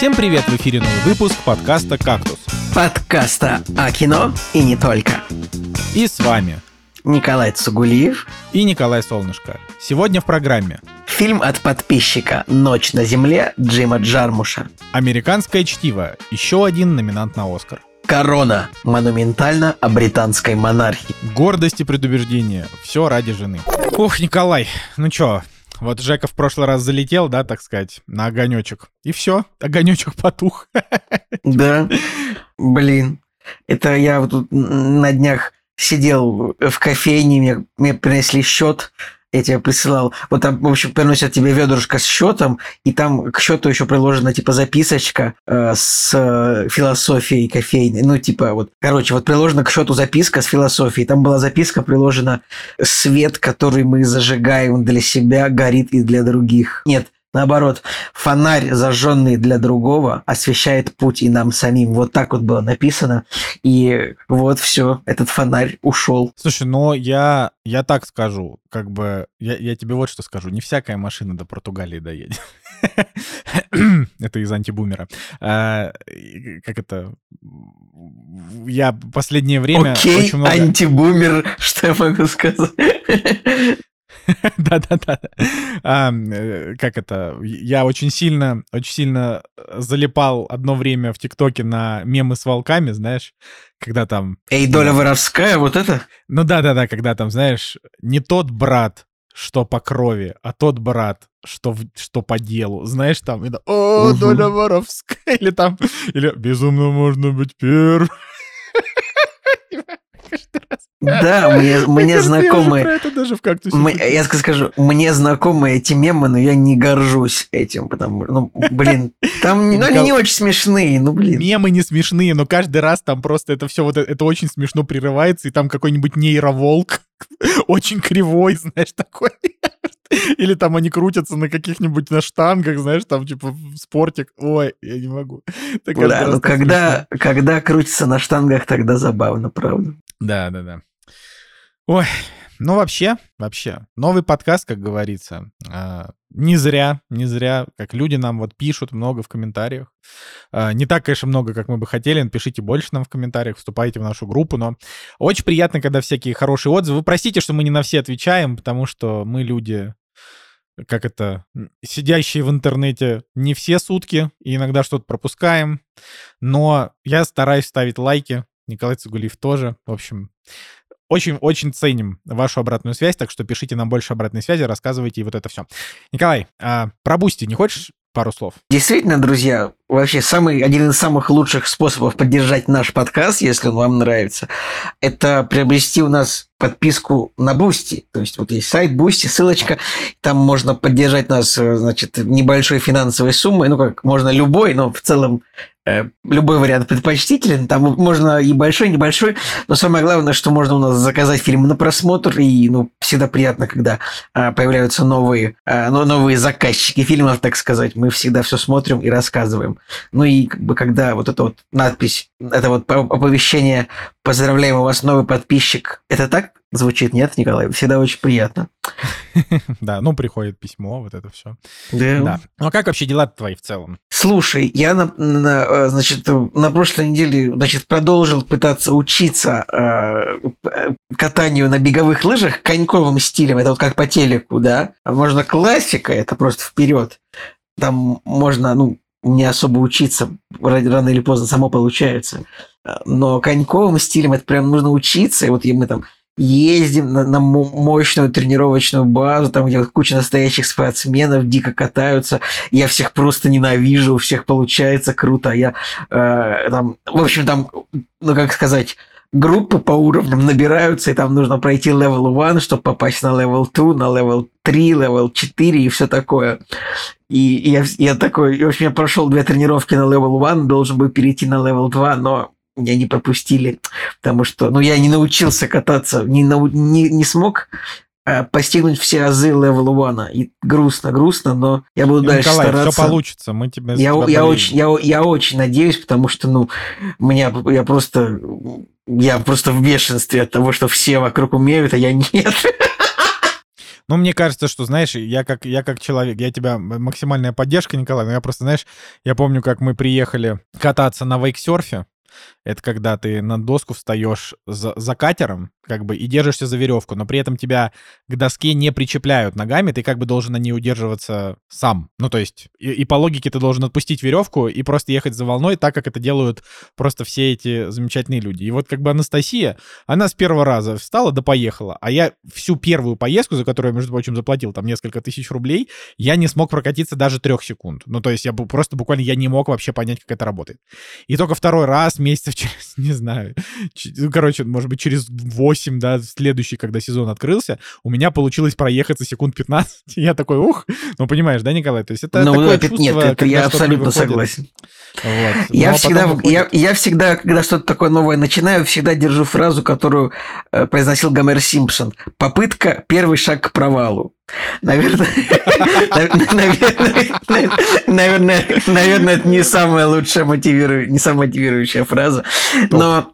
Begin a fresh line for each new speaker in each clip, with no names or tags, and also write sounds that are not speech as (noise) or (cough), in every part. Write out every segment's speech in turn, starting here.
Всем привет! В эфире новый выпуск подкаста «Кактус».
Подкаста о кино и не только.
И с вами
Николай Цугулиев.
и Николай Солнышко. Сегодня в программе
Фильм от подписчика «Ночь на земле» Джима Джармуша.
«Американское чтиво» — еще один номинант на «Оскар».
Корона. Монументально о британской монархии.
Гордость и предубеждение. Все ради жены. Ух, Николай, ну чё, вот Жека в прошлый раз залетел, да, так сказать, на огонечек. И все, огонечек потух. (laughs)
Да, блин. Это я вот тут на днях сидел в кофейне, мне, мне принесли счет, я тебе присылал. Вот там, в общем, приносят тебе ведрышко с счетом, и там к счету еще приложена типа записочка э, с э, философией кофейной. Ну, типа, вот, короче, вот приложена к счету записка с философией. Там была записка приложена свет, который мы зажигаем для себя, горит и для других. Нет, Наоборот, фонарь, зажженный для другого, освещает путь и нам самим. Вот так вот было написано. И вот все, этот фонарь ушел.
Слушай, но я, я так скажу, как бы, я, я тебе вот что скажу. Не всякая машина до Португалии доедет. (coughs) Это из антибумера. А, Как это? Я последнее время
Окей,
очень много...
антибумер, что я могу сказать? (laughs) (laughs)
Да-да-да. Э, Как это? Я очень сильно, очень сильно залипал одно время в ТикТоке на мемы с волками, знаешь, когда там...
Эй, доля воровская, вот это?
Ну да-да-да, когда там, знаешь, не тот брат, что по крови, а тот брат, что, в- что по делу. Знаешь, там, и да, о,
Мгм.
доля воровская, (laughs) или там, или безумно можно быть первым. (laughs)
Да, мне, (laughs)
Мне кажется, я уже
знакомы...
про это даже в кактусе.
Мы-
шутил.
я скажу, мне знакомы эти мемы, но я не горжусь этим, потому что, ну, блин, там ну, они не очень смешные, ну, блин.
Мемы не смешные, но каждый раз там просто это все вот э- это очень смешно прерывается, и там какой-нибудь нейроволк (laughs) очень кривой, знаешь, такой. (laughs) Или там они крутятся на каких-нибудь на штангах, знаешь, там типа в спортик. Ой, я не могу.
Да, ну когда, когда крутится на штангах, тогда забавно, правда.
Да, да, да. Ой, ну вообще, вообще, новый подкаст, как говорится, а, не зря, не зря, как люди нам вот пишут много в комментариях. А, Не так, конечно, много, как мы бы хотели, но пишите больше нам в комментариях, вступайте в нашу группу, но очень приятно, когда всякие хорошие отзывы. Вы простите, что мы не на все отвечаем, потому что мы люди, как это, сидящие в интернете не все сутки, и иногда что-то пропускаем, но я стараюсь ставить лайки, Николай Цугулиев тоже. В общем, очень-очень ценим вашу обратную связь, так что пишите нам больше обратной связи, рассказывайте и вот это все. Николай, а про Бусти не хочешь пару слов?
Действительно, друзья, вообще самый, один из самых лучших способов поддержать наш подкаст, если он вам нравится, это приобрести у нас подписку на Бусти. То есть вот есть сайт Бусти, ссылочка, там можно поддержать нас, э, значит, небольшой финансовой суммой, ну как, можно любой, но в целом любой вариант предпочтителен. Там можно и большой, и небольшой, но самое главное, что можно у нас заказать фильм на просмотр, и ну, всегда приятно, когда а, появляются новые, а, но- новые заказчики фильмов, так сказать. Мы всегда все смотрим и рассказываем. Ну и как бы когда вот эта вот надпись, это вот по- оповещение «Поздравляем, у вас новый подписчик», это так звучит, нет, Николай? Всегда очень приятно. (laughs)
Да, ну приходит письмо, вот это все.
Да.
Ну а как вообще дела твои в целом?
Слушай, я на, на, э, значит, на прошлой неделе значит, продолжил пытаться учиться э, катанию на беговых лыжах коньковым стилем. Это вот как по телеку, да? А Можно классика, это просто вперед. Там можно, ну, не особо учиться, рано или поздно само получается. А, Но коньковым стилем это прям нужно учиться. И вот мы там ездим на, на мо- мощную тренировочную базу, там где куча настоящих спортсменов дико катаются. Я всех просто ненавижу, у всех получается круто. а Я э, там, в общем, там, ну как сказать, группы по уровням набираются, и там нужно пройти level 1, чтобы попасть на level 2, на level 3, level 4 и все такое. И, и я, я такой, в общем, я прошел две тренировки на level 1, должен был перейти на level 2, но меня не пропустили, потому что, ну, я не научился кататься, не, нау- не, не смог э, постигнуть все азы level 1. И грустно, грустно, но я буду дальше
Николай,
стараться.
все получится, мы тебя,
Я,
тебя
я, очень, я, я очень надеюсь, потому что, ну, меня, я просто, я просто в бешенстве от того, что все вокруг умеют, а я нет. (laughs)
Но мне кажется, что, знаешь, я как, я как человек, я тебя максимальная поддержка, Николай, но я просто, знаешь, я помню, как мы приехали кататься на вейксерфе, это когда ты на доску встаешь за, за катером, как бы, и держишься за веревку, но при этом тебя к доске не причепляют ногами, ты как бы должен на ней удерживаться сам. Ну, то есть, и, и по логике ты должен отпустить веревку и просто ехать за волной, так как это делают просто все эти замечательные люди. И вот как бы Анастасия, она с первого раза встала да поехала, а я всю первую поездку, за которую я, между прочим, заплатил там несколько тысяч рублей, я не смог прокатиться даже трех секунд. Ну, то есть, я просто буквально, я не мог вообще понять, как это работает. И только второй раз, месяцев (laughs) через, не знаю, ну, короче, может быть, через 8, да, следующий, когда сезон открылся, у меня получилось проехаться секунд 15. (laughs) Я такой, ух, ну, понимаешь, да, Николай? То есть это ну, такое это, чувство,
Нет, это я абсолютно согласен. Вот. Я, всегда, я, я всегда, когда что-то такое новое начинаю, всегда держу фразу, которую э, произносил Гомер Симпсон. Попытка – первый шаг к провалу. Наверное, наверное, наверное, это не самая лучшая мотивирующая, не самая мотивирующая фраза, но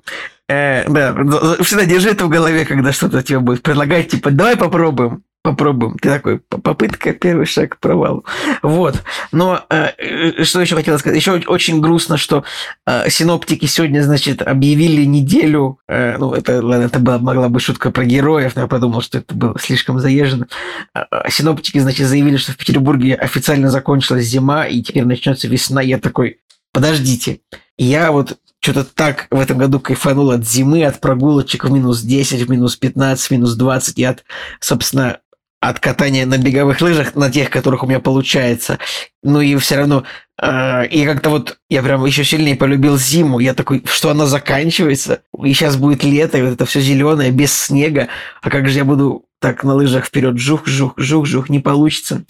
э, да, всегда держи это в голове, когда что-то тебе будет. Предлагать, типа, давай попробуем попробуем. Ты такой, попытка, первый шаг к провалу. Вот. Но э, э, что еще хотел сказать? Еще очень грустно, что э, синоптики сегодня, значит, объявили неделю, э, ну, это, ладно, это была, могла быть шутка про героев, но я подумал, что это было слишком заезжено. Э, синоптики, значит, заявили, что в Петербурге официально закончилась зима, и теперь начнется весна. Я такой, подождите. я вот что-то так в этом году кайфанул от зимы, от прогулочек в минус 10, в минус 15, в минус 20 и от, собственно, от катания на беговых лыжах, на тех, которых у меня получается. Ну и все равно, э, и как-то вот я прям еще сильнее полюбил зиму. Я такой, что она заканчивается, и сейчас будет лето, и вот это все зеленое, без снега. А как же я буду так на лыжах вперед, жух, жух, жух, жух, не получится.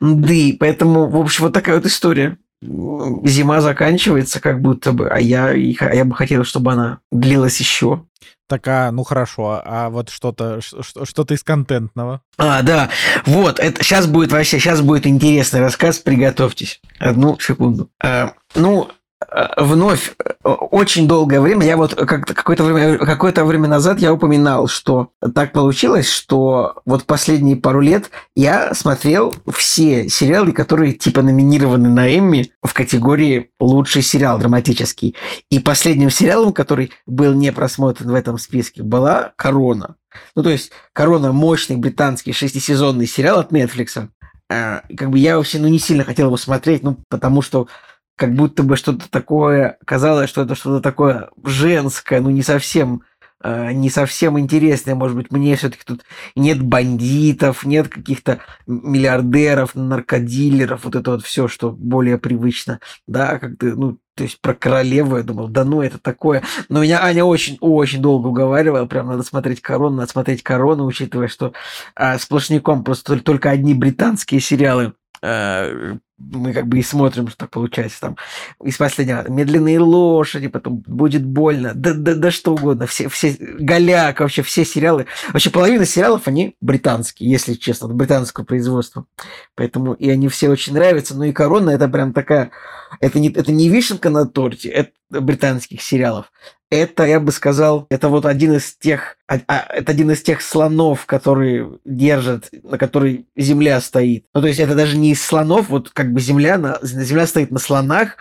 Да, и поэтому, в общем, вот такая вот история. Зима заканчивается как будто бы, а я, а я бы хотел, чтобы она длилась еще.
Такая, ну хорошо, а вот что-то что-то из контентного.
А, да, вот, это сейчас будет вообще, сейчас будет интересный рассказ, приготовьтесь. Одну секунду. А, ну, вновь э, очень долгое время, я вот как какое-то время, какое-то время назад я упоминал, что так получилось, что вот последние пару лет я смотрел все сериалы, которые типа номинированы на Эмми в категории лучший сериал драматический. И последним сериалом, который был не просмотрен в этом списке, была «Корона». Ну, то есть «Корона» – мощный британский шестисезонный сериал от Netflix. Э, как бы я вообще ну, не сильно хотел его смотреть, ну, потому что как будто бы что-то такое, казалось, что это что-то такое женское, ну не совсем э, не совсем интересное, может быть, мне все-таки тут нет бандитов, нет каких-то миллиардеров, наркодилеров, вот это вот все, что более привычно, да, как-то, ну, то есть про королеву я думал, да ну это такое. Но меня Аня очень-очень долго уговаривала, прям надо смотреть корону, надо смотреть корону, учитывая, что а, сплошняком просто только одни британские сериалы э, мы как бы и смотрим, что так получается там. Из последнего медленные лошади, потом будет больно, да, да, да что угодно, все, все голяк, вообще все сериалы. Вообще половина сериалов, они британские, если честно, британского производства. Поэтому и они все очень нравятся. Ну и Корона это прям такая, это не, это не вишенка на торте, это британских сериалов это, я бы сказал, это вот один из тех, а, а, это один из тех слонов, которые держат, на которой земля стоит. Ну, то есть это даже не из слонов, вот как бы земля, на, земля стоит на слонах,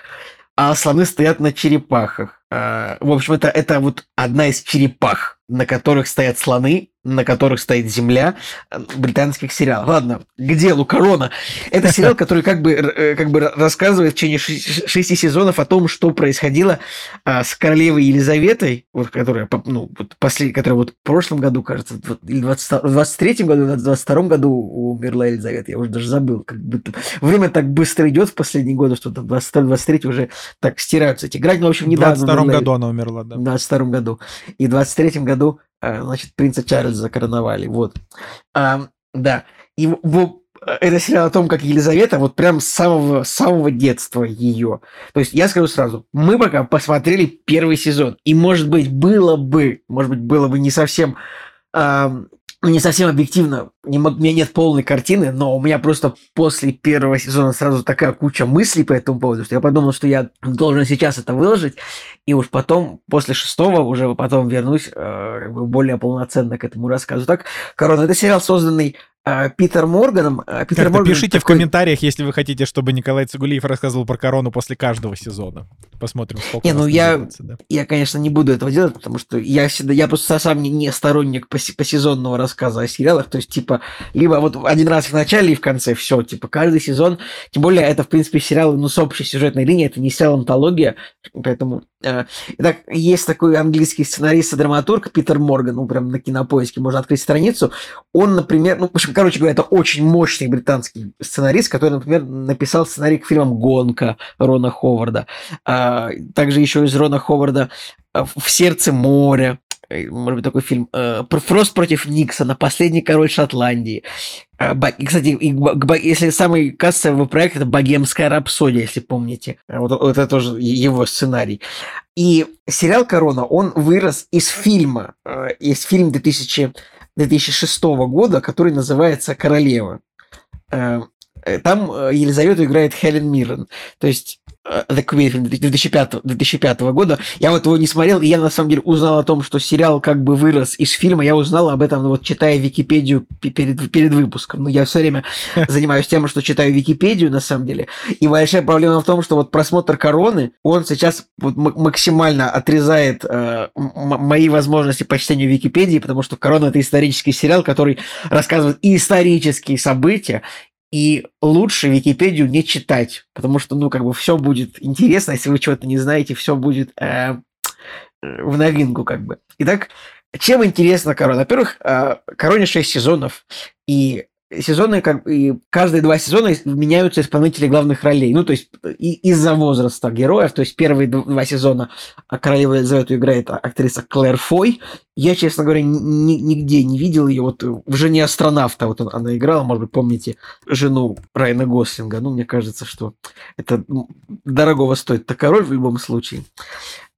а слоны стоят на черепахах. А, в общем, это, это вот одна из черепах, на которых стоят слоны, на которых стоит земля э, британских сериалов. Ладно, к делу «Корона». Это (laughs) сериал, который как бы, э, как бы рассказывает в течение шести сезонов о том, что происходило а, с королевой Елизаветой, вот, которая, ну, вот, послед... которая вот в прошлом году, кажется, или в 23-м году, в 22-м году умерла Елизавета. Я уже даже забыл. Как будто... Время так быстро идет в последние годы, что в 23 уже так стираются эти грани. Ну, в общем, недавно...
В 22 году она умерла, да.
В 22 году. И в 23 году Э, значит, принца Чарльза закороновали. Вот. А, да. И в, это сериал о том, как Елизавета, вот прям с самого, самого детства ее. То есть я скажу сразу, мы пока посмотрели первый сезон, и, может быть, было бы, может быть, было бы не совсем не совсем объективно, не мог, у меня нет полной картины, но у меня просто после первого сезона сразу такая куча мыслей по этому поводу, что я подумал, что я должен сейчас это выложить, и уж потом, после шестого, уже потом вернусь э, более полноценно к этому рассказу. Так, «Корона» — это сериал, созданный Питер Морганом. Э, Питер Морган
пишите в
такой-
комментариях, если вы хотите, чтобы Николай Цигулиев рассказывал про корону после каждого сезона. Посмотрим, сколько
Не, ну я-
да.
Я, конечно, не буду этого делать, потому что я всегда, я просто сам не, не сторонник посе- посезонного рассказа о сериалах, то есть, типа, либо вот один раз в начале и в конце, все, типа, каждый сезон, тем более, это, в принципе, сериалы, ну, с общей сюжетной линией, это не сериал-антология, поэтому, э, итак, есть такой английский сценарист и драматург Питер Морган, ну, прям на кинопоиске можно открыть страницу, он, например, ну, в общем, короче говоря, это очень мощный британский сценарист, который, например, написал сценарий к фильмам «Гонка» Рона Ховарда, а, также еще из Рона Ховарда «В сердце моря», э, может быть, такой фильм, э, «Фрост против Никсона», «Последний король Шотландии». Ба- И, кстати, и ба- если самый кассовый проект, это «Богемская рапсодия», если помните. А Вот, вот это тоже его сценарий. И сериал «Корона», он вырос из фильма, э, из фильма 2000 2006 года, который называется «Королева». Э, э, Там э, Елизавету играет Хелен Миррен. То есть фильм 2005, 2005 года. Я вот его не смотрел, и я на самом деле узнал о том, что сериал как бы вырос из фильма. Я узнал об этом, ну, вот читая Википедию пе- перед, перед выпуском. Ну, я все время (laughs) занимаюсь тем, что читаю Википедию, на самом деле. И большая проблема в том, что вот просмотр «Короны», он сейчас вот максимально отрезает э, мои возможности по чтению Википедии, потому что «Корона» — это исторический сериал, который рассказывает и исторические события, и лучше Википедию не читать, потому что, ну, как бы все будет интересно, если вы чего-то не знаете, все будет э, в новинку, как бы. Итак, чем интересна корона? Во-первых, э, короне 6 сезонов, и сезоны, как и каждые два сезона меняются исполнители главных ролей. Ну, то есть и из-за возраста героев, то есть первые два сезона а, королеву Елизавету играет актриса Клэр Фой. Я, честно говоря, ни- ни- нигде не видел ее. Вот в «Жене астронавта» вот он- она играла, может быть, помните, жену Райана Гослинга. Ну, мне кажется, что это дорогого стоит такая роль в любом случае.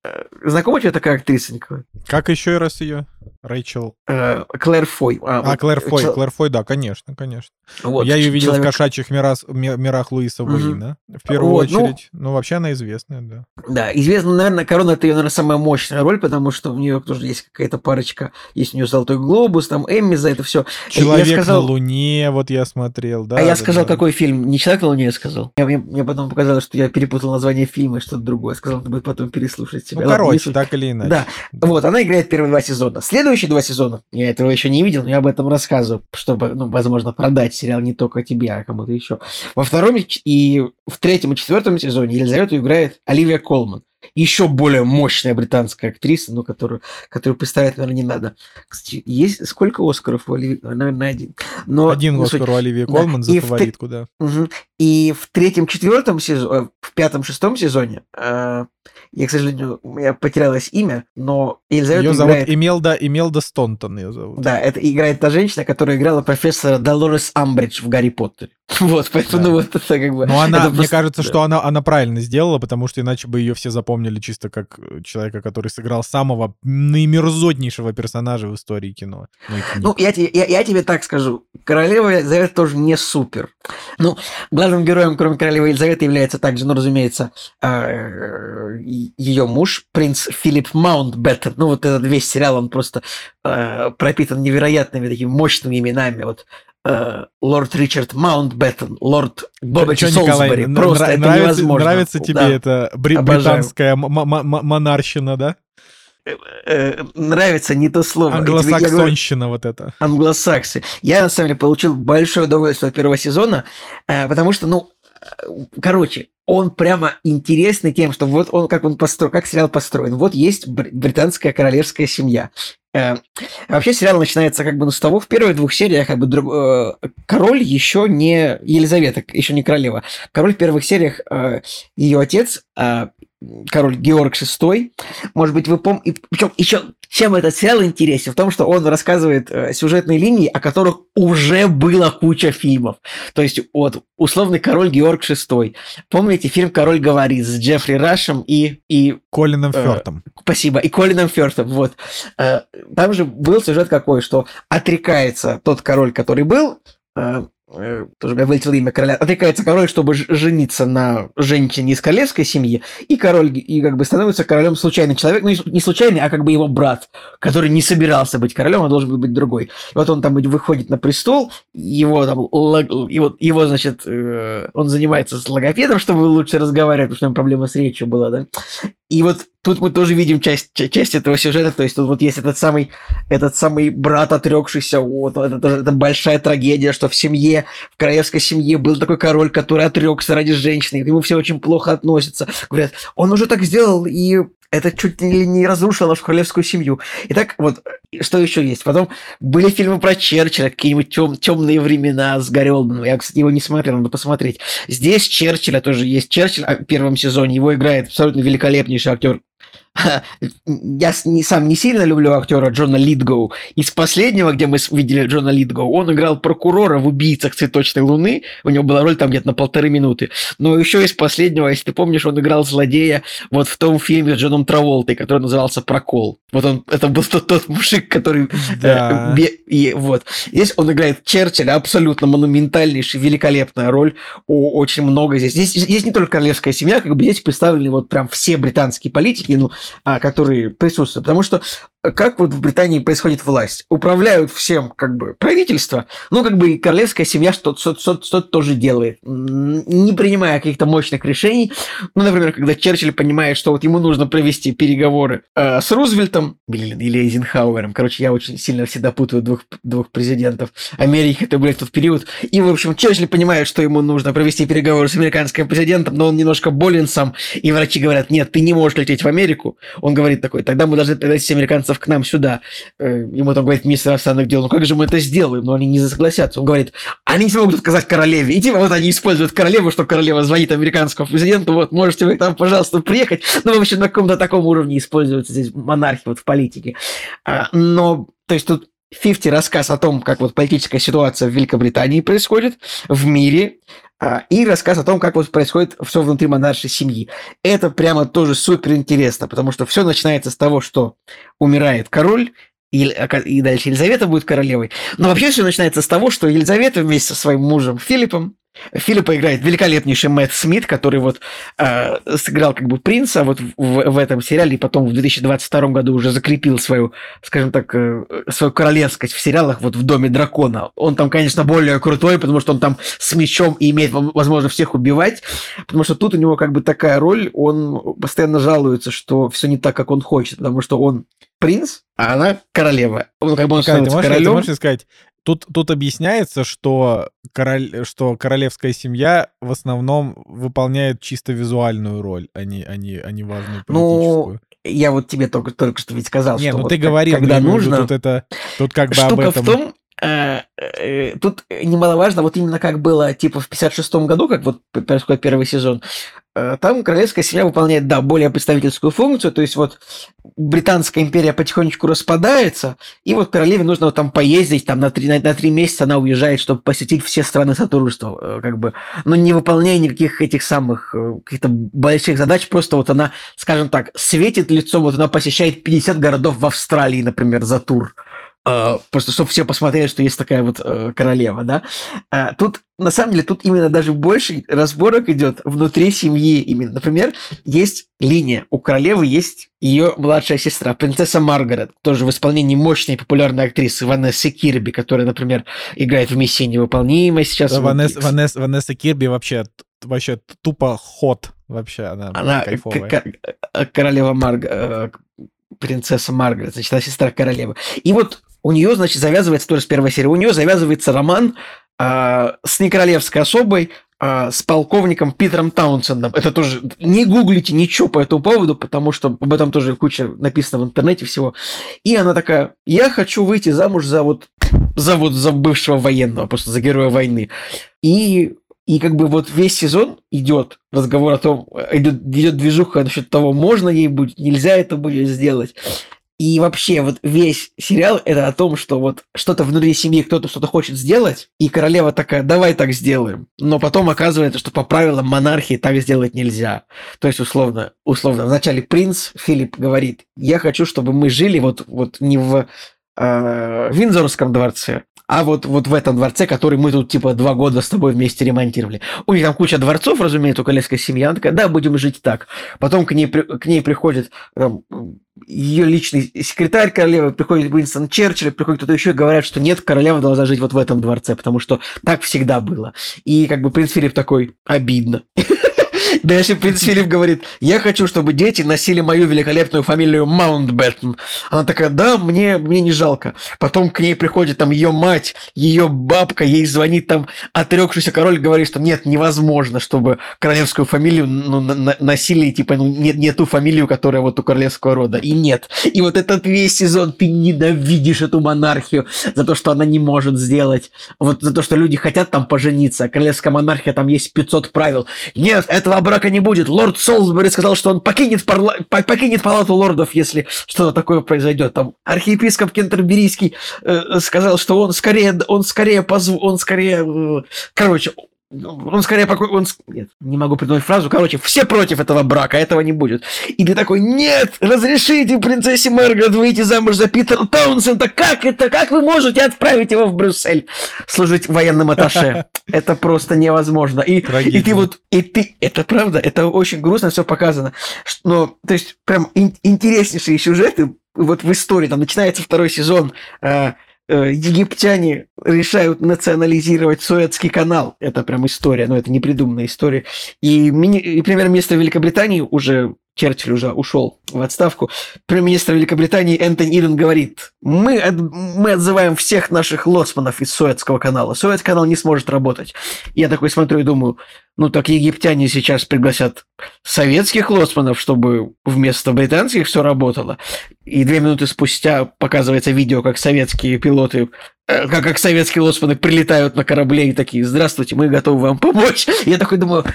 Э, Знакома тебе такая актриса, Николай?
Как еще раз ее? Рэйчел.
Э, Клэр Фой.
А,
вот
Клэр Фой.
чел-
Клэр Фой, да, конечно, конечно.
вот,
Я ее видел в
человек-
кошачьих мирас- ми- мирах Луиса
Мгм.
Уэйна. В первую
Вот, ну-
очередь. Ну, вообще она известная, да.
Да, известно, наверное, Корона это ее, наверное, самая мощная роль, потому что у нее тоже есть какая-то парочка, есть у нее Золотой Глобус, там Эмми за это все.
Человек
я сказал,
на Луне, вот я смотрел, да.
а я
да,
сказал,
да.
какой фильм? Не Человек на Луне я сказал. Я, мне, мне потом показалось, что я перепутал название фильма и что-то другое. Сказал, надо будет потом переслушать себя.
Ну,
Ладно,
короче, так или иначе.
Да, вот, она играет первые два сезона. Следующие два сезона, я этого еще не видел, но я об этом рассказываю, чтобы, ну, возможно, продать сериал не только тебе, а кому-то еще. Во втором и в третьем и четвертом сезоне Елизавету играет Оливия Колман. Еще более мощная британская актриса, ну, которую, которую представить, наверное, не надо. Кстати, есть сколько Оскаров у Оливии? Наверное, один. Но,
Один
суть.
Оскар у Оливии
Да.
Колман за
И в
фаворитку, да.
И в третьем, четвертом сезоне, в пятом, шестом сезоне, э, я, к сожалению, меня потерялось имя, но Елизавета
Ее зовут
играет...
Имелда, Имелда Стонтон ее зовут.
Да, это играет та женщина, которая играла профессора Долорес Амбридж в Гарри Поттере. (laughs) Вот, поэтому
Да.
ну, вот это как бы...
Но она,
это
мне
просто-
кажется,
да.
что она, она правильно сделала, потому что иначе бы ее все запомнили чисто как э, человека, который сыграл самого наимерзотнейшего персонажа в истории кино. Ну.
Ну, я, тебе- я, я тебе так скажу. Королева Елизавета тоже не супер. Ну, главным героем, кроме королевы Елизаветы, является также, ну, разумеется, ее муж, принц Филипп Маунтбеттен. Ну, вот этот весь сериал, он просто э, пропитан невероятными такими мощными именами. Вот э, лорд Ричард Маунтбеттен, лорд Бобби
Чё, Николай,
Солсбери.
н-
Просто
нра-
это
нравится,
невозможно.
нравится тебе
Да.
эта бри-
Обожаю.
британская м- м- м- монарщина, да?
Э, нравится не то слово. Говорю-
Англосаксонщина вот это.
англосаксы. Я, на самом деле, получил большое удовольствие от первого сезона, э, потому что, ну, э, короче, он прямо интересный тем, что вот он, как он построен, как сериал построен. Вот есть бр- британская королевская семья. Э, Вообще сериал начинается как бы с того, в первых двух сериях как бы друг- э, король еще не Елизавета, еще не королева. Король в первых сериях ее отец, э, король Георг VI. Может быть, вы помните... Причем еще чем этот сериал интересен? В том, что он рассказывает э, сюжетные линии, о которых уже была куча фильмов. То есть, вот, условный король Георг VI. Помните фильм «Король говорит» с Джеффри Рашем и, и
Колином
Э,
Фёртом.
Спасибо. И Колином Фёртом. Вот. Э, Там же был сюжет какой, что отрекается тот король, который был, э, тоже вылетело имя короля, отрекается король, чтобы жениться на женщине из королевской семьи, и король и как бы становится королем случайный человек, ну не случайный, а как бы его брат, который не собирался быть королем, а должен был быть другой. И вот он там выходит на престол, его там, его, его значит, э, он занимается с логопедом, чтобы лучше разговаривать, потому что у него проблема с речью была, да, и вот тут мы тоже видим часть, часть этого сюжета, то есть тут вот есть этот самый, этот самый брат отрекшийся, вот, это, это, это большая трагедия, что в семье, в королевской семье был такой король, который отрекся ради женщины, к нему все очень плохо относятся. Говорят, он уже так сделал, и это чуть ли не разрушило нашу королевскую семью. Итак, вот что еще есть? Потом были фильмы про Черчилля, какие-нибудь тем, темные времена с Гарри. Я, кстати, его не смотрел, надо посмотреть. Здесь Черчилля тоже есть. Черчилль в первом сезоне, его играет абсолютно великолепнейший актер (laughs) я не, сам не сильно люблю актера Джона Литгоу. Из последнего, где мы видели Джона Литгоу, он играл прокурора в «Убийцах цветочной луны». У него была роль там где-то на полторы минуты. Но еще из последнего, если ты помнишь, он играл злодея вот в том фильме с Джоном Траволтой, который назывался «Прокол». Вот он, это был тот, тот мужик, который... Да. Э, и, вот. Здесь он играет Черчилля, абсолютно монументальнейший, великолепная роль. О, очень много здесь. здесь. Здесь не только королевская семья, как бы здесь представлены вот прям все британские политики, ну, а, которые присутствуют. Потому что как вот в Британии происходит власть? Управляют всем как бы правительство, ну как бы и королевская семья что-то что что что тоже делает, не принимая каких-то мощных решений. Ну, например, когда Черчилль понимает, что вот ему нужно провести переговоры э, с Рузвельтом блин, или Эйзенхауэром. Короче, я очень сильно всегда путаю двух, двух президентов Америки, это, блядь, тот период. И, в общем, Черчилль понимает, что ему нужно провести переговоры с американским президентом, но он немножко болен сам, и врачи говорят, нет, ты не можешь лететь в Америку. Он говорит такой, тогда мы должны пригласить американцев к нам сюда. Э, ему там говорит министр иностранных дел, ну как же мы это сделаем? Но они не согласятся. Он говорит, они не смогут сказать королеве. И типа вот они используют королеву, что королева звонит американскому президенту, вот, можете вы там, пожалуйста, приехать. Ну, в общем, на каком-то таком уровне используется здесь монархия вот в политике. А, но, то есть тут 50 рассказ о том, как вот политическая ситуация в Великобритании происходит, в мире, и рассказ о том, как вот происходит все внутри монаршей семьи. Это прямо тоже супер интересно, потому что все начинается с того, что умирает король, и, и дальше Елизавета будет королевой. Но вообще все начинается с того, что Елизавета вместе со своим мужем Филиппом Филиппа играет великолепнейший Мэтт Смит, который вот э, сыграл как бы принца вот в, в этом сериале, и потом в 2022 году уже закрепил свою, скажем так, э, свою королевскость в сериалах вот в Доме дракона. Он там, конечно, более крутой, потому что он там с мечом и имеет возможность всех убивать, потому что тут у него как бы такая роль, он постоянно жалуется, что все не так, как он хочет, потому что он принц, а она королева. Он как бы он
становится королем. Ты можешь сказать, Тут, тут объясняется, что, король, что королевская семья в основном выполняет чисто визуальную роль, а не, а не, а не важную
ну, политическую. Ну, я вот тебе только, только что ведь сказал,
не,
что
ну
вот
ты говорил, когда нужно... Тут, это, тут как бы об этом...
в том, тут немаловажно, вот именно как было типа в 56-м году, как вот происходит первый сезон, э, там королевская семья выполняет, да, более представительскую функцию, то есть вот британская империя потихонечку распадается, и вот королеве нужно вот там поездить, там на три, на, на три месяца она уезжает, чтобы посетить все страны Содружества, как бы, но не выполняя никаких этих самых каких-то больших задач, просто вот она, скажем так, светит лицом, вот она посещает 50 городов в Австралии, например, за тур, просто чтобы все посмотрели, что есть такая вот uh, королева, да. Uh, тут, на самом деле, тут именно даже больше разборок идет внутри семьи именно. Например, есть линия. У королевы есть ее младшая сестра, принцесса Маргарет, тоже в исполнении мощной популярной актрисы Ванессы Кирби, которая, например, играет в «Миссии невыполнимой» сейчас.
Ванесса, Ванесса, Ванесса Кирби вообще, вообще тупо ход. Вообще она,
она кайфовая. королева Марга, принцесса Маргарет, значит, она сестра королевы. И вот у нее, значит, завязывается тоже с первой серии, у нее завязывается роман э, с некоролевской особой, э, с полковником Питером Таунсендом. Это тоже не гуглите ничего по этому поводу, потому что об этом тоже куча написано в интернете всего. И она такая, я хочу выйти замуж за вот за вот за бывшего военного, просто за героя войны. И и как бы вот весь сезон идет разговор о том, идет, идет движуха насчет того, можно ей будет, нельзя это будет сделать. И вообще вот весь сериал это о том, что вот что-то внутри семьи кто-то что-то хочет сделать, и королева такая, давай так сделаем. Но потом оказывается, что по правилам монархии так сделать нельзя. То есть условно, условно, вначале принц Филипп говорит, я хочу, чтобы мы жили вот, вот не в э, Виндзорском дворце, а вот, вот в этом дворце, который мы тут, типа, два года с тобой вместе ремонтировали. У них там куча дворцов, разумеется, у королевской семьи. Она такая, да, будем жить так. Потом к ней, к ней приходит там, ее личный секретарь королевы, приходит Уинстон Черчилль, приходит кто-то еще, и говорят, что нет, королева должна жить вот в этом дворце, потому что так всегда было. И как бы принц Филипп такой, обидно. (laughs) Дальше принц Филипп говорит, я хочу, чтобы дети носили мою великолепную фамилию Маунтбеттон. Она такая, да, мне, мне не жалко. Потом к ней приходит там ее мать, ее бабка, ей звонит там отрекшийся король, говорит, что нет, невозможно, чтобы королевскую фамилию ну, носили, типа, ну, не, не ту фамилию, которая вот у королевского рода. И нет. И вот этот весь сезон ты ненавидишь эту монархию за то, что она не может сделать. Вот за то, что люди хотят там пожениться. Королевская монархия, там есть 500 правил. Нет, этого брака не будет. Лорд Солсбери сказал, что он покинет, парла... покинет палату лордов, если что-то такое произойдет. Там архиепископ Кентерберийский э, сказал, что он скорее, он скорее, позв... он скорее, э, короче, он скорее покой... Он... Нет, не могу придумать фразу. Короче, все против этого брака, этого не будет. И ты такой, нет, разрешите принцессе Маргарет выйти замуж за Питера Таунсенда. Как это? Как вы можете отправить его в Брюссель служить военным атташе? (laughs) Это просто невозможно. И, и ты вот, и ты, это правда, это очень грустно все показано. Но, то есть, прям ин- интереснейшие сюжеты вот в истории. Там начинается второй сезон, Э, египтяне решают национализировать Суэцкий канал. Это прям история, но это не придуманная история. И, мини... и премьер-министр Великобритании уже Черчилль уже ушел в отставку, премьер-министр Великобритании Энтони Иден говорит, мы, от, мы отзываем всех наших лоцманов из Суэцкого канала. Суэцкий канал не сможет работать. Я такой смотрю и думаю, ну так египтяне сейчас пригласят советских лоцманов, чтобы вместо британских все работало. И две минуты спустя показывается видео, как советские пилоты э, как, как советские лоцманы прилетают на корабле и такие, здравствуйте, мы готовы вам помочь. (laughs) Я такой думаю,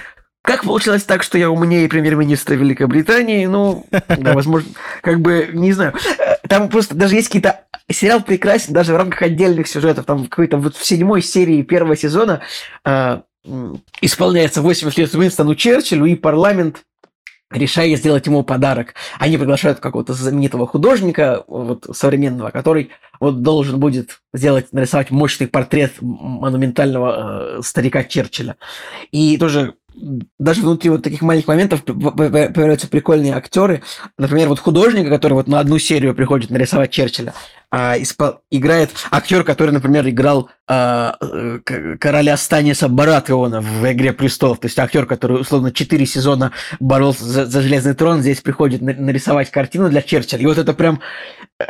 как получилось так, что я умнее премьер-министра Великобритании? Ну, да, возможно, как бы, не знаю. Там просто даже есть какие-то... Сериал прекрасен даже в рамках отдельных сюжетов. Там какой-то вот в седьмой серии первого сезона э, исполняется 80 лет Уинстону Черчиллю, и парламент решая сделать ему подарок. Они приглашают какого-то знаменитого художника, вот, современного, который вот должен будет сделать, нарисовать мощный портрет монументального э, старика Черчилля. И тоже даже внутри вот таких маленьких моментов появляются прикольные актеры. Например, вот художника, который вот на одну серию приходит нарисовать Черчилля, а, испол... играет актер, который, например, играл а, короля Станиса Баратеона в «Игре престолов». То есть актер, который, условно, четыре сезона боролся за, за Железный трон, здесь приходит нарисовать картину для Черчилля. И вот это прям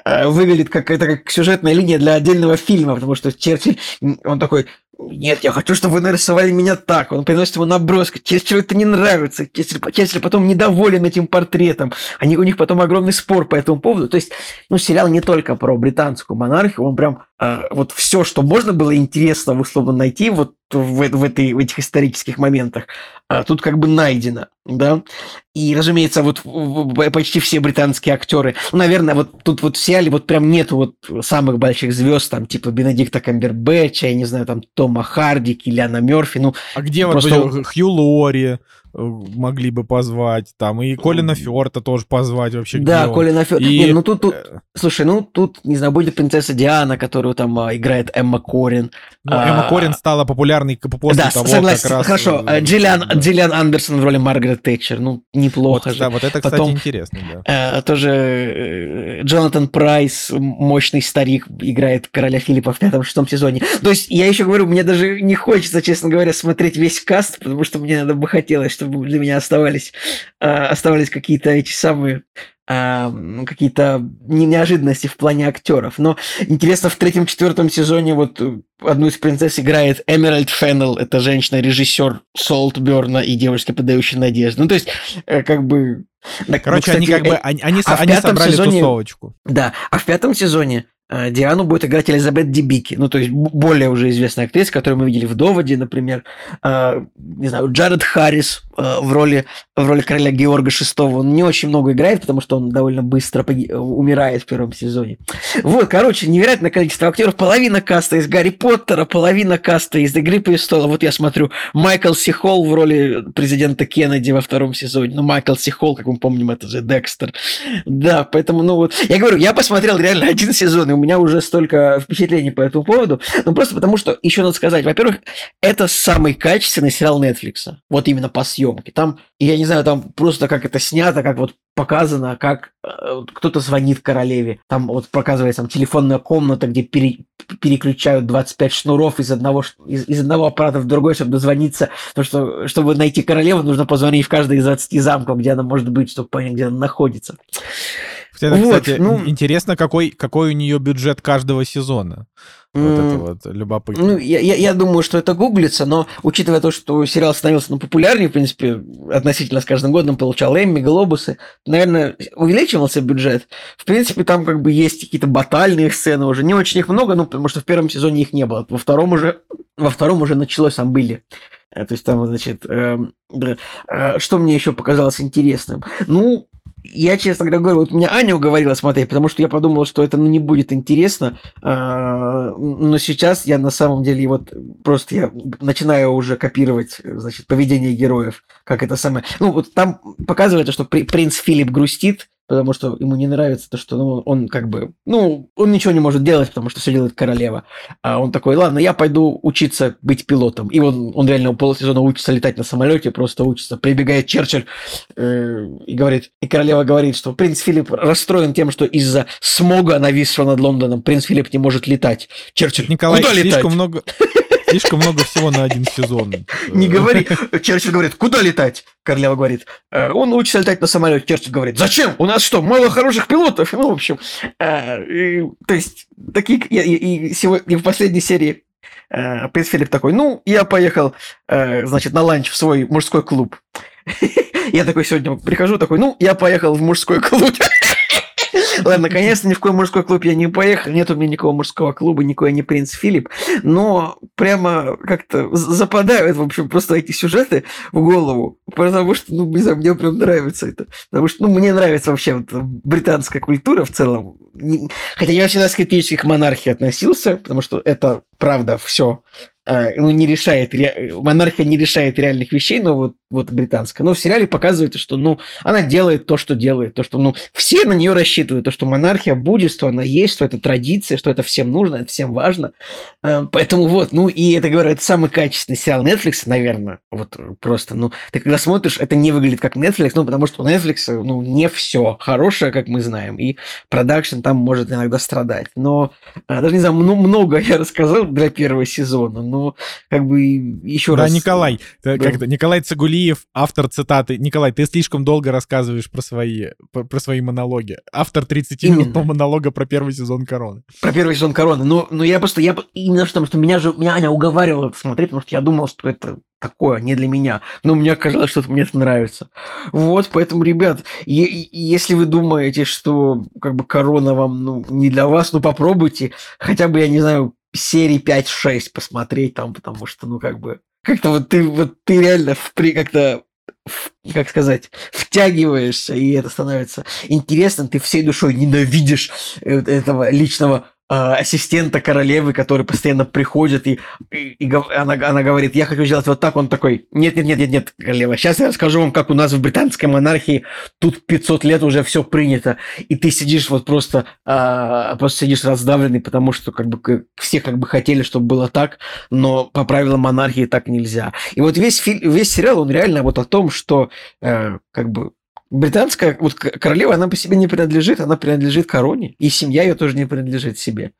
а, выглядит как, это как сюжетная линия для отдельного фильма, потому что Черчилль, он такой, нет, я хочу, чтобы вы нарисовали меня так. Он приносит ему наброску. Черчиллю это не нравится. Черчилль, Черчилль потом недоволен этим портретом. Они, у них потом огромный спор по этому поводу. То есть, ну, сериал не только про британскую монархию, он прям вот все, что можно было интересно условно найти вот в, в, этой, в этих исторических моментах, э, тут как бы найдено, да. И, разумеется, вот почти все британские актеры, ну, наверное, вот тут вот в сериале вот прям нету вот самых больших звезд, там, типа Бенедикта Камбербэтча, я не знаю, там, Тома Харди, Киллиана Мерфи, ну...
А где просто... вот Хью Лори, могли бы позвать, там, и Колина Фёрта тоже позвать вообще.
Да, Колина Фёрта. И... Не, ну тут, тут, э, слушай, ну тут, не знаю, будет принцесса Диана, которую там а, играет Эмма Корин.
Ну, а... Эмма Корин стала популярной после
да,
того,
согласен,
как раз...
хорошо. Э, Джиллиан, да. Джиллиан Андерсон в роли Маргарет Тэтчер, ну, неплохо
вот,
же.
Да, вот это, кстати, Потом, интересно, да.
Э, тоже Джонатан Прайс, мощный старик, играет короля Филиппа в пятом-шестом сезоне. То есть, я еще говорю, мне даже не хочется, честно говоря, смотреть весь каст, потому что мне надо бы хотелось, чтобы для меня оставались, а, оставались какие-то эти самые а, какие-то неожиданности в плане актеров. Но интересно, в третьем-четвертом сезоне вот одну из принцесс играет Эмеральд Феннелл, это женщина-режиссер Солтберна и девушка, подающая надежду. Ну, то есть, э, как бы...
Короче, ну, кстати, они как бы, э, они, они, а они собрали сезоне, тусовочку.
Да, а в пятом сезоне Э, Диану будет играть Элизабет Дебики, ну, то есть более уже известная актриса, которую мы видели в «Доводе», например. Э, не знаю, Джаред Харрис э, в роли, в роли короля Георга VI. Он не очень много играет, потому что он довольно быстро умирает в первом сезоне. Вот, короче, невероятное количество актеров. Половина каста из «Гарри Поттера», половина каста из «Игры престола». Вот я смотрю, Майкл Сихол в роли президента Кеннеди во втором сезоне. Ну, Майкл Сихол, как мы помним, это же Декстер. Да, поэтому, ну вот, я говорю, я посмотрел реально один сезон, и у меня уже столько впечатлений по этому поводу. Ну, просто потому что, еще надо сказать, во-первых, это самый качественный сериал Netflix. Вот именно по съемке. Там, я не знаю, там просто как это снято, как вот показано, как э, кто-то звонит королеве. Там вот показывается там телефонная комната, где пере, переключают 25 шнуров из одного, из, из одного аппарата в другой, чтобы дозвониться. Потому что, чтобы найти королеву, нужно позвонить в каждый из 20 замков, где она может быть, чтобы понять, где она находится.
Это, вот, кстати, ну, интересно, какой, какой у нее бюджет каждого сезона. Вот это вот любопытно.
Ну, я, я, я думаю, что это гуглится, но учитывая то, что сериал становился ну, популярнее, в принципе, относительно с каждым годом получал Эмми, Глобусы, наверное, увеличивался бюджет. В принципе, там как бы есть какие-то батальные сцены уже. Не очень их много, ну, потому что в первом сезоне их не было. Во втором уже, во втором уже началось, там были. Э, то есть там, значит, э, э, что мне еще показалось интересным? Ну, я, честно говоря, вот меня Аня уговорила смотреть, потому что я подумал, что это ну, не будет интересно. А, но сейчас я на самом деле вот просто я начинаю уже копировать, значит, поведение героев, как это самое. Ну, вот там показывается, что принц Филипп грустит, потому что ему не нравится то, что ну, он как бы, ну, он ничего не может делать, потому что все делает королева. А он такой, ладно, я пойду учиться быть пилотом. И он, он реально полсезона учится летать на самолете, просто учится. Прибегает Черчилль э, и говорит, и королева говорит, что принц Филипп расстроен тем, что из-за смога, нависшего над Лондоном, принц Филипп не может летать. Черчилль,
Николай, куда летать? слишком много... (laughs) Слишком много всего на один сезон.
Не говори. Черчилль говорит, куда летать? Королева говорит, «Э, он учится летать на самолете. Черчилль говорит, зачем? У нас что, мало хороших пилотов? Ну, в общем, э, то есть, такие... И в последней серии э, принц Филипп такой, ну, я поехал, значит, на ланч в свой мужской клуб. (laughs) Я такой сегодня прихожу, такой, ну, я поехал в мужской клуб. (laughs) Ладно, наконец-то ни в какой мужской клуб я не поехал, нет у меня никакого мужского клуба, никакой не принц Филипп, но прямо как-то западают, в общем, просто эти сюжеты в голову, потому что, ну, не знаю, мне прям нравится это, потому что, ну, мне нравится вообще вот британская культура в целом, хотя я всегда скептически к монархии относился, потому что это, правда, все ну, не решает, монархия не решает реальных вещей, но вот, вот британская. Но в сериале показывается, что, ну, она делает то, что делает, то, что, ну, все на нее рассчитывают, то, что монархия будет, что она есть, что это традиция, что это всем нужно, это всем важно. А, поэтому вот, ну, и это, говорю, это самый качественный сериал Netflix, наверное, вот просто, ну, ты когда смотришь, это не выглядит как Netflix, ну, потому что у Netflix, ну, не все хорошее, как мы знаем, и продакшн там может иногда страдать. Но, а, даже не знаю, много я рассказал для первого сезона, но ну, как бы еще
да,
раз...
Николай, да. как Николай Цигулиев, автор цитаты. Николай, ты слишком долго рассказываешь про свои, про, про свои монологи. Автор 30-минутного монолога про первый сезон Короны.
Про первый сезон Короны. Но, но я просто, я именно что, что меня же, меня Аня уговаривала смотреть, потому что я думал, что это такое, не для меня. Но мне казалось, что мне это нравится. Вот, поэтому, ребят, если вы думаете, что как бы корона вам ну, не для вас, ну попробуйте. Хотя бы, я не знаю, серии 5-6 посмотреть там, потому что, ну, как бы, как-то вот ты, вот ты реально в, при, как-то как сказать, втягиваешься, и это становится интересным, ты всей душой ненавидишь э, этого личного ассистента королевы, который постоянно приходит, и, и, и она, она говорит, я хочу сделать вот так, он такой, нет, нет, нет, нет, нет, королева, сейчас я расскажу вам, как у нас в британской монархии тут 500 лет уже все принято, и ты сидишь вот просто, а, просто сидишь раздавленный, потому что как бы все как бы хотели, чтобы было так, но по правилам монархии так нельзя. И вот весь, фильм, весь сериал, он реально вот о том, что э, как бы британская вот королева, она по себе не принадлежит, она принадлежит короне, и семья ее тоже не принадлежит себе.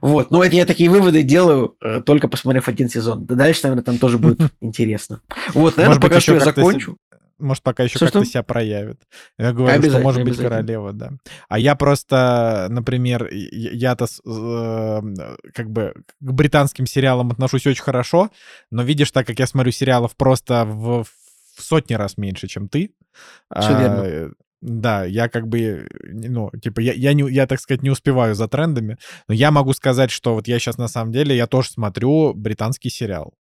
Вот. Но это я такие выводы делаю, э, только посмотрев один сезон. Дальше, наверное, там тоже будет (laughs) интересно. Вот, наверное, пока что я закончу.
Может, пока еще как-то себя проявит. Я говорю, что может быть королева, да. А я просто, например, я-то э, как бы к британским сериалам отношусь очень хорошо, но видишь, так как я смотрю сериалов просто в, в сотни раз меньше, чем ты,
все верно. А,
да, я как бы, ну, типа, я, я, не, я, так сказать, не успеваю за трендами, но я могу сказать, что вот я сейчас на самом деле, я тоже смотрю британский сериал,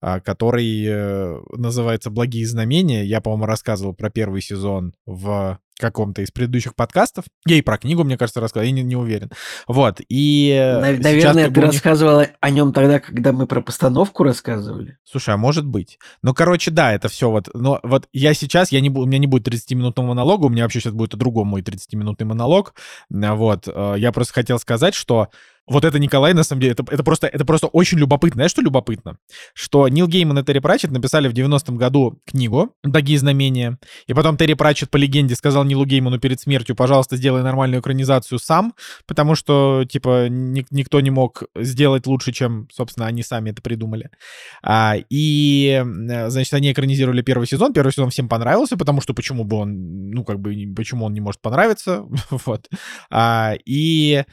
а, который э, называется «Благие знамения». Я, по-моему, рассказывал про первый сезон в каком-то из предыдущих подкастов. Я и про книгу, мне кажется, рассказал, я не, не уверен. Вот, и...
Нав- наверное, ты рассказывал о нем тогда, когда мы про постановку рассказывали.
Слушай, а может быть. Ну, короче, да, это все вот... Но вот я сейчас, я не, у меня не будет 30-минутного монолога, у меня вообще сейчас будет о другом мой 30-минутный монолог. Вот, э, я просто хотел сказать, что вот это Николай, на самом деле, это, это, просто, это просто очень любопытно. Знаешь, что любопытно? Что Нил Гейман и Терри Пратчет написали в 90-м году книгу «Дагие знамения», и потом Терри Пратчет по легенде сказал Нилу Гейману перед смертью, пожалуйста, сделай нормальную экранизацию сам, потому что, типа, ни, никто не мог сделать лучше, чем, собственно, они сами это придумали. А, и, значит, они экранизировали первый сезон. Первый сезон всем понравился, потому что почему бы он, ну, как бы, почему он не может понравиться, (laughs) вот. А, и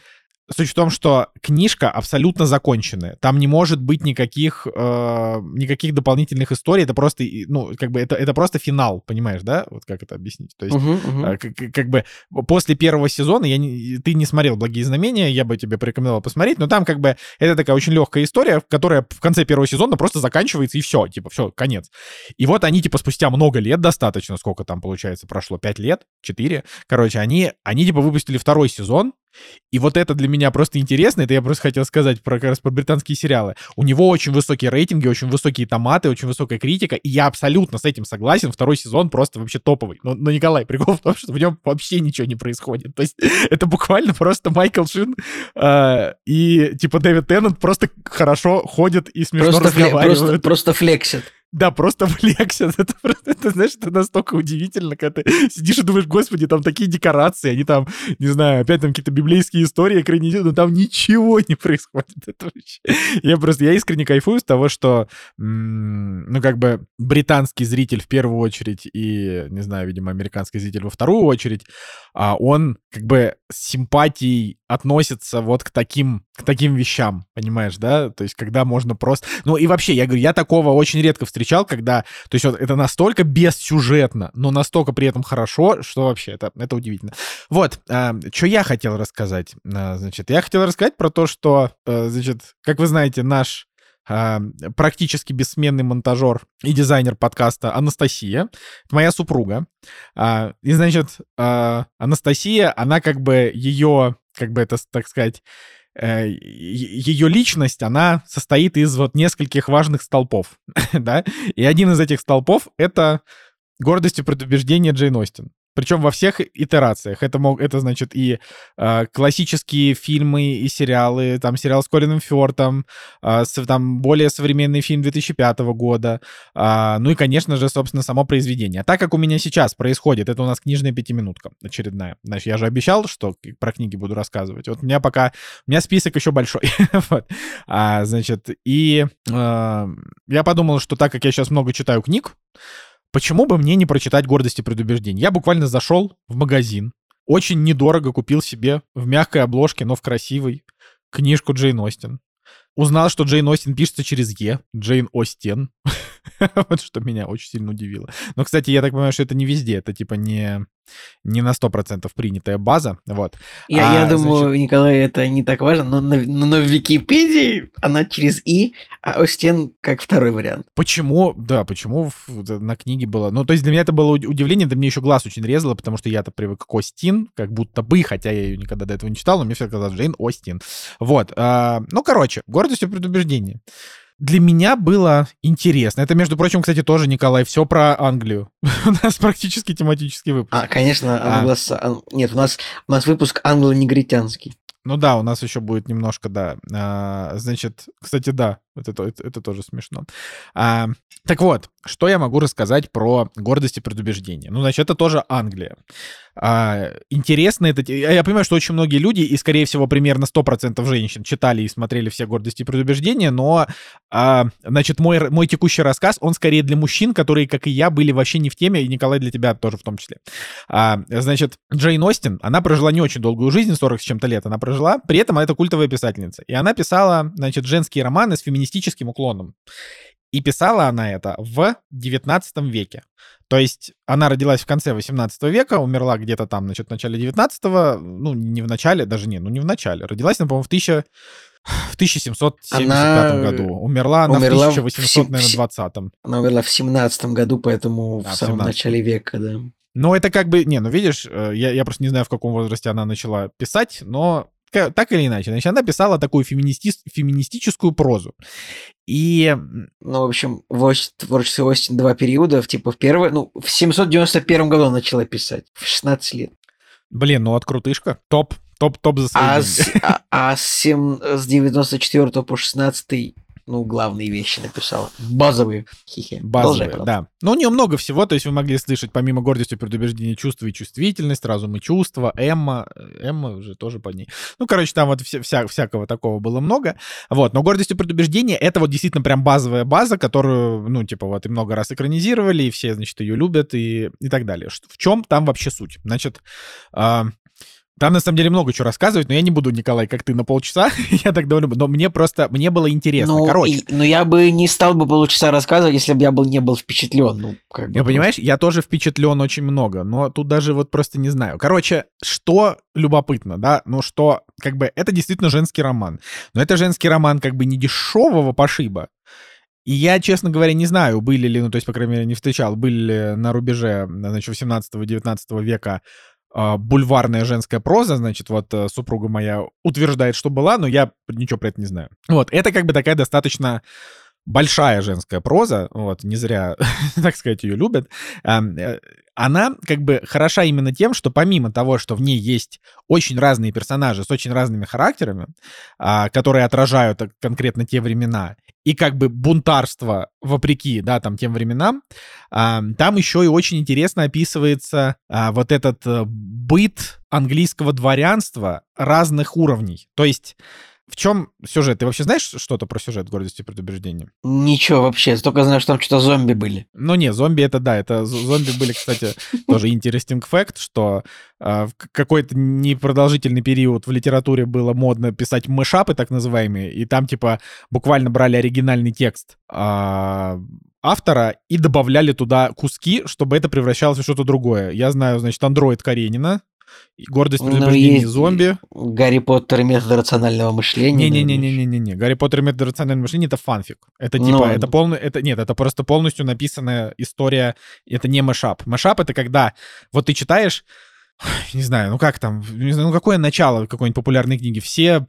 Суть в том, что книжка абсолютно законченная. Там не может быть никаких, э, никаких дополнительных историй. Это просто, ну, как бы, это, это просто финал, понимаешь, да? Вот как это объяснить? То есть, uh-huh, uh-huh. Э, как, как бы, после первого сезона, я не, ты не смотрел «Благие знамения», я бы тебе порекомендовал посмотреть, но там, как бы, это такая очень легкая история, которая в конце первого сезона просто заканчивается, и все, типа, все, конец. И вот они, типа, спустя много лет достаточно, сколько там, получается, прошло, пять лет, четыре, короче, они, они, типа, выпустили второй сезон, и вот это для меня просто интересно, это я просто хотел сказать про, как раз про британские сериалы. У него очень высокие рейтинги, очень высокие томаты, очень высокая критика, и я абсолютно с этим согласен, второй сезон просто вообще топовый. Но, но Николай, прикол в том, что в нем вообще ничего не происходит. То есть (laughs) это буквально просто Майкл Шин э, и типа Дэвид Теннант просто хорошо ходят и смешно просто разговаривают.
Фле- просто, просто флексят.
Да, просто (laughs) флексят. (laughs) Это, просто, это, знаешь, это настолько удивительно, когда ты сидишь и думаешь, господи, там такие декорации, они там, не знаю, опять там какие-то библейские истории экранизируют, но там ничего не происходит. (laughs) Это вообще... Я просто, я искренне кайфую с того, что, ну, как бы, британский зритель в первую очередь и, не знаю, видимо, американский зритель во вторую очередь, а он, как бы, с симпатией относится вот к таким, к таким вещам, понимаешь, да? То есть, когда можно просто... Ну, и вообще, я говорю, я такого очень редко встречаю встречал, когда... То есть вот это настолько бессюжетно, но настолько при этом хорошо, что вообще это, это удивительно. Вот, э, что я хотел рассказать. Э, значит, я хотел рассказать про то, что, э, значит, как вы знаете, наш практически бессменный монтажер и дизайнер подкаста Анастасия, моя супруга. И, значит, Анастасия, она как бы ее, как бы это, так сказать, ее личность, она состоит из вот нескольких важных столпов, (laughs) да, и один из этих столпов — это гордость и предубеждение Джейн Остин. Причем во всех итерациях. Это, мог, это значит, и э, классические фильмы и сериалы, там сериал с Колином Фёртом, э, с, там более современный фильм 2005 года, э, ну и, конечно же, собственно, само произведение. Так как у меня сейчас происходит, это у нас книжная пятиминутка очередная. Значит, я же обещал, что про книги буду рассказывать. Вот у меня пока... У меня список еще большой. (laughs) вот. а, значит, и э, я подумал, что так как я сейчас много читаю книг, Почему бы мне не прочитать «Гордость и предубеждение»? Я буквально зашел в магазин, очень недорого купил себе в мягкой обложке, но в красивой, книжку Джейн Остин. Узнал, что Джейн Остин пишется через «Е», Джейн Остин. (laughs) (laughs) вот что меня очень сильно удивило. Но, кстати, я так понимаю, что это не везде, это типа не не на 100% принятая база, вот.
Я, а, я думаю, значит... Николай, это не так важно, но на, но в Википедии она через «и», а Остен как второй вариант.
Почему, да, почему на книге было... Ну, то есть для меня это было удивление, да мне еще глаз очень резало, потому что я-то привык к Остин, как будто бы, хотя я ее никогда до этого не читал, но мне все казалось Джейн Остин. Вот. А, ну, короче, гордость и предубеждение для меня было интересно. Это, между прочим, кстати, тоже, Николай, все про Англию. (laughs) у нас практически тематический выпуск.
А, конечно, а. нет, у нас, у нас выпуск англо-негритянский.
Ну да, у нас еще будет немножко, да. А, значит, кстати, да, это, это, это тоже смешно. А, так вот, что я могу рассказать про гордость и предубеждение? Ну, значит, это тоже Англия. А, интересно это... Я понимаю, что очень многие люди, и, скорее всего, примерно 100% женщин читали и смотрели все гордости и предубеждения, но, а, значит, мой, мой текущий рассказ, он скорее для мужчин, которые, как и я, были вообще не в теме, и Николай для тебя тоже в том числе. А, значит, Джейн Остин, она прожила не очень долгую жизнь, 40 с чем-то лет она прожила, при этом это культовая писательница. И она писала, значит, женские романы с феминистическим уклоном. И писала она это в 19 веке. То есть она родилась в конце 18 века, умерла где-то там, значит, в начале 19 ну, не в начале, даже не, ну, не в начале. Родилась она, по-моему, в 1000... В 1775 она году. Умерла она умерла в 1820
Она умерла в 17 году, поэтому да, в самом 17. начале века, да.
Но это как бы, не, ну видишь, э, я, я просто не знаю, в каком возрасте она начала писать, но так или иначе, значит, она писала такую феминисти... феминистическую прозу. И...
Ну, в общем, в творчестве Остин два периода, типа в первый, ну, в 791 году она начала писать, в 16 лет.
Блин, ну от крутышка. Топ, топ, топ за свои
а с, а, а с, 7, с 94 по 16 ну, главные вещи написал. Базовые. Хихи.
Базовые, да. Но у нее много всего, то есть вы могли слышать, помимо гордости, предубеждения, чувства и чувствительность, разум и чувства, Эмма, Эмма уже тоже под ней. Ну, короче, там вот вся, вся, всякого такого было много. Вот, но гордость и предубеждение — это вот действительно прям базовая база, которую, ну, типа, вот и много раз экранизировали, и все, значит, ее любят и, и так далее. В чем там вообще суть? Значит, э, там, на самом деле, много чего рассказывать, но я не буду, Николай, как ты, на полчаса. (laughs) я так довольно... Но мне просто... Мне было интересно. Ну, Короче. И,
но я бы не стал бы полчаса рассказывать, если бы я был, не был впечатлен. Ну,
как бы, я, понимаешь, я тоже впечатлен очень много, но тут даже вот просто не знаю. Короче, что любопытно, да? Ну, что, как бы, это действительно женский роман. Но это женский роман как бы не дешевого пошиба, и я, честно говоря, не знаю, были ли, ну, то есть, по крайней мере, не встречал, были ли на рубеже, значит, 18-19 века бульварная женская проза, значит, вот э, супруга моя утверждает, что была, но я ничего про это не знаю. Вот, это как бы такая достаточно большая женская проза, вот, не зря, (laughs) так сказать, ее любят, э, она как бы хороша именно тем, что помимо того, что в ней есть очень разные персонажи с очень разными характерами, а, которые отражают конкретно те времена, и как бы бунтарство вопреки, да, там, тем временам, а, там еще и очень интересно описывается а, вот этот э, быт английского дворянства разных уровней. То есть в чем сюжет? Ты вообще знаешь что-то про сюжет гордости и предубеждения?
Ничего вообще, только знаю, что там что-то зомби были.
Ну не, зомби это да, это зомби были, кстати, тоже interesting fact, что э, в какой-то непродолжительный период в литературе было модно писать мышапы, так называемые, и там типа буквально брали оригинальный текст э, автора и добавляли туда куски, чтобы это превращалось в что-то другое. Я знаю, значит, андроид Каренина, Гордость ну, предупреждения ну, зомби.
Гарри Поттер и метод рационального мышления.
Не-не-не-не-не-не. Гарри Поттер и метод рационального мышления это фанфик. Это типа, ну, это полный, это нет, это просто полностью написанная история. Это не мэшап. Мэшап это когда вот ты читаешь (sighs) не знаю, ну как там, не знаю, ну какое начало какой-нибудь популярной книги? Все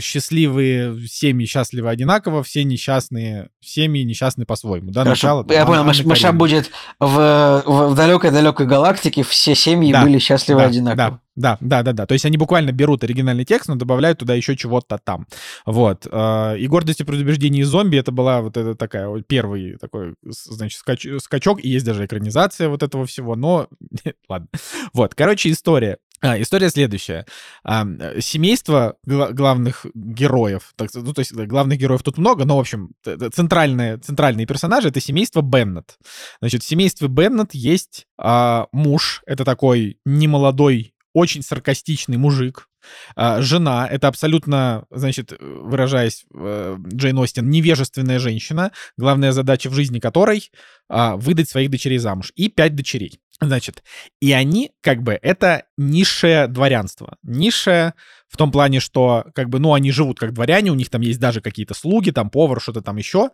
счастливые семьи счастливы одинаково, все несчастные семьи несчастны по-своему, да?
Хорошо, начало, я понял, Маша будет в, в, в далекой-далекой галактике, все семьи да, были счастливы
да,
одинаково.
Да. Да, да, да, да. То есть они буквально берут оригинальный текст, но добавляют туда еще чего-то там. Вот. А, и гордость и предубеждение зомби это была вот эта такая вот первый такой, значит, скач, скачок. И есть даже экранизация вот этого всего, но (laughs) ладно. Вот. Короче, история. А, история следующая. А, семейство главных героев, так, ну, то есть главных героев тут много, но, в общем, центральные, центральные персонажи — это семейство Беннет. Значит, в семействе Беннет есть а, муж, это такой немолодой очень саркастичный мужик. А, жена — это абсолютно, значит, выражаясь э, Джейн Остин, невежественная женщина, главная задача в жизни которой а, — выдать своих дочерей замуж. И пять дочерей. Значит, и они, как бы, это низшее дворянство. Низшее в том плане, что, как бы, ну, они живут как дворяне, у них там есть даже какие-то слуги, там повар, что-то там еще,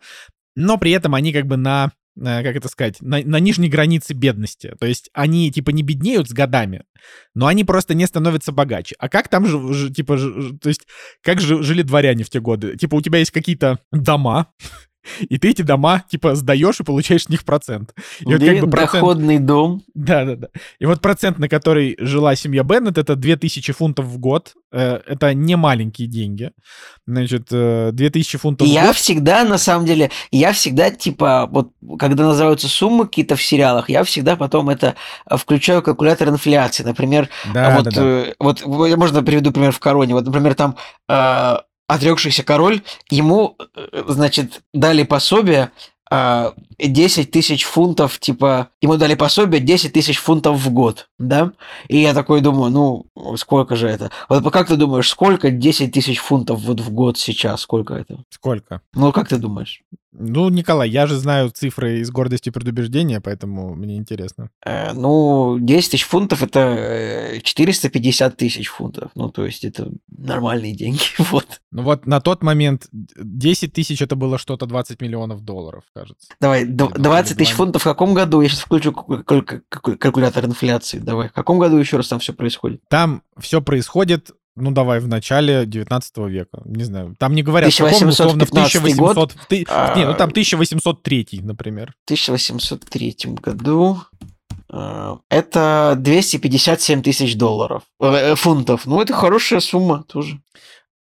но при этом они как бы на как это сказать, на, на нижней границе бедности. То есть они, типа, не беднеют с годами, но они просто не становятся богаче. А как там же, типа, то есть, как же жили дворяне в те годы? Типа, у тебя есть какие-то дома, (laughs) и ты эти дома, типа, сдаешь и получаешь с них процент. И
вот, как бы, процент... Доходный дом.
Да-да-да. И вот процент, на который жила семья Беннет, это 2000 фунтов в год. Э, это не маленькие деньги. Значит, 2000 э, фунтов
я
в год.
Я всегда, на самом деле, я всегда, типа, вот, когда называются суммы какие-то в сериалах, я всегда потом это включаю калькулятор инфляции. Например, да, вот, да, да. вот, можно приведу пример в Короне. Вот, например, там отрекшийся король, ему, э, значит, дали пособие 10 а, тысяч фунтов, типа, ему дали пособие 10 тысяч фунтов в год, да? И я такой думаю, ну, сколько же это? Вот как ты думаешь, сколько 10 тысяч фунтов вот в год сейчас, сколько это?
Сколько?
Ну, как ты думаешь?
Ну, Николай, я же знаю цифры из гордости и предубеждения, поэтому мне интересно.
Э, ну, 10 тысяч фунтов это 450 э, тысяч фунтов. Ну, то есть это нормальные деньги. (laughs) вот.
Ну вот на тот момент 10 тысяч это было что-то 20 миллионов долларов, кажется.
Давай, 20 тысяч фунтов в каком году? Я сейчас включу калькулятор инфляции. Давай. В каком году еще раз там все происходит?
Там все происходит ну давай, в начале 19 века. Не знаю. Там не говорят,
1815 каком, условно, в 1800... Год,
ты, а... Не, ну там 1803, например.
В 1803 году э, это 257 тысяч долларов, э, фунтов. Ну, это хорошая сумма тоже.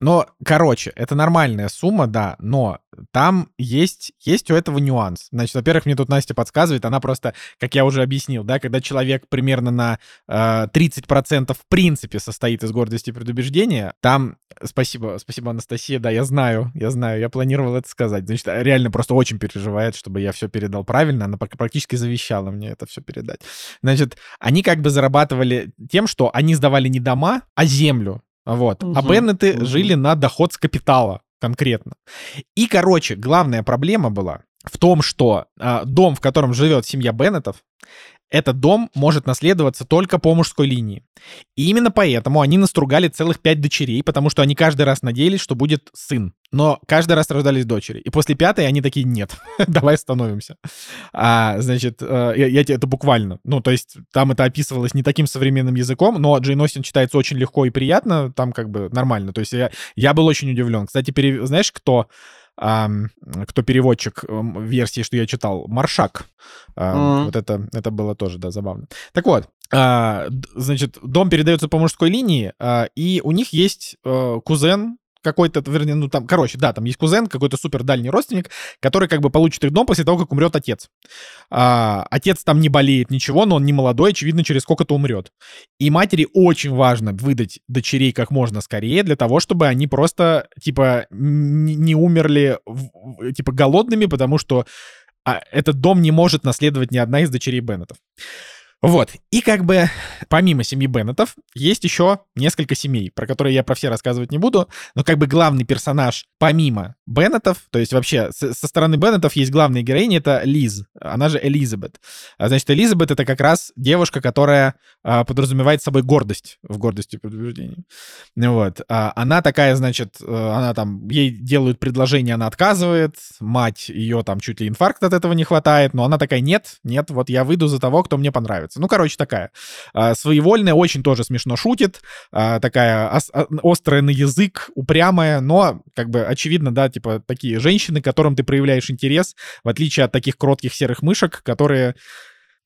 Но, короче, это нормальная сумма, да, но там есть, есть у этого нюанс. Значит, во-первых, мне тут Настя подсказывает, она просто, как я уже объяснил, да, когда человек примерно на э, 30% в принципе состоит из гордости и предубеждения, там, спасибо, спасибо, Анастасия, да, я знаю, я знаю, я планировал это сказать. Значит, реально просто очень переживает, чтобы я все передал правильно, она практически завещала мне это все передать. Значит, они как бы зарабатывали тем, что они сдавали не дома, а землю. Вот. Угу, а Беннеты угу. жили на доход с капитала конкретно. И, короче, главная проблема была в том, что э, дом, в котором живет семья Беннетов, этот дом может наследоваться только по мужской линии. И именно поэтому они настругали целых пять дочерей, потому что они каждый раз надеялись, что будет сын. Но каждый раз рождались дочери. И после пятой они такие, нет, (laughs) давай остановимся. А, значит, э, я, я это буквально. Ну, то есть там это описывалось не таким современным языком, но Джейн Остин читается очень легко и приятно, там как бы нормально. То есть я, я был очень удивлен. Кстати, пере... знаешь, кто а, кто переводчик версии, что я читал, Маршак. А, mm-hmm. Вот это, это было тоже, да, забавно. Так вот, а, значит, дом передается по мужской линии, а, и у них есть а, кузен, какой-то, вернее, ну там, короче, да, там есть кузен, какой-то супер дальний родственник, который как бы получит их дом после того, как умрет отец. А, отец там не болеет ничего, но он не молодой, очевидно, через сколько-то умрет. И матери очень важно выдать дочерей как можно скорее для того, чтобы они просто, типа, не умерли, типа, голодными, потому что а, этот дом не может наследовать ни одна из дочерей Беннетов. Вот. И как бы помимо семьи Беннетов есть еще несколько семей, про которые я про все рассказывать не буду, но как бы главный персонаж помимо Беннетов, то есть вообще со стороны Беннетов есть главная героиня, это Лиз, она же Элизабет. А, значит, Элизабет это как раз девушка, которая а, подразумевает собой гордость в гордости предубеждения. Вот. А, она такая, значит, э, она там, ей делают предложение, она отказывает, мать ее там чуть ли инфаркт от этого не хватает, но она такая, нет, нет, вот я выйду за того, кто мне понравится нравится. Ну, короче, такая. А, своевольная, очень тоже смешно шутит. А, такая а, острая на язык, упрямая, но, как бы, очевидно, да, типа, такие женщины, которым ты проявляешь интерес, в отличие от таких кротких серых мышек, которые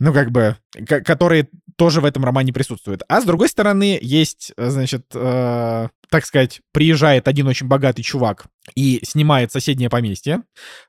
ну, как бы, которые тоже в этом романе присутствуют. А с другой стороны, есть, значит, э, так сказать, приезжает один очень богатый чувак и снимает соседнее поместье.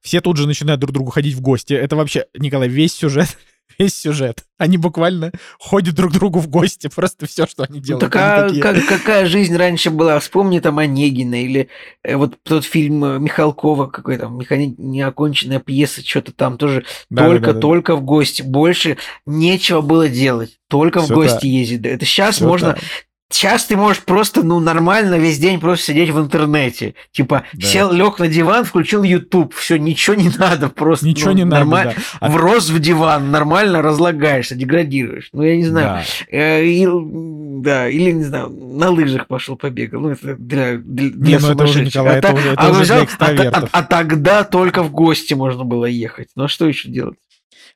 Все тут же начинают друг другу ходить в гости. Это вообще, Николай, весь сюжет (laughs) весь сюжет. Они буквально ходят друг к другу в гости, просто все, что они делают.
Так а такие... как, какая жизнь раньше была? Вспомни там Онегина или э, вот тот фильм э, Михалкова, какой там, механи... неоконченная пьеса, что-то там тоже только-только да, да, в гости. Больше нечего было делать. Только Все в гости так. ездить. Это сейчас Все можно так. Сейчас ты можешь просто, ну, нормально весь день просто сидеть в интернете. Типа, да. сел, лег на диван, включил YouTube. Все, ничего не (laughs) надо, просто
ничего ну, не
нормально.
надо.
Да. Врос в диван, нормально разлагаешься, деградируешь. Ну, я не знаю. Да. Э, и, да, или, не знаю, на лыжах пошел побегал. Ну, это для, для, для
не, ну это уже, Николай, а, это, уже, это а, уже экстравертов.
А, а, а тогда только в гости можно было ехать. Ну, а что еще делать?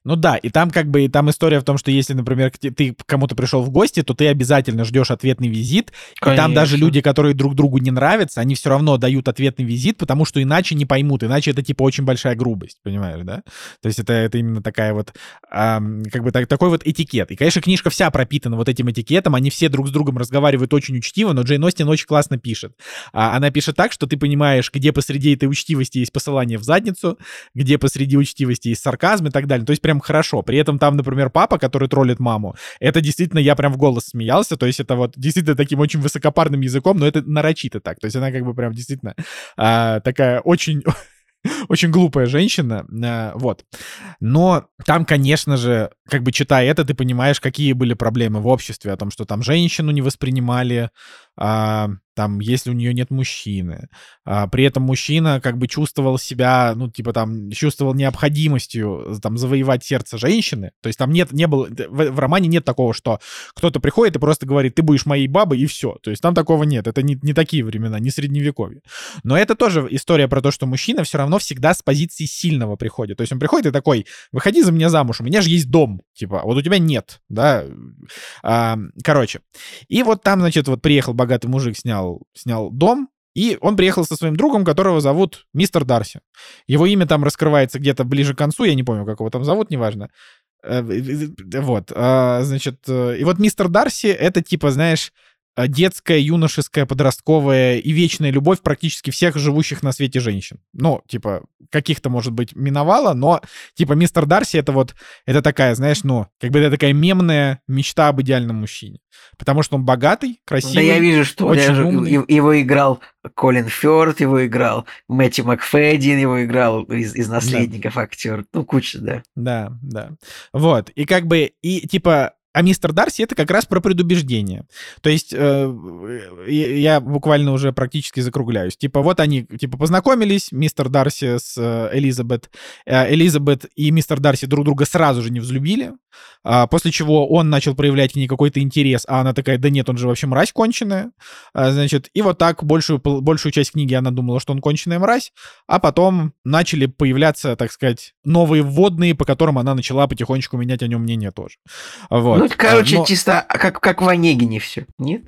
Ну да, и там как бы, и там история в том, что если, например, ты кому-то пришел в гости, то ты обязательно ждешь ответный визит. Конечно. И там даже люди, которые друг другу не нравятся, они все равно дают ответный визит, потому что иначе не поймут, иначе это типа очень большая грубость, понимаешь, да? То есть это, это именно такая вот, эм, как бы так, такой вот этикет. И, конечно, книжка вся пропитана вот этим этикетом, они все друг с другом разговаривают очень учтиво, но Джейн Остин очень классно пишет. А, она пишет так, что ты понимаешь, где посреди этой учтивости есть посылание в задницу, где посреди учтивости есть сарказм и так далее. То есть прям прям хорошо. При этом там, например, папа, который троллит маму, это действительно, я прям в голос смеялся, то есть это вот действительно таким очень высокопарным языком, но это нарочито так. То есть она как бы прям действительно а, такая очень (laughs) очень глупая женщина, а, вот. Но там, конечно же, как бы читая это, ты понимаешь, какие были проблемы в обществе, о том, что там женщину не воспринимали а, там, если у нее нет мужчины. А, при этом мужчина как бы чувствовал себя, ну, типа там, чувствовал необходимостью там завоевать сердце женщины. То есть там нет, не было, в, в романе нет такого, что кто-то приходит и просто говорит, ты будешь моей бабой, и все. То есть там такого нет. Это не, не такие времена, не средневековье. Но это тоже история про то, что мужчина все равно всегда с позиции сильного приходит. То есть он приходит и такой, выходи за меня замуж, у меня же есть дом. Типа, вот у тебя нет, да. А, короче. И вот там, значит, вот приехал богатый мужик, снял снял, дом, и он приехал со своим другом, которого зовут мистер Дарси. Его имя там раскрывается где-то ближе к концу, я не помню, как его там зовут, неважно. Э, вот, а, значит, э, и вот мистер Дарси — это типа, знаешь, детская, юношеская, подростковая и вечная любовь практически всех живущих на свете женщин. Ну, типа, каких-то, может быть, миновало, но, типа, мистер Дарси — это вот, это такая, знаешь, ну, как бы это такая мемная мечта об идеальном мужчине. Потому что он богатый, красивый,
Да я вижу, что
очень
даже
умный.
его играл Колин Фёрд, его играл Мэтью Макфейдин, его играл из, из «Наследников» актер. Ну, куча, да.
Да, да. Вот, и как бы, и, типа, а мистер Дарси это как раз про предубеждение. То есть э, я буквально уже практически закругляюсь. Типа вот они типа познакомились, мистер Дарси с э, Элизабет. Э, Элизабет и мистер Дарси друг друга сразу же не взлюбили. А, после чего он начал проявлять к ней какой-то интерес, а она такая, да нет, он же вообще мразь конченая. А, значит, и вот так большую, большую часть книги она думала, что он конченая мразь, а потом начали появляться, так сказать, новые вводные, по которым она начала потихонечку менять о нем мнение тоже. Вот.
Ну, короче,
Но...
чисто как, как в Онегине все, нет?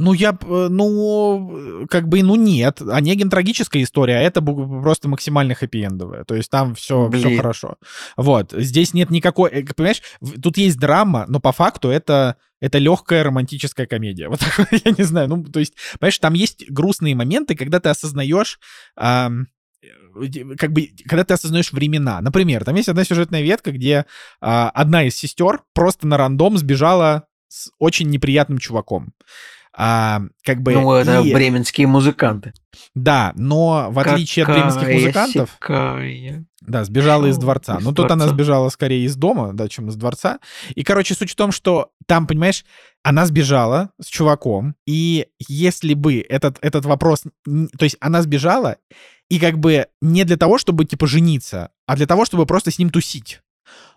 Ну, я, ну, как бы, ну, нет. Онегин трагическая история, а это просто максимально хэппи-эндовая. То есть там все, все хорошо. Вот. Здесь нет никакой... э, Понимаешь, тут есть драма, но по факту это, это легкая романтическая комедия. (laughs) Вот так я не знаю. Ну, то есть, понимаешь, там есть грустные моменты, когда ты осознаешь... ам, э, как бы, когда ты осознаешь времена. Например, там есть одна сюжетная ветка, где а, одна из сестер просто на рандом сбежала с очень неприятным чуваком. А, как бы,
Ну, это
и-
бременские музыканты.
да, но в отличие от бременских
Какая
музыкантов,
сякая.
да, сбежала из
Шоу
дворца.
из
Но тут она
дворца.
сбежала скорее из дома, да, чем из дворца. И, короче, суть в том, что там, понимаешь, она сбежала с чуваком, и если бы этот, этот вопрос... То есть она сбежала, и как бы не для того, чтобы, типа, жениться, а для того, чтобы просто с ним тусить.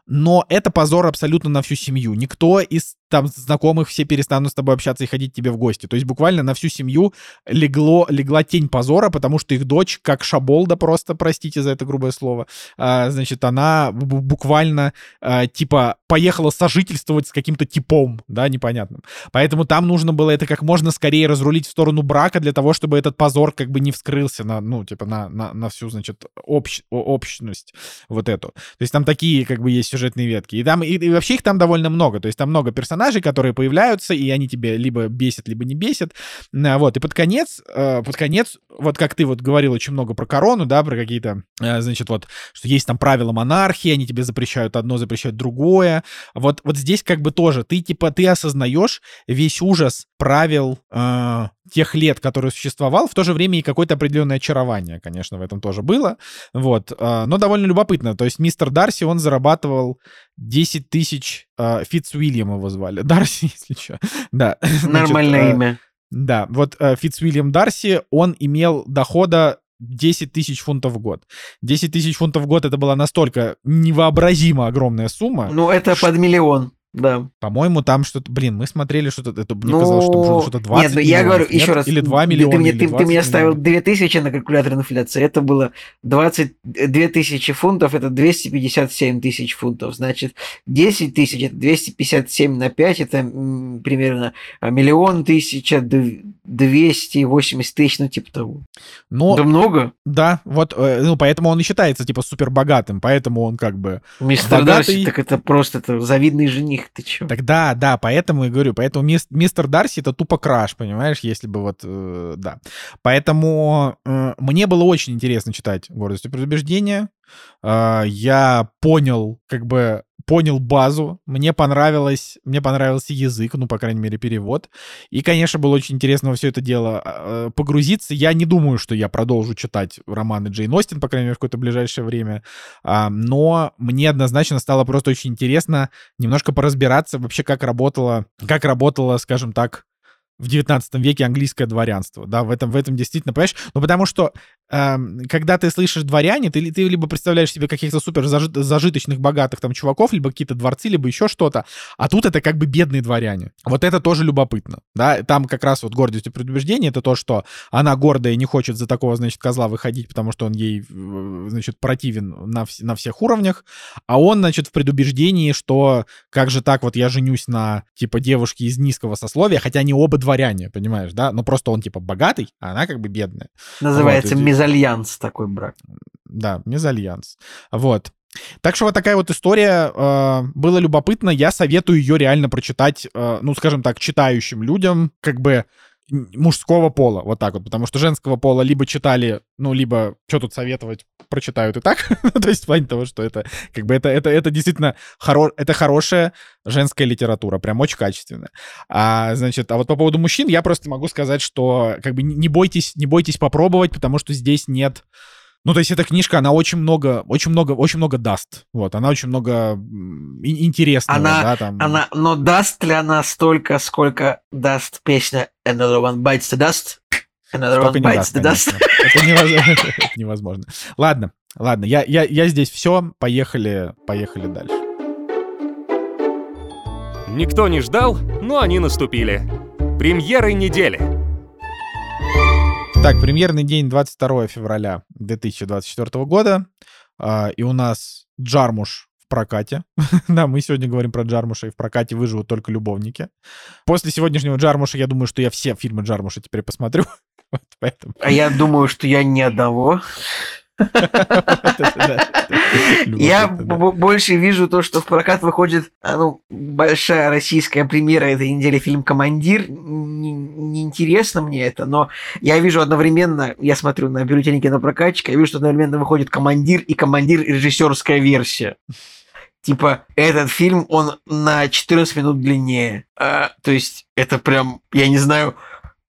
Но это позор абсолютно на всю семью. Никто из там знакомых все перестанут с тобой общаться и ходить тебе в гости. То есть буквально на всю семью легло, легла тень позора, потому что их дочь, как шаболда просто, простите за это грубое слово, а, значит, она бу- буквально а, типа поехала сожительствовать с каким-то типом, да, непонятным. Поэтому там нужно было это как можно скорее разрулить в сторону брака для того, чтобы этот позор как бы не вскрылся на, ну, типа на, на, на всю, значит, общ, общность вот эту. То есть там такие как бы есть сюжетные ветки. И там, и, и вообще их там довольно много. То есть там много персонажей, которые появляются, и они тебе либо бесят, либо не бесят. А, Вот, и под конец, э, под конец, вот как ты вот говорил очень много про корону, да, про какие-то, э, значит, вот, что есть там правила монархии, они тебе запрещают одно, запрещают другое. Вот, вот здесь как бы тоже, ты типа, ты осознаешь весь ужас правил э, тех лет, которые существовал, в то же время и какое-то определенное очарование, конечно, в этом тоже было. Вот, э, но довольно любопытно. То есть мистер Дарси, он зарабатывал 10 тысяч, э, Фитцуильям его звали. (laughs) Дарси, если что. Да. (laughs) Значит,
Нормальное
э,
имя.
да, вот э, Фитцвильям Дарси, он имел дохода 10 тысяч фунтов в год. 10 тысяч фунтов в год это была настолько невообразимо огромная сумма.
Ну, это под миллион, да.
По-моему, там что-то... Блин, мы смотрели что-то... Это, мне
Ну,
казалось, что было что-то 20
Нет, ну я
миллионов,
говорю
нет?
еще раз.
Или 2
ты-
миллиона,
Ты, мне,
или
ты, ты
20
мне ставил
миллионов.
2000 на калькулятор инфляции. Это было 22 тысячи фунтов, это 257 тысяч фунтов. Значит, 10 тысяч, это 257 на 5, это м, примерно а, миллион тысяча, дв- 280 тысяч, ну типа того.
Но,
Да много.
да, вот, э, ну, поэтому он и считается, типа, супер богатым, поэтому он как бы...
Мистер
Богатый.
Дарси, так это просто это завидный жених, ты чё?
Так да, да, поэтому и говорю, поэтому мис- мистер Дарси это тупо краш, понимаешь, если бы вот, э, да. Поэтому э, мне было очень интересно читать «Гордость и предубеждение». Э, я понял, как бы, понял базу, мне понравилось, мне понравился язык, ну, по крайней мере, перевод. И, конечно, было очень интересно во все это дело э, погрузиться. Я не думаю, что я продолжу читать романы Джейн Остин, по крайней мере, в какое-то ближайшее время. А, но мне однозначно стало просто очень интересно немножко поразбираться вообще, как работала, как работала, скажем так, в 19 веке английское дворянство, да, в этом, в этом действительно, понимаешь, ну, потому что э, когда ты слышишь дворяне, ты, ты либо представляешь себе каких-то супер зажиточных, богатых там чуваков, либо какие-то дворцы, либо еще что-то, а тут это как бы бедные дворяне. Вот это тоже любопытно, да, там как раз вот гордость и предубеждение, это то, что она гордая и не хочет за такого, значит, козла выходить, потому что он ей, значит, противен на, вс- на всех уровнях, а он, значит, в предубеждении, что как же так, вот я женюсь на, типа, девушке из низкого сословия, хотя они оба дворяне, понимаешь, да, но просто он, типа, богатый, а она как бы бедная.
Называется вот, мезальянс такой брак.
Да, мезальянс. Вот. Так что вот такая вот история. Э, было любопытно. Я советую ее реально прочитать, э, ну, скажем так, читающим людям, как бы мужского пола, вот так вот, потому что женского пола либо читали, ну, либо что тут советовать, прочитают и так, (laughs) то есть в плане того, что это, как бы, это, это, это действительно хоро... это хорошая женская литература, прям очень качественная. А, значит, а вот по поводу мужчин я просто могу сказать, что, как бы, не бойтесь, не бойтесь попробовать, потому что здесь нет ну, то есть эта книжка, она очень много, очень много, очень много даст. Вот, она очень много интересного,
она,
да, там.
Она, но даст ли она столько, сколько даст песня Another One Bites the Dust?
Another One Bites the Dust. Это невозможно. (laughs) невозможно. Ладно, ладно, я, я, я здесь все, поехали, поехали дальше.
Никто не ждал, но они наступили. Премьеры недели.
Так, премьерный день 22 февраля 2024 года. А, и у нас Джармуш в прокате. (laughs) да, мы сегодня говорим про Джармуша, и в прокате выживут только любовники. После сегодняшнего Джармуша я думаю, что я все фильмы Джармуша теперь посмотрю. (laughs) вот
поэтому. А я думаю, что я ни одного. (laughs) Я больше вижу то, что в прокат выходит а, ну, большая российская премьера этой недели фильм «Командир». Неинтересно мне это, но я вижу одновременно, я смотрю на бюллетени прокатчика, я вижу, что одновременно выходит «Командир» и «Командир» режиссерская версия. Типа, этот фильм, он на 14 минут длиннее. А, то есть, это прям, я не знаю,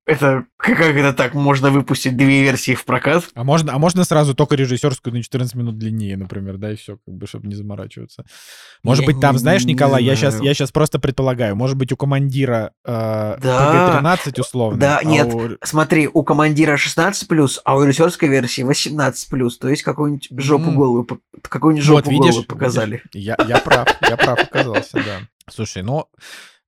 это как это так? Можно выпустить две версии в прокат?
А можно, а можно сразу только режиссерскую на 14 минут длиннее, например, да, и все, как бы, чтобы не заморачиваться. Может я быть, там, не, знаешь, Николай, я сейчас, я сейчас просто предполагаю, может быть, у командира э, да, PG-13 условно.
Да, а нет, у... смотри, у командира 16 плюс, а у режиссерской версии 18 плюс, то есть какую-нибудь жопу mm. голову, какую-нибудь жопу вот, видишь, голову показали.
Видишь, я, я прав, я прав оказался, да. Слушай, ну,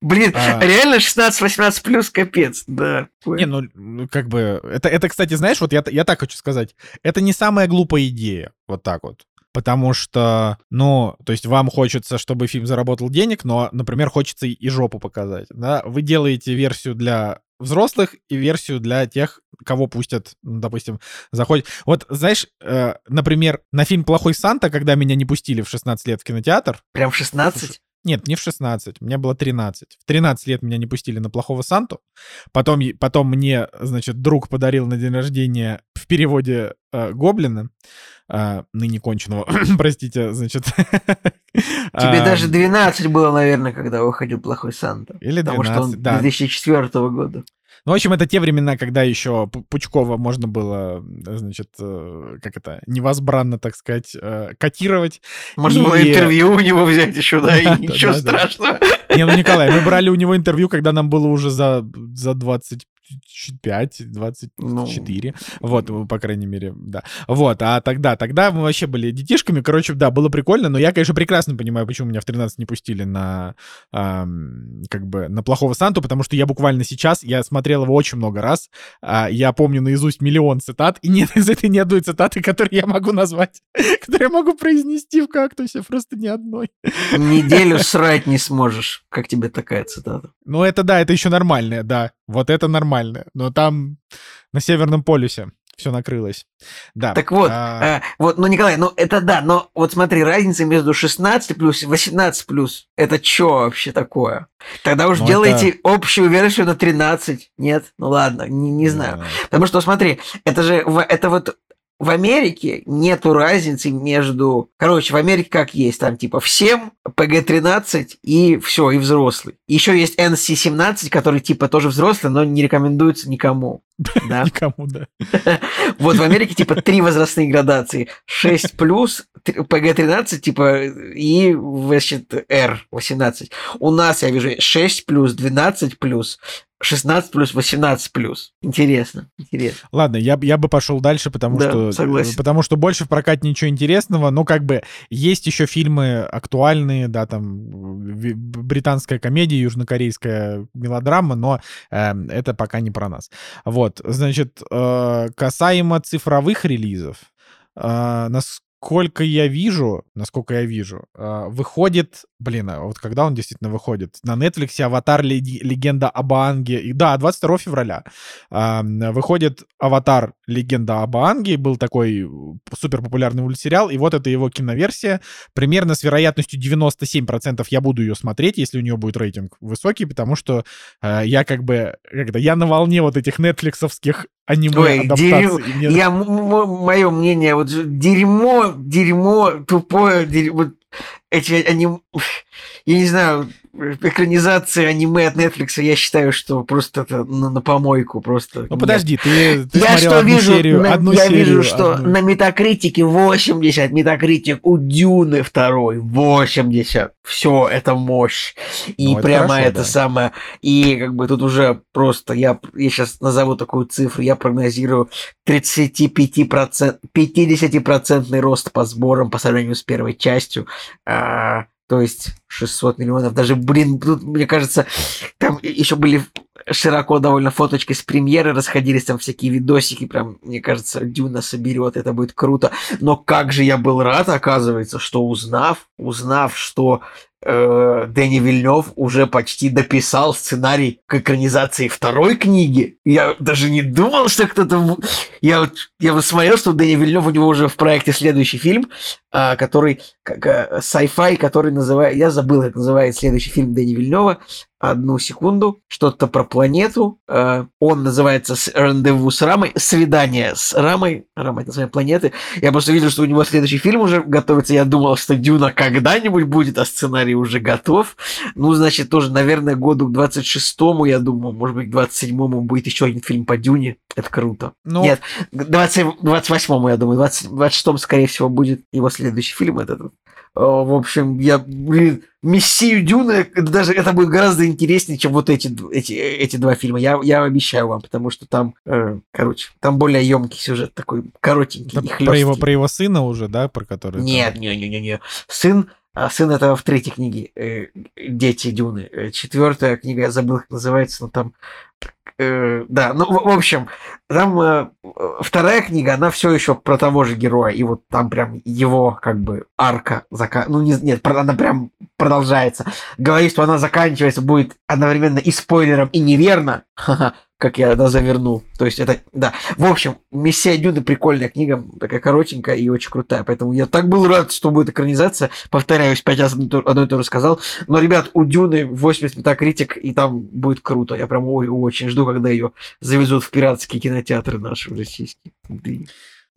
Блин, а... реально 16-18 плюс капец, да.
Не, ну, ну, как бы, это, это, кстати, знаешь, вот я, я так хочу сказать, это не самая глупая идея, вот так вот. Потому что, ну, то есть вам хочется, чтобы фильм заработал денег, но, например, хочется и жопу показать, да? Вы делаете версию для взрослых и версию для тех, кого пустят, ну, допустим, заходит. Вот, знаешь, э, например, на фильм «Плохой Санта», когда меня не пустили в 16 лет в кинотеатр...
Прям в 16?
Нет, не в 16, мне было 13. В 13 лет меня не пустили на плохого Санту. Потом, потом мне, значит, друг подарил на день рождения в переводе э, Гоблина, э, ныне конченого, (clears throat) простите, значит. (laughs)
Тебе даже 12 было, наверное, когда выходил плохой Санта. Или 12, потому что он да. 2004 года.
Ну, в общем, это те времена, когда еще Пучкова можно было, значит, э, как это, невозбранно, так сказать, э, котировать.
Можно и... было интервью у него взять еще, да, (laughs) и ничего страшного.
Не, ну, Николай, мы брали у него интервью, когда нам было уже за, за 20 25, 24. Ну... Вот, по крайней мере, да. Вот, а тогда, тогда мы вообще были детишками. Короче, да, было прикольно, но я, конечно, прекрасно понимаю, почему меня в 13 не пустили на, эм, как бы, на плохого Санту, потому что я буквально сейчас, я смотрел его очень много раз, э, я помню наизусть миллион цитат, и нет из этой ни одной цитаты, которую я могу назвать, (laughs) которую я могу произнести в кактусе, просто ни одной.
Неделю срать не сможешь. Как тебе такая цитата?
Ну, это да, это еще нормальное, да. Вот это нормально. Но там на Северном полюсе все накрылось. Да.
Так вот, а... э, вот, ну, Николай, ну это да, но вот смотри, разница между 16 плюс и 18 плюс, это что вообще такое? Тогда уж ну, делайте это... общую версию на 13. Нет? Ну ладно, не, не знаю. Да. Потому что, смотри, это же, это вот в Америке нету разницы между... Короче, в Америке как есть, там типа всем, ПГ-13 и все, и взрослый. Еще есть NC-17, который типа тоже взрослый, но не рекомендуется никому. (laughs)
Да? Никому, да. (laughs)
Вот в Америке типа три возрастные градации. 6 плюс, ПГ-13 типа и значит, R-18. У нас, я вижу, 6 плюс, 12 плюс, 16 плюс, 18 плюс. Интересно, интересно.
Ладно, я, я бы пошел дальше, потому
Да,
что
согласен.
потому что больше в прокате ничего интересного. Ну, как бы есть еще фильмы актуальные, да, там британская комедия, южнокорейская мелодрама, но э, это пока не про нас. Вот, значит, э, касаемо цифровых релизов, э, насколько я вижу, насколько я вижу, э, выходит, блин, а вот когда он действительно выходит? На Netflix «Аватар. Легенда об Аанге». И, да, 22 февраля а, выходит «Аватар. Легенда об Аанге». Был такой супер популярный мультсериал, и вот это его киноверсия. Примерно с вероятностью 97% я буду ее смотреть, если у нее будет рейтинг высокий, потому что э, я как бы, это, я на волне вот этих нетфликсовских аниме
Ой,
И мне-
Я, мое мнение, вот дерьмо, дерьмо, тупое, дерьмо, вот эти они, я не знаю, экранизации аниме от Netflix, я считаю, что просто это на, на помойку, просто.
Ну подожди, ты, ты
я что
одну
вижу,
серию,
на-
одну
я
серию,
вижу, что
одну-
на Метакритике 80, Метакритик у Дюны второй 80. Все, это мощь. И
Ну, это
прямо
хорошо,
это
да.
самое. И как бы тут уже просто, я, я сейчас назову такую цифру, я прогнозирую 35%, 50% рост по сборам по сравнению с первой частью. А, то есть 600 миллионов. Даже, блин, тут, мне кажется, там еще были широко довольно фоточки с премьеры, расходились там всякие видосики, прям, мне кажется, Дюна соберет, это будет круто. Но как же я был рад, оказывается, что узнав, узнав, что э, Дэнни Вильнев уже почти дописал сценарий к экранизации второй книги. Я даже не думал, что кто-то... Я, я вот смотрел, что Дэнни Вильнев у него уже в проекте следующий фильм, а, который как э, sci-fi, который называет... Я забыл, как называется следующий фильм Дэнни Вильнева. Одну секунду. Что-то про планету. Э, Он называется «Рандеву с Рамой». «Свидание с Рамой». Рама — это название планеты. Я просто видел, что у него следующий фильм уже готовится. Я думал, что Дюна когда-нибудь будет, а сценарий уже готов. Ну, значит, тоже, наверное, году к 26-му, я думаю, может быть, к 27-му будет еще один фильм по Дюне. Это круто.
Ну,
Нет, к 20 28-му, я думаю, 20, 26-м, скорее всего, будет его следующий фильм. этот. О, В общем, я, блин, Мессию это даже это будет гораздо интереснее, чем вот эти, эти, эти два фильма. Я, я обещаю вам, потому что там, э, короче, там более емкий сюжет такой, коротенький и
про, его, про его сына уже, да, про который... там-
Нет, не, не, не, не. Сын, а сын это в третьей книге э, Дети Дюны. Э, Четвертая книга, я забыл, как называется, но там. Э, да, ну, в, общем, там э, вторая книга, она все еще про того же героя, и вот там прям его, как бы, арка, зака... ну, не, нет, она прям продолжается. Говорит, что она заканчивается, будет одновременно и спойлером, и неверно. Как я да, завернул. То есть это, да. В общем, «Мессия Дюны» прикольная книга, такая коротенькая и очень крутая. Поэтому я так был рад, что будет экранизация. Повторяюсь, пять раз одно и то- же сказал. Но, ребят, у Дюны 80 метакритик, и там будет круто. Я прям очень жду, когда ее завезут в пиратские кинотеатры наши российские.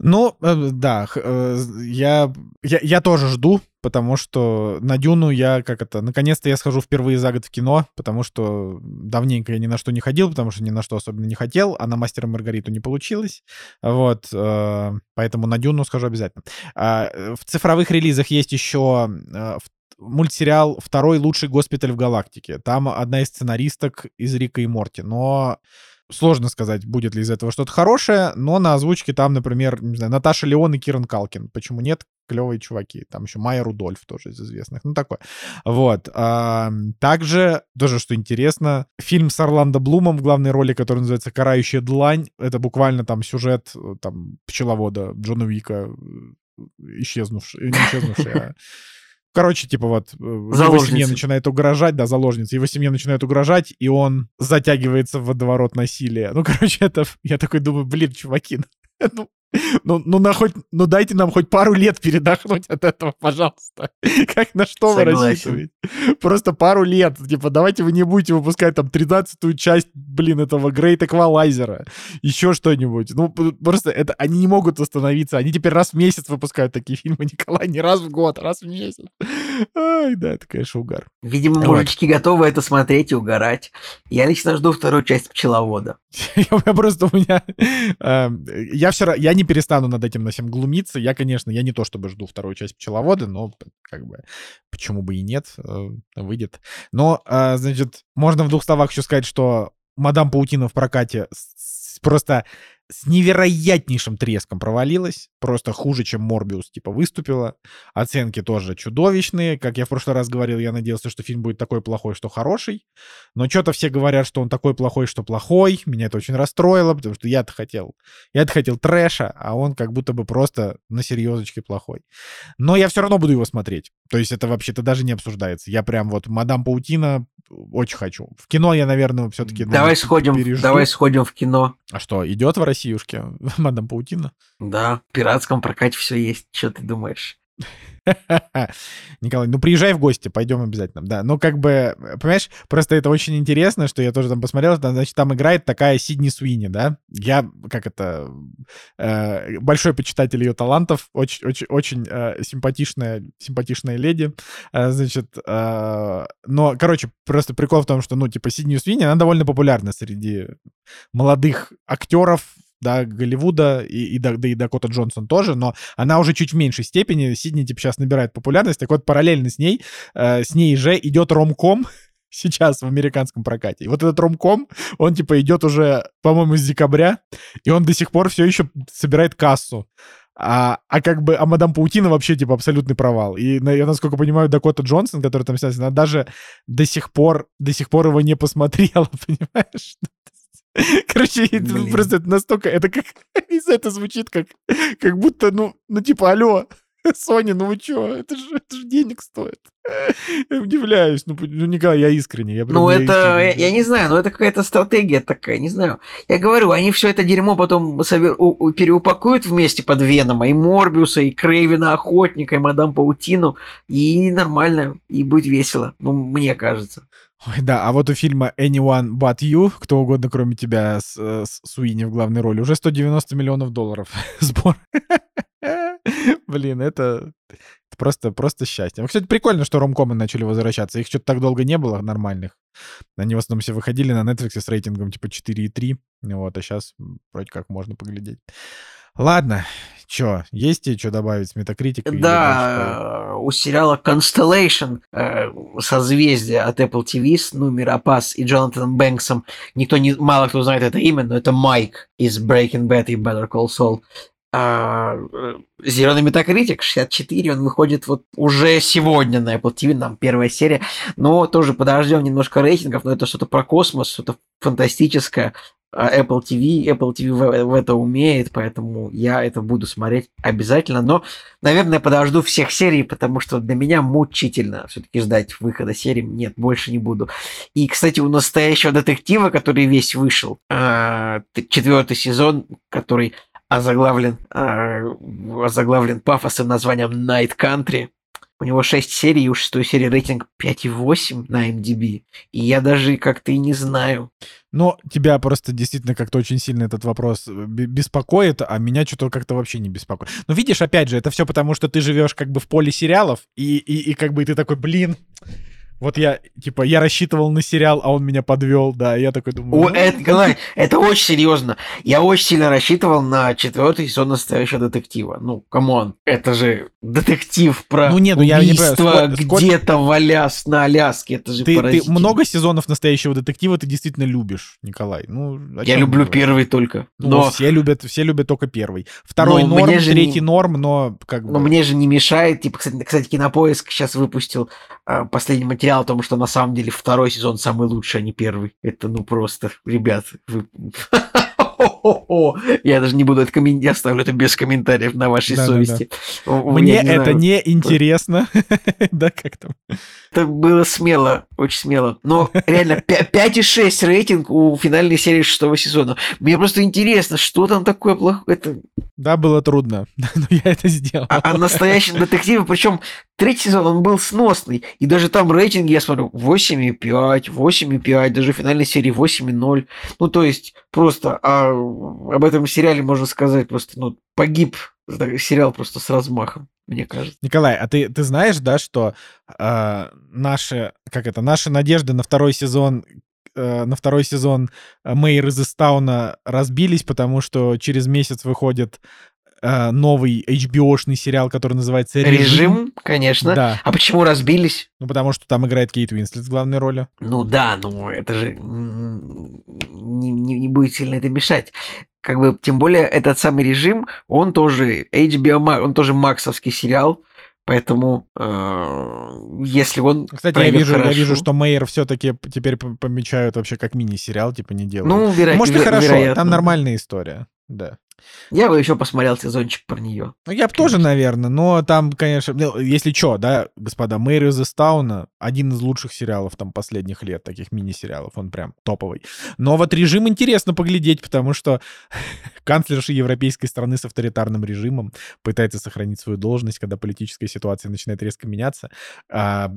Ну, э, да, э, я, я, я тоже жду, потому что на Дюну я, как это, наконец-то я схожу впервые за год в кино, потому что давненько я ни на что не ходил, потому что ни на что особенно не хотел, а на Мастера Маргариту не получилось. Вот, э, поэтому на Дюну схожу обязательно. А, В цифровых релизах есть еще мультсериал «Второй лучший госпиталь в галактике». Там одна из сценаристок из Рика и Морти, но Сложно сказать, будет ли из этого что-то хорошее, но на озвучке там, например, не знаю, Наташа Леон и Киран Калкин. Почему нет? Клевые чуваки. Там еще Майя Рудольф тоже из известных. Ну, такое. Вот. А, также, тоже, что интересно, фильм с Орландо Блумом в главной роли, который называется «Карающая длань». Это буквально там сюжет э, там пчеловода Джона Вика, э, исчезнувший, не исчезнувший, а (laughs) Короче, типа вот, э, его семье начинает угрожать, да, заложница, его семье начинает угрожать, и он затягивается в водоворот насилия. Ну, (laughs) короче, это, я такой думаю, блин, чуваки, (laughs) ну, (laughs) ну, ну, на хоть, ну дайте нам хоть пару лет передохнуть от этого, пожалуйста. (laughs) Как на что вы
Согласен.
рассчитываете? Просто пару лет. Типа, давайте вы не будете выпускать там 13-ю часть, блин, этого Great Equalizer. Еще что-нибудь. Ну, просто это, они не могут остановиться. Они теперь раз в месяц выпускают такие фильмы, (laughs) Николай, не раз в год, раз в месяц. Ай, да, это, конечно, угар.
Видимо,
Вот.
мужички готовы это смотреть и угорать. Я лично жду вторую часть «Пчеловода».
Я, просто у меня... эм, я вчера... Я не перестану над этим на всем глумиться. Я, конечно, я не то чтобы жду вторую часть «Пчеловода», но как бы почему бы и нет, э, выйдет. Но, э, значит, можно в двух словах еще сказать, что Мадам Паутина в прокате просто с невероятнейшим треском провалилась, просто хуже, чем Морбиус, типа, выступила. Оценки тоже чудовищные. Как я в прошлый раз говорил, я надеялся, что фильм будет такой плохой, что хороший. Но что-то все говорят, что он такой плохой, что плохой. Меня это очень расстроило, потому что я-то хотел... Я-то хотел трэша, а он как будто бы просто на серьезочке плохой. Но я все равно буду его смотреть. То есть это вообще-то даже не обсуждается. Я прям вот Мадам Паутина очень хочу. В кино я, наверное, все-таки...
Давай сходим, пережду. давай сходим в кино.
А что, идет в Россиюшке (laughs) Мадам Паутина?
Да, в пиратском прокате все есть. Что ты думаешь? (laughs)
Николай, ну приезжай в гости, пойдем обязательно. Да, ну как бы, понимаешь, просто это очень интересно, что я тоже там посмотрел, там, значит, там играет такая Сидни Суини, да? Я, как это, э, большой почитатель ее талантов, очень, очень, очень э, симпатичная, симпатичная леди, э, значит, э, но, короче, просто прикол в том, что, ну, типа, Сидни Суини, она довольно популярна среди молодых актеров, да, Голливуда, и, и, да, и Дакота Джонсон тоже, но она уже чуть в меньшей степени. Сидни, типа, сейчас набирает популярность. Так вот, параллельно с ней, э, с ней же идет ромком, (laughs) сейчас в американском прокате. И вот этот ромком, он типа идет уже, по-моему, с декабря, и он до сих пор все еще собирает кассу. А, а как бы, а мадам Паутина вообще, типа, абсолютный провал. И, я, насколько понимаю, Дакота Джонсон, который там снялся, она даже до сих пор, до сих пор его не посмотрела, (laughs) понимаешь? (laughs) (laughs) Короче, это просто это настолько... Это как... (laughs) Это звучит как... Как будто, ну, ну типа, алло, (laughs) Соня, ну вы чё? Это же, это же денег стоит. Я удивляюсь. Ну, ну Николай, я искренне. Я
ну, это, я, я не знаю, но это какая-то стратегия такая, не знаю. Я говорю, они все это дерьмо потом собер... у, переупакуют вместе под Венома, и Морбиуса, и Крейвина Охотника, и Мадам Паутину, и нормально, и будет весело, ну, мне кажется.
Ой, да, а вот у фильма Anyone But You, кто угодно, кроме тебя, с, с Суини в главной роли, уже 190 миллионов долларов (laughs) сбор. Блин, это, просто, просто счастье. Кстати, прикольно, что ромкомы начали возвращаться. Их что-то так долго не было нормальных. Они в основном все выходили на Netflix с рейтингом типа 4,3. Вот, а сейчас вроде как можно поглядеть. Ладно, Чё, есть тебе что добавить с Metacritic?
Да, у сериала Constellation э, созвездие от Apple TV с Нумер Апас и Джонатаном Бэнксом. Никто не, мало кто знает это имя, но это Майк из Breaking Bad и Better Call Saul. А, э, Зеленый Метакритик 64, он выходит вот уже сегодня на Apple TV, нам первая серия, но тоже подождем немножко рейтингов, но это что-то про космос, что-то фантастическое, Apple TV, Apple TV в, в это умеет, поэтому я это буду смотреть обязательно. Но, наверное, подожду всех серий, потому что для меня мучительно все-таки ждать выхода серии. Нет, больше не буду. И, кстати, у настоящего детектива, который весь вышел, а, четвертый сезон, который озаглавлен, а, озаглавлен пафосом названием Night Country. У него 6 серий, и у шестой серии рейтинг 5,8 на MDB. И я даже как-то и не знаю.
Но тебя просто действительно как-то очень сильно этот вопрос э, беспокоит, а меня что-то как-то вообще не беспокоит. Но видишь, опять же, это все потому, что ты живешь как бы в поле сериалов, и, и, и как бы ты такой, блин, вот я, типа, я рассчитывал на сериал, а он меня подвел, да, я такой думаю...
О, ну, это, Николай, это очень серьезно. Я очень сильно рассчитывал на четвертый сезон настоящего детектива. Ну, come on, это же детектив про ну, нет, ну, убийство где-то в Аляс, на Аляске, это же
ты, ты много сезонов настоящего детектива ты действительно любишь, Николай. Ну,
я люблю первый только.
Ну, но... все любят, все любят только первый. Второй но норм, третий не... норм, но как бы...
Но мне же не мешает, типа, кстати, кстати Кинопоиск сейчас выпустил последний материал материал о том, что на самом деле второй сезон самый лучший, а не первый. Это ну просто, ребят, вы... (laughs) Я даже не буду это комментировать, я оставлю это без комментариев на вашей да, совести.
Да, да. Мне это не интересно. (laughs) да, как там?
Это было смело, очень смело. Но (laughs) реально 5,6 рейтинг у финальной серии шестого сезона. Мне просто интересно, что там такое плохое. Это...
Да, было трудно, (laughs) но я это сделал.
А, а настоящий детектив, причем третий сезон, он был сносный. И даже там рейтинг, я смотрю, 8,5, 8,5, даже в финальной серии 8,0. Ну, то есть, просто а, об этом сериале можно сказать, просто, ну, погиб сериал просто с размахом, мне кажется.
Николай, а ты, ты знаешь, да, что э, наши, как это, наши надежды на второй сезон э, на второй сезон Мэйр из разбились, потому что через месяц выходит э, новый HBO-шный сериал, который называется «Режим».
Режим, конечно.
Да.
А почему разбились?
Ну, потому что там играет Кейт Уинслет в главной роли.
Ну да, ну это же не, не- не будет сильно это мешать. Как бы, тем более, этот самый режим, он тоже HBO, он тоже максовский сериал, поэтому э, если он
Кстати, я вижу, я
хорошо-
вижу, что Мейер все-таки теперь помечают вообще как мини-сериал, типа не делают.
Ну, веро-
Может, и хорошо,
вероятно.
там нормальная история. Да.
Я бы еще посмотрел сезончик про нее.
Ну, я бы тоже, наверное, но там, конечно, ну, если что, да, господа, Мэри из Эстауна один из лучших сериалов там последних лет, таких мини-сериалов, он прям топовый. Но вот режим интересно поглядеть, потому что (laughs) канцлерша европейской страны с авторитарным режимом пытается сохранить свою должность, когда политическая ситуация начинает резко меняться. А,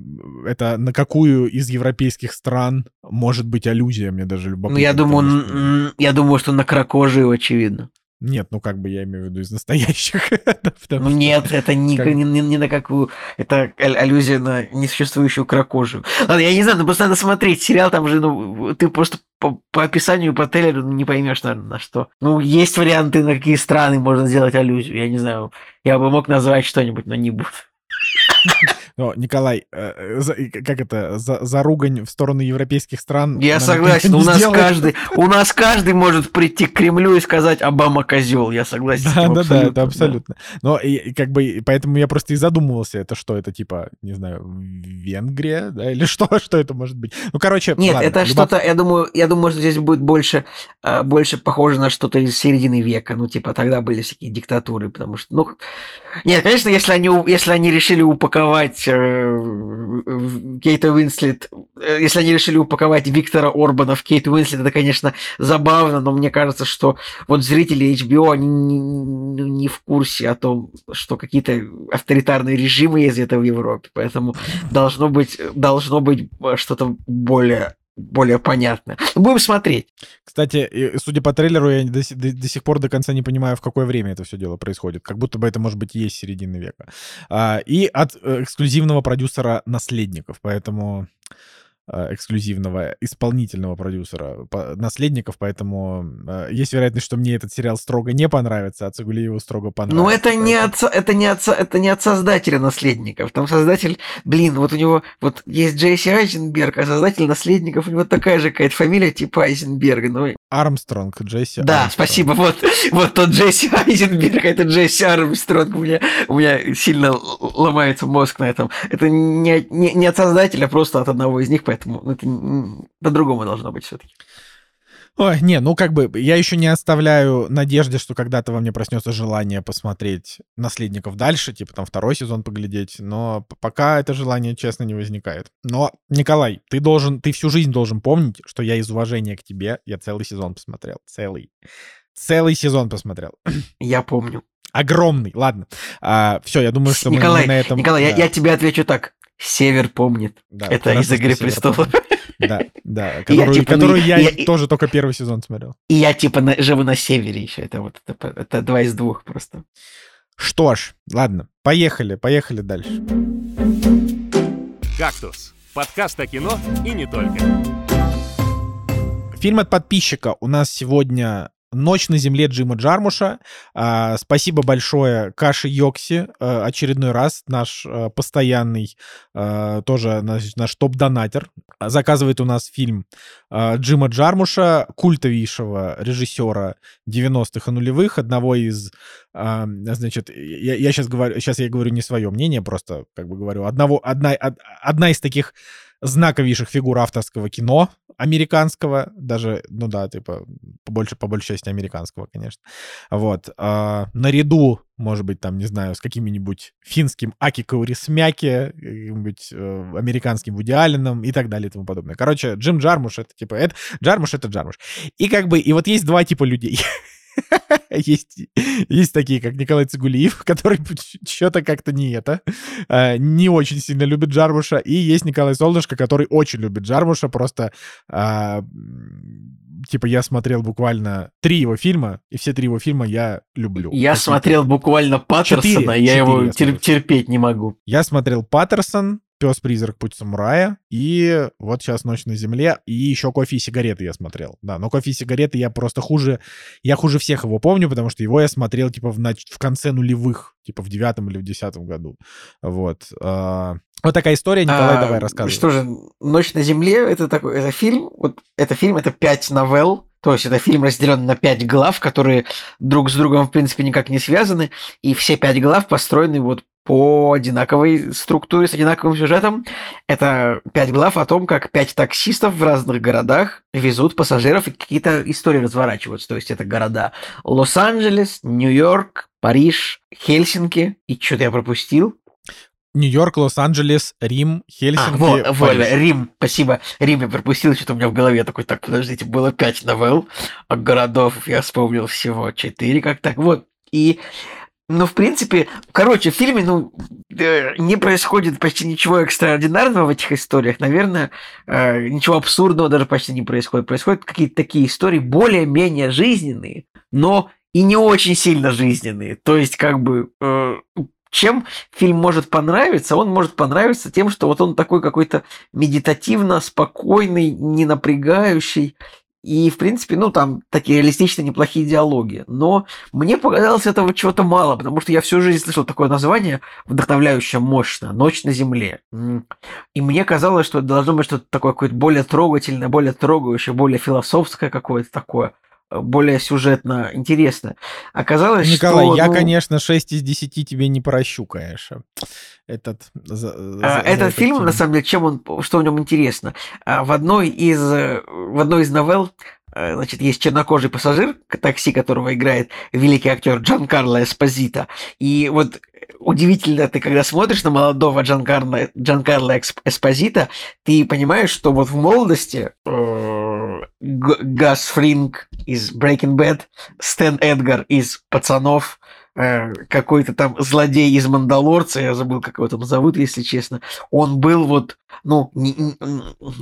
это на какую из европейских стран может быть аллюзия, мне даже любопытно.
Ну, я думаю,
что-
я думаю, что на кракожию, очевидно.
Нет, ну как бы я имею в виду из настоящих. (laughs) Потому
Ну
что-
нет, это ни,
как-
ни, ни- ни на какую. Это аллюзия на несуществующую кракожию. Ладно, я не знаю, ну просто надо смотреть. Сериал там же, ну, ты просто по, по описанию, по трейлеру не поймешь, наверное, на что. Ну, есть варианты, на какие страны можно сделать аллюзию. Я не знаю. Я бы мог назвать что-нибудь, но не буду.
Но, Николай, э, и как это, за, за ругань в сторону европейских стран...
Я согласен. У нас
сделает.
каждый, у нас каждый может прийти к Кремлю и сказать Обама козел. Я согласен. с
Да, да, да,
да.
абсолютно. Но и, как бы, поэтому я просто и задумывался, это что, это типа, не знаю, Венгрия, да, или (laughs) что, что это может быть? Ну, короче,
Нет,
ладно,
это
любоп-
что-то, я думаю, я думаю, что здесь будет больше, э, больше похоже на что-то из середины века. Ну, типа, тогда были всякие диктатуры, потому что, ну, нет, конечно, если они, если они решили упаковать э, в- Кейта Уинслет, э, если они решили упаковать Виктора Орбана в Кейт Уинслет, это, конечно, забавно, но мне кажется, что вот зрители HBO, они не, не- не в курсе о том, что какие-то авторитарные режимы есть где-то в Европе, поэтому должно быть, должно быть э, что-то более более понятное. Будем смотреть.
Кстати, судя по трейлеру, я до, до- до сих пор до конца не понимаю, в какое время это все дело происходит. Как будто бы это, может быть, есть середины века. А, и от э, эксклюзивного продюсера «Наследников», поэтому эксклюзивного исполнительного продюсера по- «Наследников», поэтому э, есть вероятность, что мне этот сериал строго не понравится, а Цигулиеву строго понравится.
Но это не, от, это, не от, это не от создателя наследников. Там создатель, блин, вот у него вот есть Джейси Айзенберг, а создатель наследников у него такая же какая-то фамилия типа Айзенберга. Ну,
Армстронг, Джесси
да,
Армстронг.
спасибо. Вот, вот тот Джейси Айзенберг, это Джейси Армстронг. У меня, у меня сильно ломается мозг на этом. Это не, не, не от создателя, а просто от одного из них, поэтому это м, по-другому должно быть все-таки.
Ой, не, ну как бы я еще не оставляю надежды, что когда-то во мне проснется желание посмотреть наследников дальше, типа там второй сезон поглядеть, но пока это желание, честно, не возникает. Но, Николай, ты должен, ты всю жизнь должен помнить, что я из уважения к тебе, я целый сезон посмотрел, целый. Целый сезон посмотрел. (clears throat)
Я помню.
Огромный. Ладно. все, я думаю, что
Николай,
мы на этом...
Николай, я,
да,
я тебе отвечу так. Север помнит.
да,
это из «Игры престолов». (laughs)
Да, да, которую,
типа, ну,
которую я,
я-
тоже только первый сезон смотрел.
И я типа на- живу на севере еще. Это вот это, это два из двух просто.
Что ж, ладно, поехали, поехали дальше.
«Кактус» — подкаст о кино и не только.
Фильм от подписчика у нас сегодня «Ночь на земле» Джима Джармуша. А, спасибо большое Каше Йокси, а, очередной раз наш а, постоянный, а, тоже наш, наш топ-донатер. Заказывает у нас фильм Джима Джармуша, культовейшего режиссера 90-х и нулевых, одного из, значит, я, я сейчас говорю, сейчас я говорю не свое мнение, просто как бы говорю, одного, одна, од- одна из таких знаковейших фигур авторского кино американского, даже, ну да, типа, по, больше, по большей части американского, конечно. Вот. а, наряду, может быть, там, не знаю, с каким-нибудь финским Аки Каурисмяки, каким-нибудь э, американским Вуди Алленом и так далее и тому подобное. Короче, Джим Джармуш — это типа, это, Джармуш — это Джармуш. И как бы, и вот есть два типа людей. (laughs) Есть, есть такие, как Николай Цигулиев, (laughs) который (laughs) что-то как-то не это, э, не очень сильно любит Джармуша, и есть Николай Солнышко, который очень любит Джармуша, просто а, типа я смотрел буквально три его фильма, и все три его фильма я люблю.
Я
Какие-то.
смотрел буквально Паттерсона,
Четыре,
я его
четыре я
тер- терпеть не могу.
Я смотрел Паттерсон, «Пес-призрак. Путь самурая», и вот сейчас «Ночь на земле», и еще «Кофе и сигареты» я смотрел. Да, но «Кофе и сигареты» я просто хуже... Я хуже всех его помню, потому что его я смотрел, типа, в, нач... в конце нулевых, типа, в девятом или в десятом году. Вот. А, Вот такая история, Николай,
А,
давай рассказывай.
Что же, «Ночь на земле» — это такой, это фильм, вот это фильм, это пять новелл, то есть это фильм разделен на пять глав, которые друг с другом, в принципе, никак не связаны, и все пять глав построены вот по одинаковой структуре, с одинаковым сюжетом. Это пять глав о том, как пять таксистов в разных городах везут пассажиров, и какие-то истории разворачиваются. То есть это города Лос-Анджелес, Нью-Йорк, Париж, Хельсинки, и что-то я пропустил.
Нью-Йорк, Лос-Анджелес, Рим,
А,
Хельсинки,
вот, вот,
Париж.
Рим, спасибо. Рим я пропустил, что-то у меня в голове Я такой, так, подождите, было пять новелл, а городов я вспомнил всего четыре, как так, вот. И, ну, в принципе, короче, в фильме, ну, э, не происходит почти ничего экстраординарного в этих историях, наверное, э, ничего абсурдного даже почти не происходит. Происходят какие-то такие истории более-менее жизненные, но и не очень сильно жизненные. То есть, как бы, э, чем фильм может понравиться? Он может понравиться тем, что вот он такой какой-то медитативно спокойный, не напрягающий. И, в принципе, ну, там такие реалистичные, неплохие диалоги. Но мне показалось этого чего-то мало, потому что я всю жизнь слышал такое название, вдохновляющее, мощно, «Ночь на земле». И мне казалось, что это должно быть что-то такое какое-то более трогательное, более трогающее, более философское какое-то такое, более сюжетно интересное. Оказалось,
Николай,
что...
я,
ну,
конечно, 6 из 10 тебе не прощу, конечно. Этот, за- за-
А,
за
Этот фильм, на самом деле, чем он, что в нем интересно? А, В одной из, э, в одной из новелл э, значит, есть чернокожий пассажир, такси которого играет великий актер Джан Карло Эспозита. И вот удивительно, ты когда смотришь на молодого Джан Карло, Джан Карло Экс- Эспозита, ты понимаешь, что вот в молодости э, Гас Фринг из Breaking Bad, Стэн Эдгар из «Пацанов», какой-то там злодей из «Мандалорца», я забыл, как его там зовут, если честно, он был вот, ну, не, не-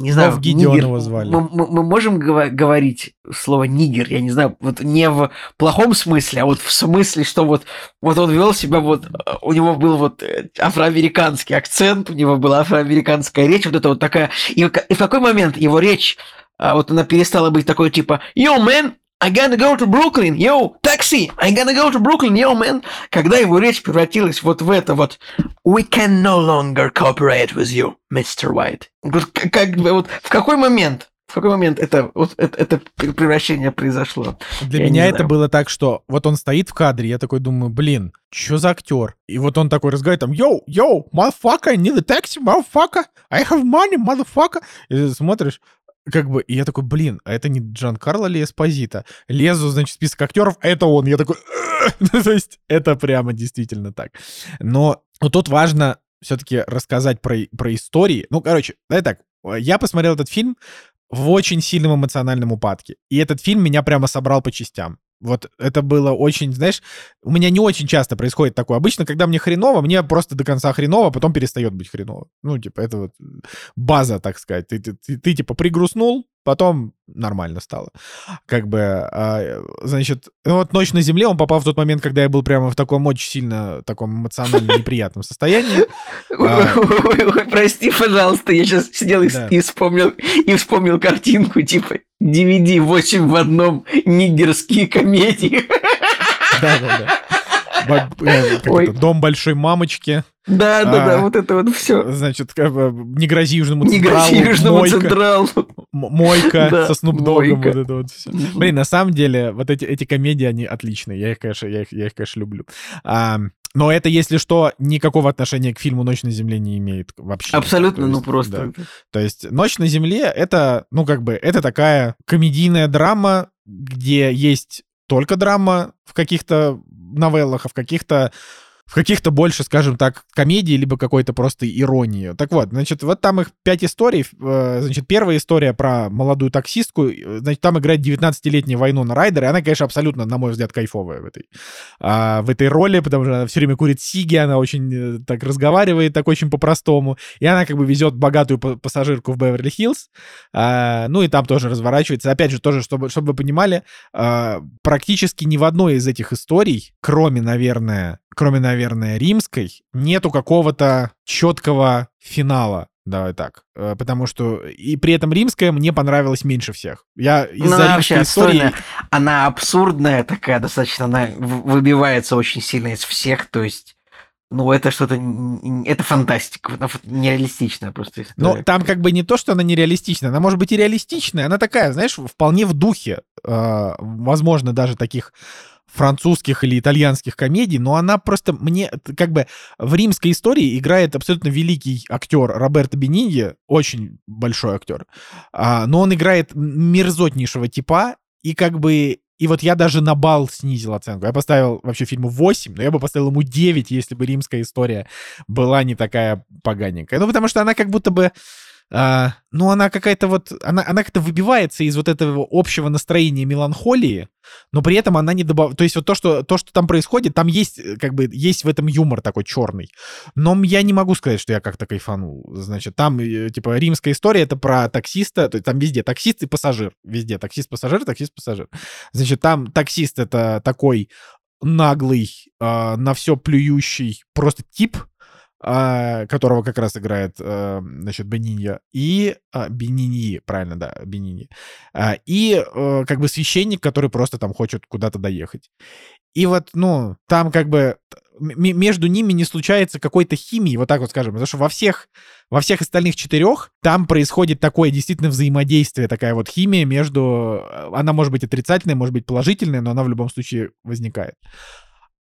не знаю,
Мофф Гидеон
нигер.
его звали.
Мы, мы- мы можем говорить слово «нигер», я не знаю, вот не в плохом смысле, а вот в смысле, что вот, вот он вел себя вот, э, у него был вот э, афроамериканский акцент, у него была афроамериканская речь, вот это вот такая, и, и в какой момент его речь, а, вот она перестала быть такой типа «Yo, man, I gotta go to Brooklyn, yo, taxi, I gotta go to Brooklyn, yo, man», когда его речь превратилась вот в это вот «We can no longer cooperate with you, Mr. White». Вот как бы вот в какой момент, в какой момент это, вот это, это превращение произошло?
Для
Я
меня это было так, что вот он стоит в кадре, я такой думаю, блин, что за актер? И вот он такой разговаривает там, йоу, йоу, motherfucker, I need a taxi, motherfucker, I have money, motherfucker. И ты смотришь, как бы, и я такой, блин, а это не Джан Карло ли Эспозита? Лезу, значит, в список актеров, а это он. Я такой, (laughs) ну, то есть это прямо действительно так. Но вот тут важно все-таки рассказать про, про истории. Ну, короче, давай так, я посмотрел этот фильм в очень сильном эмоциональном упадке. И этот фильм меня прямо собрал по частям. Вот это было очень, знаешь, у меня не очень часто происходит такое. Обычно, когда мне хреново, мне просто до конца хреново, а потом перестает быть хреново. Ну, типа, это вот база, так сказать. Ты, ты, ты, ты, типа, пригрустнул, потом нормально стало. Как бы, а, значит, ну вот «Ночь на земле», он попал в тот момент, когда я был прямо в таком очень сильно таком эмоционально неприятном состоянии. (laughs) А.
Прости, пожалуйста, я сейчас сидел и,
Да.
вспомнил, и вспомнил картинку, типа DVD 8 в одном, нигерские комедии.
Как
Ой.
это, (laughs) Дом большой мамочки.
Да, да, да,
А.
вот это вот все.
Значит, не грози Южному
Не
Централу.
грози Южному Централу.
мойка (laughs)
Да,
со Снуп Доггом,
мойка.
вот это вот все. Блин, на самом деле, вот эти, эти комедии, они отличные. Я их, конечно, я их, я их, конечно, люблю. А, но это, если что, никакого отношения к фильму «Ночь на земле» не имеет вообще.
Абсолютно, ну
есть, да.
просто.
То есть «Ночь на земле» — это, ну, как бы, это такая комедийная драма, где есть только драма в каких-то новеллах, а в каких-то в каких-то больше, скажем так, комедии, либо какой-то просто иронии. Так вот, значит, вот там их пять историй. Э, Значит, первая история про молодую таксистку. э, Значит, там играет 19-летняя Вайнона Райдер, и она, конечно, абсолютно, на мой взгляд, кайфовая в этой, а, в этой роли, потому что она все время курит сиги, она очень э, так разговаривает, так очень по-простому. И она как бы везет богатую па- пассажирку в Беверли-Хиллз. А, ну и там тоже разворачивается. Опять же, тоже, чтобы, чтобы вы понимали, а, практически ни в одной из этих историй, кроме, наверное, кроме, наверное, римской, нету какого-то четкого финала. Давай так. Э, потому что и при этом римская мне понравилась меньше всех. Я из-за
она вообще
истории...
отстойная. Она абсурдная такая достаточно, она выбивается очень сильно из всех, то есть, ну, это что-то, это фантастика, она нереалистичная просто история.
Ну, там как бы не то, что она нереалистичная, она может быть и реалистичная, она такая, знаешь, вполне в духе, э, возможно, даже таких французских или итальянских комедий, но она просто мне как бы в римской истории играет абсолютно великий актер Роберто Бениньи, очень большой актер, А, но он играет мерзотнейшего типа, и как бы и вот я даже на бал снизил оценку. Я поставил вообще фильму 8, но я бы поставил ему 9, если бы римская история была не такая поганенькая. Ну, потому что она как будто бы... а, ну, она какая-то вот... Она, она как-то выбивается из вот этого общего настроения меланхолии, но при этом она не добавляет... То есть вот то что, то, что там происходит, там есть э, как бы... Есть в этом юмор такой черный. Но я не могу сказать, что я как-то кайфанул. Значит, там, э, типа, римская история — это про таксиста, то есть там везде таксист и пассажир. Везде таксист-пассажир, таксист-пассажир. Значит, там таксист — это такой наглый, а, на все плюющий просто тип, которого как раз играет, а, значит, Бенинья, и а, Бениньи, правильно, да, Бениньи, А, и э, как бы священник, который просто там хочет куда-то доехать. И вот, ну, там как бы между ними не случается какой-то химии, вот так вот скажем, потому что во всех, во всех остальных четырех там происходит такое действительно взаимодействие, такая вот химия между... э, Она может быть отрицательная, может быть положительная, но она в любом случае возникает.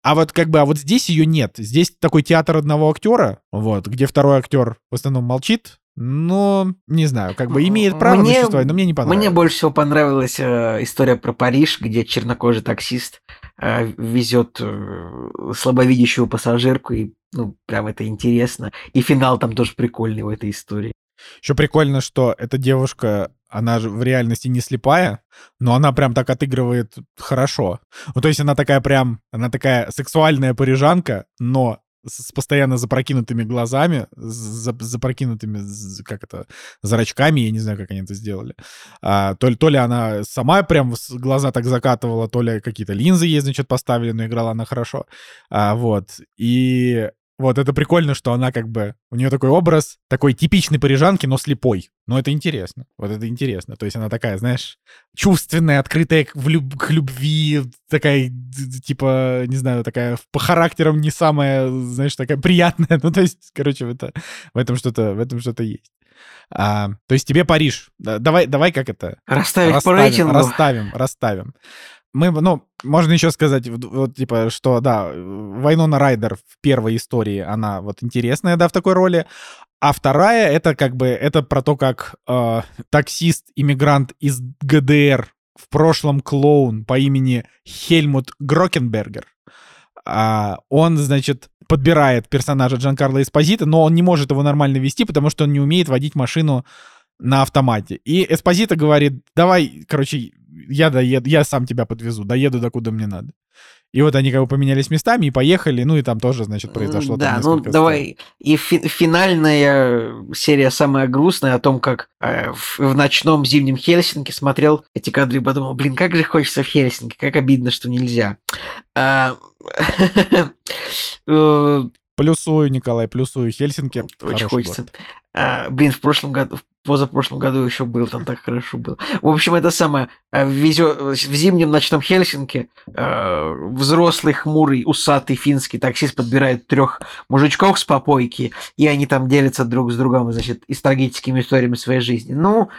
А вот как бы, а вот здесь ее нет. Здесь такой театр одного актера, вот, где второй актер в основном молчит, но не знаю, как бы имеет право
Мне-
существовать, но мне не понравилось.
Мне больше всего понравилась э, история про Париж, где чернокожий таксист э, везет э, слабовидящую пассажирку, и ну, прям это интересно. И финал там тоже прикольный в этой истории.
Еще прикольно, что эта девушка, она же в реальности не слепая, но она прям так отыгрывает хорошо. Ну, то есть она такая прям, она такая сексуальная парижанка, но с постоянно запрокинутыми глазами, за- запрокинутыми, как это, зрачками, я не знаю, как они это сделали. А, то, ли, то ли она сама прям глаза так закатывала, то ли какие-то линзы ей, значит, поставили, но играла она хорошо. А, вот. И вот это прикольно, что она как бы... У нее такой образ, такой типичный парижанки, но слепой. Но это интересно. Вот это интересно. То есть она такая, знаешь, чувственная, открытая к, люб- к любви, такая, типа, не знаю, такая по характерам не самая, знаешь, такая приятная. (laughs) Ну, то есть, короче, в, это, в этом что-то в этом что-то есть. А, то есть тебе Париж. Да, Давай, давай как это?
Расставить по
расставим,
рейтингу.
расставим, расставим. Мы, ну, можно еще сказать, вот, типа, что, да, Вайнона Райдер в первой истории, она вот интересная, да, в такой роли, а вторая, это как бы, это про то, как э, таксист-иммигрант из ГДР, в прошлом клоун по имени Хельмут Грокенбергер, а, он, значит, подбирает персонажа Джанкарло Эспозита, но он не может его нормально вести, потому что он не умеет водить машину на автомате. И Эспозита говорит, давай, короче, я доеду, я сам тебя подвезу, доеду до куда мне надо. И вот они как бы поменялись местами и поехали, ну и там тоже, значит, произошло
Да, ну
несколько
давай. И фи- финальная серия самая грустная о том, как э, в, в ночном зимнем Хельсинки смотрел эти кадры и подумал, блин, как же хочется в Хельсинки, как обидно, что нельзя. А, (laughs) э,
Плюсую, Николай, плюсую Хельсинки.
Очень хочется. А, блин, в прошлом году, в позапрошлом году еще был, там так хорошо было. В общем, это самое, а, везё- в зимнем ночном Хельсинки а, взрослый, хмурый, усатый финский таксист подбирает трех мужичков с попойки, и они там делятся друг с другом, значит, и с трагическими историями своей жизни. Ну,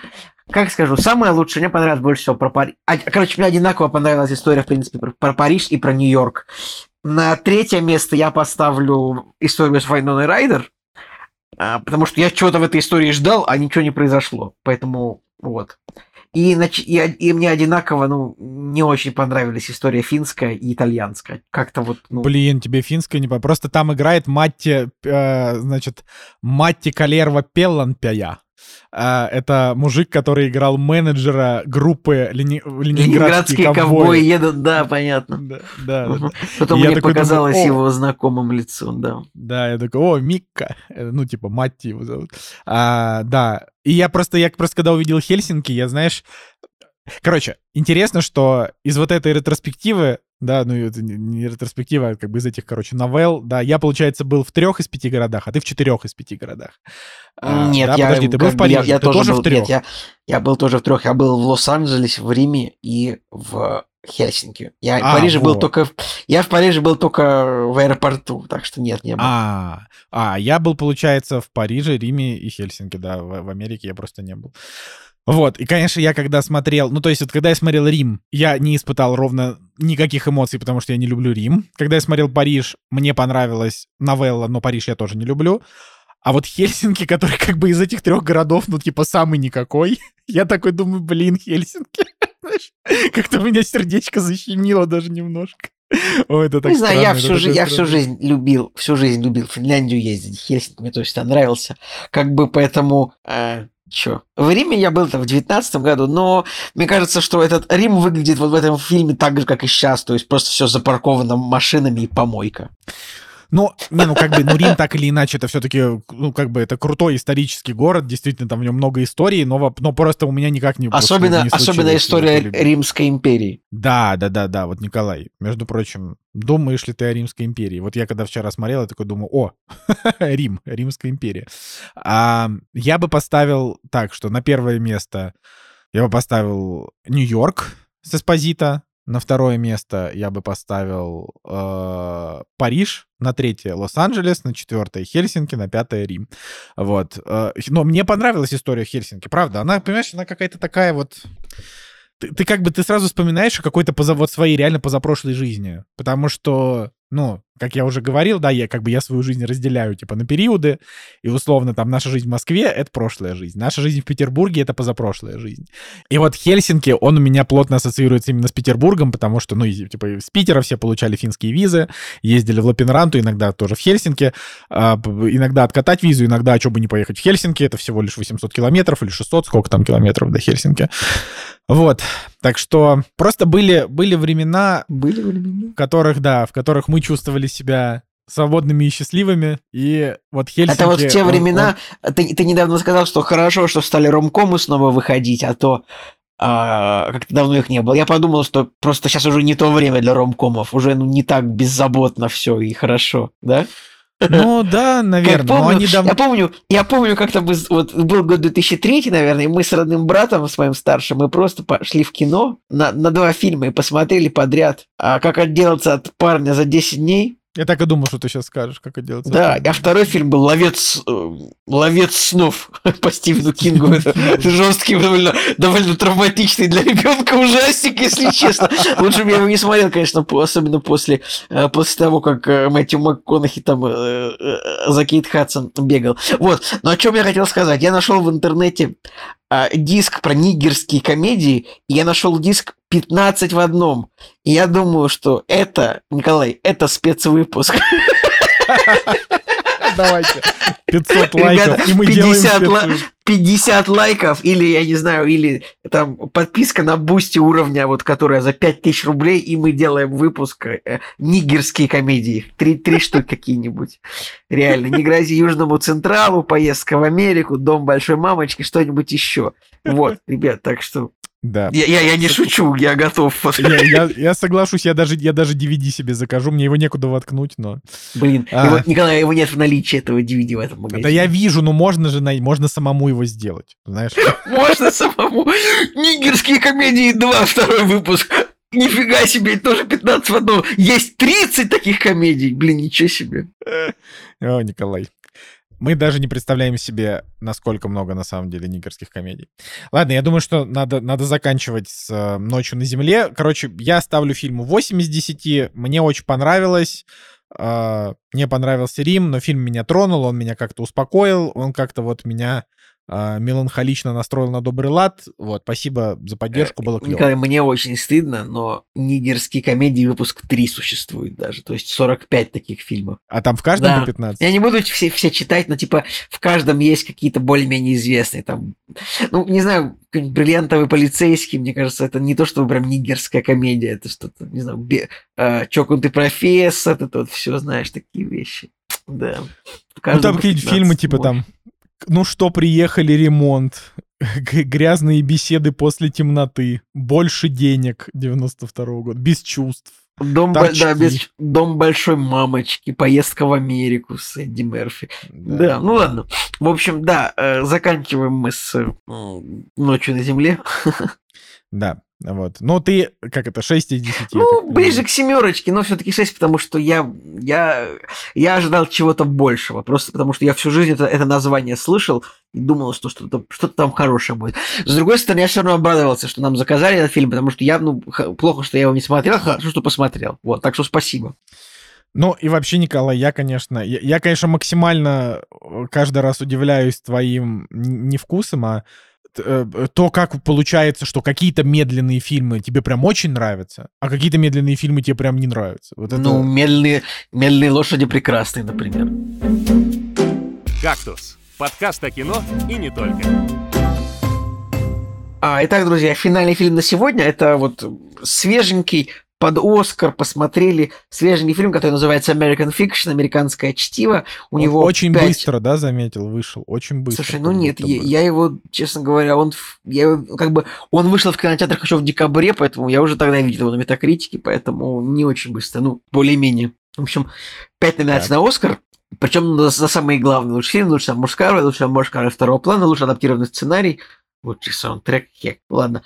как скажу, самое лучшее, мне понравилось больше всего про Париж. Короче, мне одинаково понравилась история, в принципе, про, про Париж и про Нью-Йорк. На третье место я поставлю историю с Вайноной Райдер, а, потому что я чего-то в этой истории ждал, а ничего не произошло. Поэтому вот. И, и, и мне одинаково, ну, не очень понравились история финская и итальянская. Как-то вот, ну...
Блин, тебе финская не по... Просто там играет Матти, э, значит, Матти Калерва Пелланпяя. Э, это мужик, который играл менеджера группы Лени... Ленинградские
Ленинградские ковбои
ковбои.
едут, да, понятно.
Да, да,
Мгм.
да.
Потом мне
думаю,
показалось
«О».
его знакомым лицом, да.
Да, я такой, о, Микка. Э, Ну, типа, Матти его зовут. А, да. И я просто, я просто когда увидел Хельсинки, я, знаешь, Короче, интересно, что из вот этой ретроспективы, да, ну это не ретроспектива, а как бы из этих, короче, новелл, да, я, получается, был в трех из пяти городах, а ты в четырех из пяти городах.
А, нет, да, я, подожди, ты был в Париже, я, я ты тоже, был, в трех? Нет, я, я был тоже в трех. Я был в Лос-Анджелесе, в Риме и в Хельсинки. Я а, в Париже вот. был только... Я в Париже был только в аэропорту, так что нет, не был.
А, а я был, получается, в Париже, Риме и Хельсинки, да, в, в Америке я просто не был. Вот, и, конечно, я когда смотрел, ну, то есть, вот, когда я смотрел Рим, я не испытал ровно никаких эмоций, потому что я не люблю Рим. Когда я смотрел Париж, мне понравилась новелла, но Париж я тоже не люблю. А вот Хельсинки, (laughs) который как бы из этих трех городов, ну, типа, самый никакой, (laughs) я такой думаю, блин, Хельсинки. (laughs) Как-то у меня сердечко защемило даже немножко.
О, это так Не знаю, я всю, жи- я всю жизнь любил, всю жизнь любил Финляндию ездить, Хельсинки мне точно нравился. Как бы поэтому э, Чё? В Риме я был в девятнадцатом году, но мне кажется, что этот Рим выглядит вот в этом фильме так же, как и сейчас, то есть просто все запарковано машинами и помойка.
Ну, не, ну как бы, ну Рим так или иначе, это все-таки, ну как бы, это крутой исторический город, действительно, там в нем много историй, но, но просто у меня никак не
Особенно, не особенно история Римской империи.
Да, да, да, да, вот Николай, между прочим, думаешь ли ты о Римской империи? Вот я когда вчера смотрел, я такой думаю, о, (laughs) Рим, Римская империя. А, я бы поставил так, что на первое место я бы поставил Нью-Йорк с Эспозита, на второе место я бы поставил э, Париж, на третье Лос-Анджелес, на четвертое Хельсинки, на пятое Рим. Вот. Э, но мне понравилась история Хельсинки, правда. Она, понимаешь, она какая-то такая вот... Ты, ты как бы ты сразу вспоминаешь о какой-то поза, вот своей реально позапрошлой жизни. Потому что ну, как я уже говорил, да, я как бы я свою жизнь разделяю, типа, на периоды, и условно там наша жизнь в Москве — это прошлая жизнь, наша жизнь в Петербурге — это позапрошлая жизнь. И вот Хельсинки, он у меня плотно ассоциируется именно с Петербургом, потому что, ну, типа, из Питера все получали финские визы, ездили в Лапинранту, иногда тоже в Хельсинки, а, иногда откатать визу, иногда, а что бы не поехать в Хельсинки, это всего лишь 800 километров или 600, сколько там километров до Хельсинки. Вот, так что просто были, были времена,
были времена,
в которых, да, в которых мы чувствовали себя свободными и счастливыми. И вот Хельсинки...
Это вот в те он, времена... Он... Ты, ты недавно сказал, что хорошо, что стали ромкомы снова выходить, а то а, как-то давно их не было. Я подумал, что просто сейчас уже не то время для ромкомов, уже ну, не так беззаботно все и хорошо, да?
Ну да, наверное.
Помню,
но
они дав... Я помню, я помню, как-то мы, вот был год 2003, наверное, и мы с родным братом, с моим старшим, мы просто пошли в кино на, на два фильма и посмотрели подряд. А как отделаться от парня за 10 дней?
Я так и думал, что ты сейчас скажешь, как это делается.
Да, а второй фильм был «Ловец, э, Ловец снов» (laughs) по Стивену Кингу. Это жесткий, довольно, довольно травматичный для ребенка ужастик, если честно. Лучше бы я его не смотрел, конечно, особенно после, э, после того, как э, Мэтью МакКонахи там за Кейт Хадсон бегал. Вот, но о чем я хотел сказать. Я нашел в интернете а, диск про нигерские комедии, и я нашел диск 15 в одном. И я думаю, что это, Николай, это спецвыпуск. (laughs)
Давайте. 500 лайков, Ребята, и мы 50 делаем
50 лайков, или, я не знаю, или там подписка на бусти уровня, вот, которая за 5000 рублей, и мы делаем выпуск э, нигерские комедии. Три, три штуки какие-нибудь. Реально. Не грози Южному Централу, поездка в Америку, дом большой мамочки, что-нибудь еще. Вот, ребят, так что
да.
Я, я, я не шучу, я готов. (laughs)
Я, я, я соглашусь, я даже, я даже DVD себе закажу, мне его некуда воткнуть, но...
Блин, а. его, Николай, его нет в наличии этого DVD в этом магазине.
Да я вижу, но можно же, можно самому его сделать, знаешь? (laughs)
Можно самому. Нигерские комедии 2, второй выпуск. Нифига себе, тоже 15 в одном. Есть 30 таких комедий. Блин, ничего себе.
О, Николай. Мы даже не представляем себе, насколько много на самом деле нигерских комедий. Ладно, я думаю, что надо, надо заканчивать с э, «Ночью на земле». Короче, я ставлю фильму 8 из 10. Мне очень понравилось. Э, мне понравился Рим, но фильм меня тронул, он меня как-то успокоил, он как-то вот меня меланхолично настроил на добрый лад. Вот, спасибо за поддержку, было клево.
Николай, мне очень стыдно, но нигерские комедии выпуск 3 существует даже, то есть 45 таких фильмов.
А там в каждом да. по 15?
Я не буду все, все читать, но типа в каждом есть какие-то более-менее известные там, ну, не знаю, бриллиантовый полицейский, мне кажется, это не то, что прям нигерская комедия, это что-то, не знаю, бе, э, чокнутый профессор, это вот все, знаешь, такие вещи. Да.
Ну, там какие-то фильмы, типа там ну что, приехали, ремонт. (laughs) Грязные беседы после темноты. Больше денег 92 -го года. Без чувств.
Дом, бо- да, без, дом большой мамочки, поездка в Америку с Эдди Мерфи. Да, да ну ладно. В общем, да, э, заканчиваем мы с ночью на земле. (laughs)
Да. Вот. Но ты, как это, 6 из 10?
Ну, ближе к семерочке, но все-таки 6, потому что я, я, я ожидал чего-то большего. Просто потому что я всю жизнь это, это название слышал и думал, что что-то что там хорошее будет. С другой стороны, я все равно обрадовался, что нам заказали этот фильм, потому что я, ну, плохо, что я его не смотрел, хорошо, что посмотрел. Вот, так что спасибо.
Ну и вообще, Николай, я, конечно, я, я, конечно, максимально э, каждый раз удивляюсь твоим не вкусом, а то, как получается, что какие-то медленные фильмы тебе прям очень нравятся, а какие-то медленные фильмы тебе прям не нравятся.
Вот это... Ну, медленные, медленные лошади прекрасные, например.
«Кактус» — подкаст о кино и не только.
А, итак, друзья, финальный фильм на сегодня — это вот свеженький под Оскар посмотрели свежий фильм, который называется American Fiction, американское чтиво. У
он
него
очень 5... быстро, да, заметил, вышел, очень быстро.
Слушай, ну нет, я, я его, честно говоря, он, я его, как бы, он вышел в кинотеатрах еще в декабре, поэтому я уже тогда видел его на Метакритике, поэтому не очень быстро, ну, более-менее. В общем, пять номинаций на Оскар, причем за, за самые главные лучший фильм, лучшая мужская роль, лучшая мужская роль второго плана, лучший адаптированный сценарий, лучший саундтрек, хек, ладно.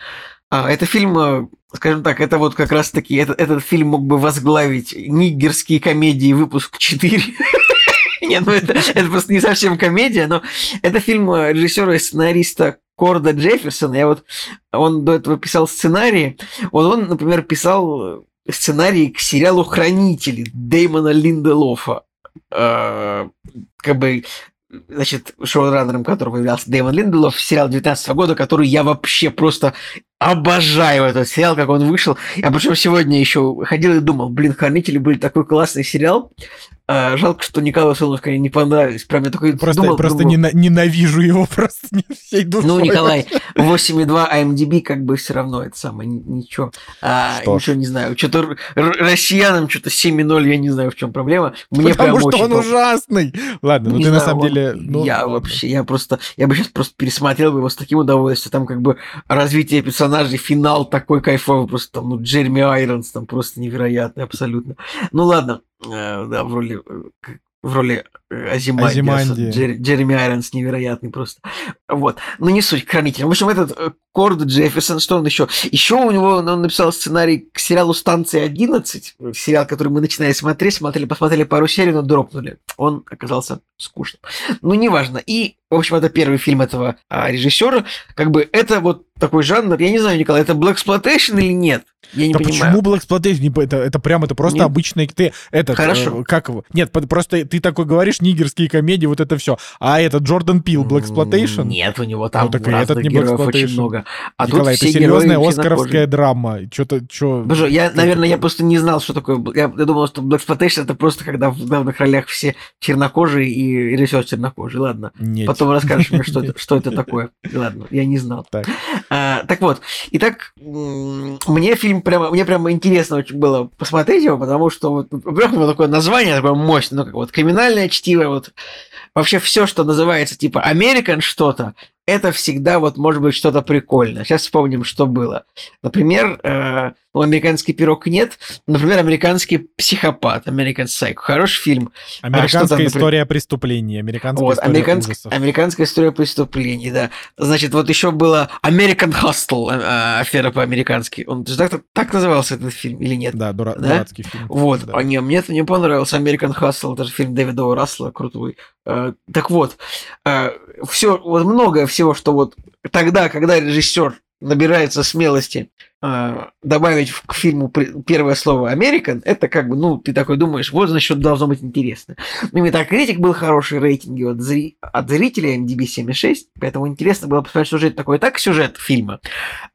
А, это фильм, э, скажем так, это вот как раз-таки, этот, этот фильм мог бы возглавить нигерские комедии выпуск 4. (laughs) Нет, ну это, это просто не совсем комедия, но это фильм э, режиссера и сценариста Корда Джефферсона. Я вот, он до этого писал сценарии. Вот он, например, писал э, сценарий к сериалу «Хранители» Дэймона Линделофа. Э, как бы значит, шоураннером которого являлся Дэймон Линделов, сериал 19 года, который я вообще просто обожаю этот сериал, как он вышел. Я причем сегодня еще ходил и думал, блин, Хранители были такой классный сериал. А, жалко, что Николаю Солнышко не понравились. Прям я такой
просто,
думал,
просто думал, ненавижу его (laughs) просто не всей
душой. Ну, Николай, 8,2 IMDb как бы все равно это самое, ничего. А, ничего не знаю. Что-то россиянам что-то 7,0, я не знаю, в чем проблема.
Мне Потому прям что он ужасный. Ладно, ну ты на самом деле... Ну,
я вообще, я просто, я бы сейчас просто пересмотрел бы его с таким удовольствием. Там как бы развитие персонажей, финал такой кайфовый, просто там, ну, Джереми Айронс там просто невероятный абсолютно. Ну ладно, Э, да, в роли э, в роли э, Азиманди. Азиманди. Джер, Джереми Айронс невероятный просто. Вот. Ну, не суть, хранитель. В общем, этот Корд Джефферсон, что он еще? Еще у него, он написал сценарий к сериалу «Станция 11», сериал, который мы начинали смотреть, смотрели, посмотрели пару серий, но дропнули. Он оказался скучным. Ну, неважно. И, в общем, это первый фильм этого а, режиссера. Как бы это вот такой жанр, я не знаю, Николай, это Black Exploitation или нет? Я не
да
понимаю.
почему Black Exploitation? Это, это прям, это просто Нет. обычный... Ты, этот,
Хорошо.
Э, как его? Нет, просто ты такой говоришь, нигерские комедии, вот это все. А этот Джордан Пил, Black Exploitation?
Нет, у него там ну, так этот не героев очень много. А Николай, тут это
серьезная оскаровская драма. Что-то, что...
Боже, я, наверное, я просто не знал, что такое... Я, я думал, что Black Exploitation это просто когда в главных ролях все чернокожие и режиссер чернокожий. Ладно. Нет. Потом расскажешь мне, что это, (laughs) что это такое. Ладно, я не знал. Так, а, так вот. Итак, мне фильм прямо... Мне прямо интересно очень было посмотреть его, потому что вот, во-первых, такое название такое мощное, ну, как вот криминальное чтиво, вот вообще все, что называется типа American что-то, это всегда вот может быть что-то прикольное. Сейчас вспомним, что было. Например, э, ну, американский пирог нет. Например, американский психопат, American Psycho. Хороший фильм.
А американская а, история преступлений. Американская
вот,
история
американск... ужасов. Американская история преступлений, да. Значит, вот еще было American Hustle, э, афера по-американски. Он так, так назывался этот фильм или нет?
Да, дура... да? дурацкий фильм.
Вот. Да. А не, мне это не понравился. American Hustle, это же фильм Дэвида Рассела, крутой. Э, так вот, э, все, вот многое всего, что вот тогда, когда режиссер набирается смелости э, добавить к фильму первое слово American, это как бы, ну, ты такой думаешь, вот, значит, должно быть интересно. Ну, и так критик был хороший рейтинги от, зри... от зрителей, MDB 7,6, поэтому интересно было посмотреть, что же это такое. Так, сюжет фильма.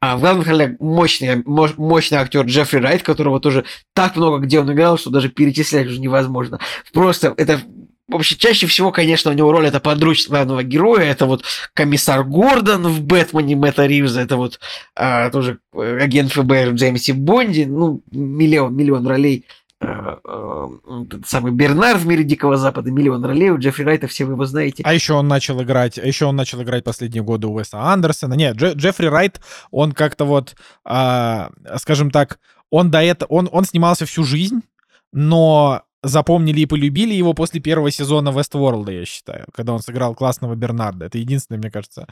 А в главных ролях мощный, мощный актер Джеффри Райт, которого тоже так много где он играл, что даже перечислять уже невозможно. Просто это Вообще, чаще всего, конечно, у него роль это подручный главного героя, это вот комиссар Гордон в Бэтмене Мэтта Ривза, это вот а, тоже агент ФБР в Джеймсе Бонди, ну, миллион, миллион ролей. Э, э, этот самый Бернар в мире Дикого Запада, Миллион ролей. У Джеффри Райта, все вы его знаете.
А еще он начал играть, а еще он начал играть последние годы у Уэса Андерсона. Нет, Дже- Джеффри Райт, он как-то вот, а, скажем так, он до этого, он, он снимался всю жизнь, но запомнили и полюбили его после первого сезона Westworld, я считаю, когда он сыграл классного Бернарда. Это единственное, мне кажется,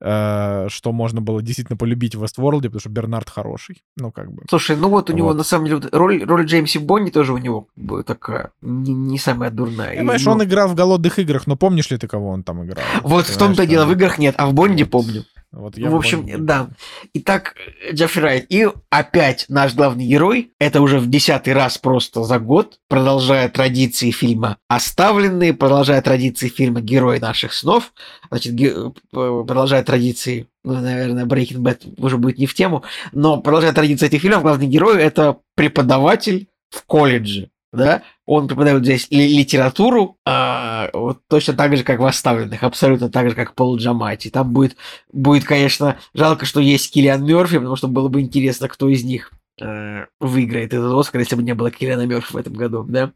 э, что можно было действительно полюбить в Westworld, потому что Бернард хороший. Ну, как бы.
Слушай, ну вот у него
Вот.
на самом деле роль, роль Джеймси Бонни тоже у него как бы такая не, не самая дурная. И,
Понимаешь,
ну,
он играл в голодных играх, но помнишь ли ты, кого он там играл?
Вот в том-то дело, в играх нет, а в Бонде
Вот.
помню.
Вот я
в общем,
помню.
да. Итак, Джеффри Райт. И опять наш главный герой, это уже в десятый раз просто за год, продолжая традиции фильма «Оставленные», продолжая традиции фильма «Герои наших снов», значит, ге- продолжая традиции, ну, наверное, Breaking Bad уже будет не в тему, но продолжая традиции этих фильмов, главный герой – это преподаватель в колледже. Да? Он преподает здесь ли- литературу, а, вот точно так же, как в «Оставленных», абсолютно так же, как Пол Джамати. Там будет Будет, конечно, жалко, что есть Киллиан Мерфи, потому что было бы интересно, кто из них э, выиграет этот Оскар, если бы не было Киллиана Мерфи в этом году, да.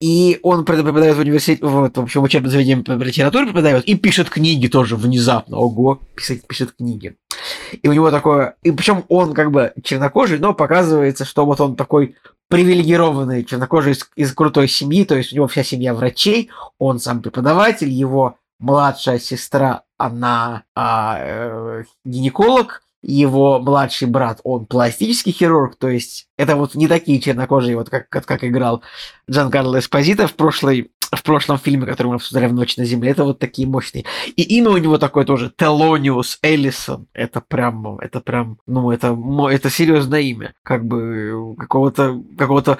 И он препод- преподает в университете, в, в общем, учебном заведении по литературе преподает, и пишет книги тоже внезапно. Ого, писать, пишет книги. И у него такое... И причем он как бы чернокожий, но показывается, что вот он такой привилегированный чернокожий из, из крутой семьи, то есть у него вся семья врачей, он сам преподаватель, его младшая сестра, она а, э, гинеколог, его младший брат, он пластический хирург, то есть это вот не такие чернокожие, вот как, как, как играл Джан Карло Эспозито в, прошлой, в прошлом фильме, который мы обсуждали в «Ночь на земле», это вот такие мощные. И имя у него такое тоже, Телониус Эллисон, это прям, это прям, ну, это, это серьезное имя, как бы какого-то, какого-то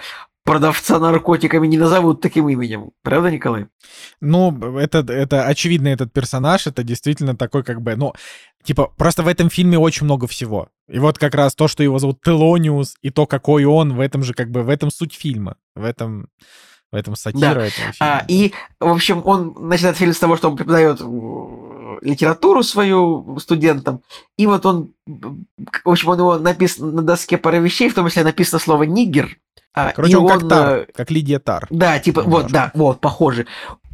продавца наркотиками не назовут таким именем. Правда, Николай?
Ну, это, это очевидно, этот персонаж, это действительно такой как бы, ну, типа, просто в этом фильме очень много всего. И вот как раз то, что его зовут Телониус, и то, какой он, в этом же как бы, в этом суть фильма, в этом, в этом сатира
Да.
фильма.
А, и, в общем, он начинает фильм с того, что он преподает э, литературу свою студентам, и вот он, в общем, он его написан на доске пары вещей, в том числе написано слово «нигер», а,
Короче,
и
он как
э,
Тар, как Лидия Тар.
Да, типа, вот,
Немножко.
да, вот, похоже.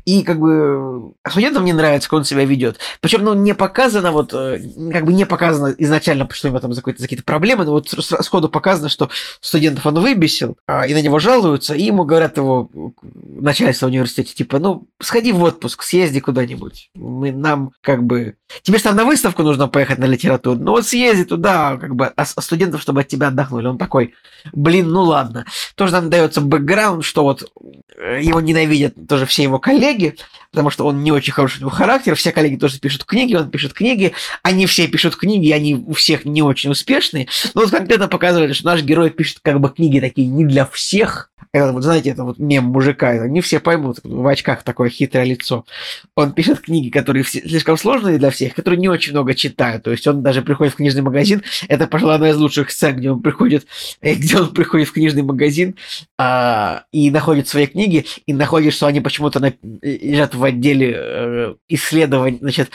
И как бы студентам не нравится, как он себя ведет. Причем, ну, не показано, вот, э, как бы не показано изначально, что у него там за какие-то, проблемы, но вот сходу показано, что студентов он выбесил, а, и на него жалуются, и ему говорят его начальство университете, типа, ну, сходи в отпуск, съезди куда-нибудь. Мы, нам, как бы... Тебе же там на выставку нужно поехать на литературу. Ну, вот съезди туда, как бы, а а студентов, чтобы от тебя отдохнули. Он такой, блин, ну ладно. Тоже нам дается бэкграунд, что вот э, его ненавидят тоже все его коллеги, потому что он не очень хороший у него характер, все коллеги тоже пишут книги, он пишет книги, они все пишут книги, они у всех не очень успешные, но вот конкретно показывали, что наш герой пишет как бы книги такие не для всех, это вот, знаете, это вот мем мужика, это не все поймут, в очках такое хитрое лицо. Он пишет книги, которые все- слишком сложные для всех, которые не очень много читают, то есть он даже приходит в книжный магазин, это, пожалуй, одна из лучших сцен, где он приходит, э, где он приходит в книжный магазин, а, и находит свои книги, и находит, что они почему-то на- лежат в отделе э, исследований, значит,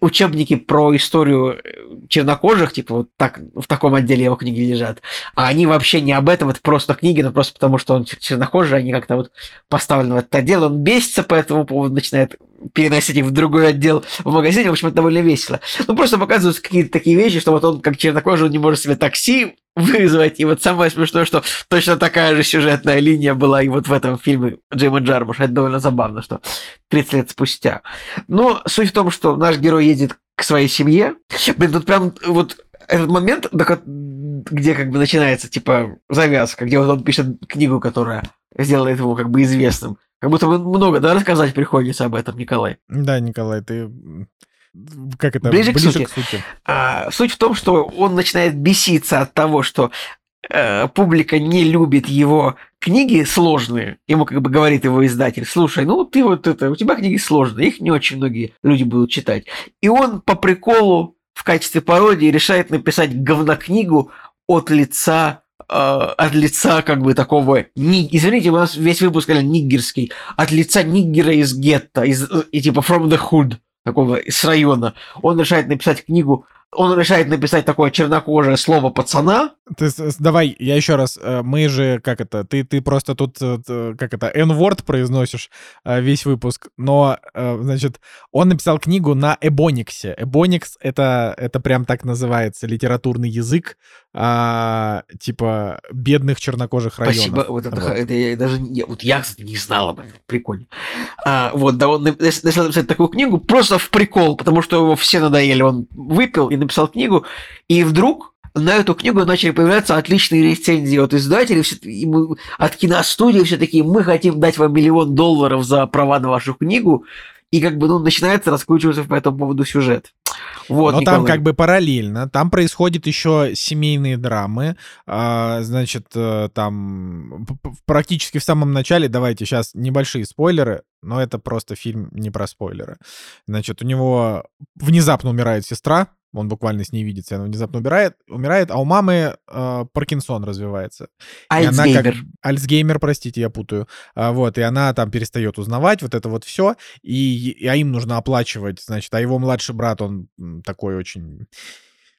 учебники про историю э, чернокожих, типа вот так, в таком отделе его книги лежат, а они вообще не об этом, это просто книги, но просто потому, что он чер- чернокожий, они как-то вот поставлены в этот отдел, он бесится по этому поводу, начинает переносить их в другой отдел в магазине, в общем, это довольно весело. Ну, просто показывают какие-то такие вещи, что вот он, как чернокожий, он не может себе такси вызвать. И вот самое смешное, что точно такая же сюжетная линия была и вот в этом фильме Джейма Джармуша. Это довольно забавно, что 30 лет спустя. Но суть в том, что наш герой едет к своей семье. Блин, тут прям вот этот момент, где как бы начинается, типа, завязка, где вот он пишет книгу, которая сделает его как бы известным. Как будто бы много, да, рассказать приходится об этом, Николай.
Да, Николай, ты... Как это?
Ближе к сути.
к сути.
А, суть в том, что он начинает беситься от того, что э, публика не любит его книги сложные. Ему как бы говорит его издатель, слушай, ну ты вот это, у тебя книги сложные, их не очень многие люди будут читать. И он по приколу в качестве пародии решает написать говнокнигу от лица э, от лица как бы такого, ни- извините, у нас весь выпуск реально ниггерский, от лица ниггера из гетто, из, и типа from the hood, такого с района. Он решает написать книгу он решает написать такое чернокожее слово пацана.
Ты, давай, я еще раз, э, мы же, как это, ты, ты просто тут, э, как это, N-word произносишь э, весь выпуск, но, значит, он написал книгу на Эбониксе. Эбоникс — это, это прям так называется, литературный язык, а, типа, бедных чернокожих районов.
Спасибо, вот это, вот. это я даже, я, вот я, кстати, не знал об этом, прикольно. А, вот, да, он начал написать такую книгу просто в прикол, потому что его все надоели, он выпил и написал книгу, и вдруг на эту книгу начали появляться отличные рецензии от издателей, от киностудии все такие, мы хотим дать вам миллион долларов за права на вашу книгу, и как бы ну, начинается раскручиваться по этому поводу сюжет.
Вот, Но Николай. там как бы параллельно, там происходят еще семейные драмы, а, значит, э, там практически в самом начале, давайте сейчас небольшие спойлеры, но это просто фильм не про спойлеры. Значит, у него внезапно умирает сестра, он буквально с ней видится, она внезапно умирает, умирает а у мамы э, Паркинсон развивается.
Альцгеймер.
Как, Альцгеймер, простите, я путаю. А, вот, и она там перестает узнавать вот это вот все, и, и а им нужно оплачивать, значит, а его младший брат, он такой очень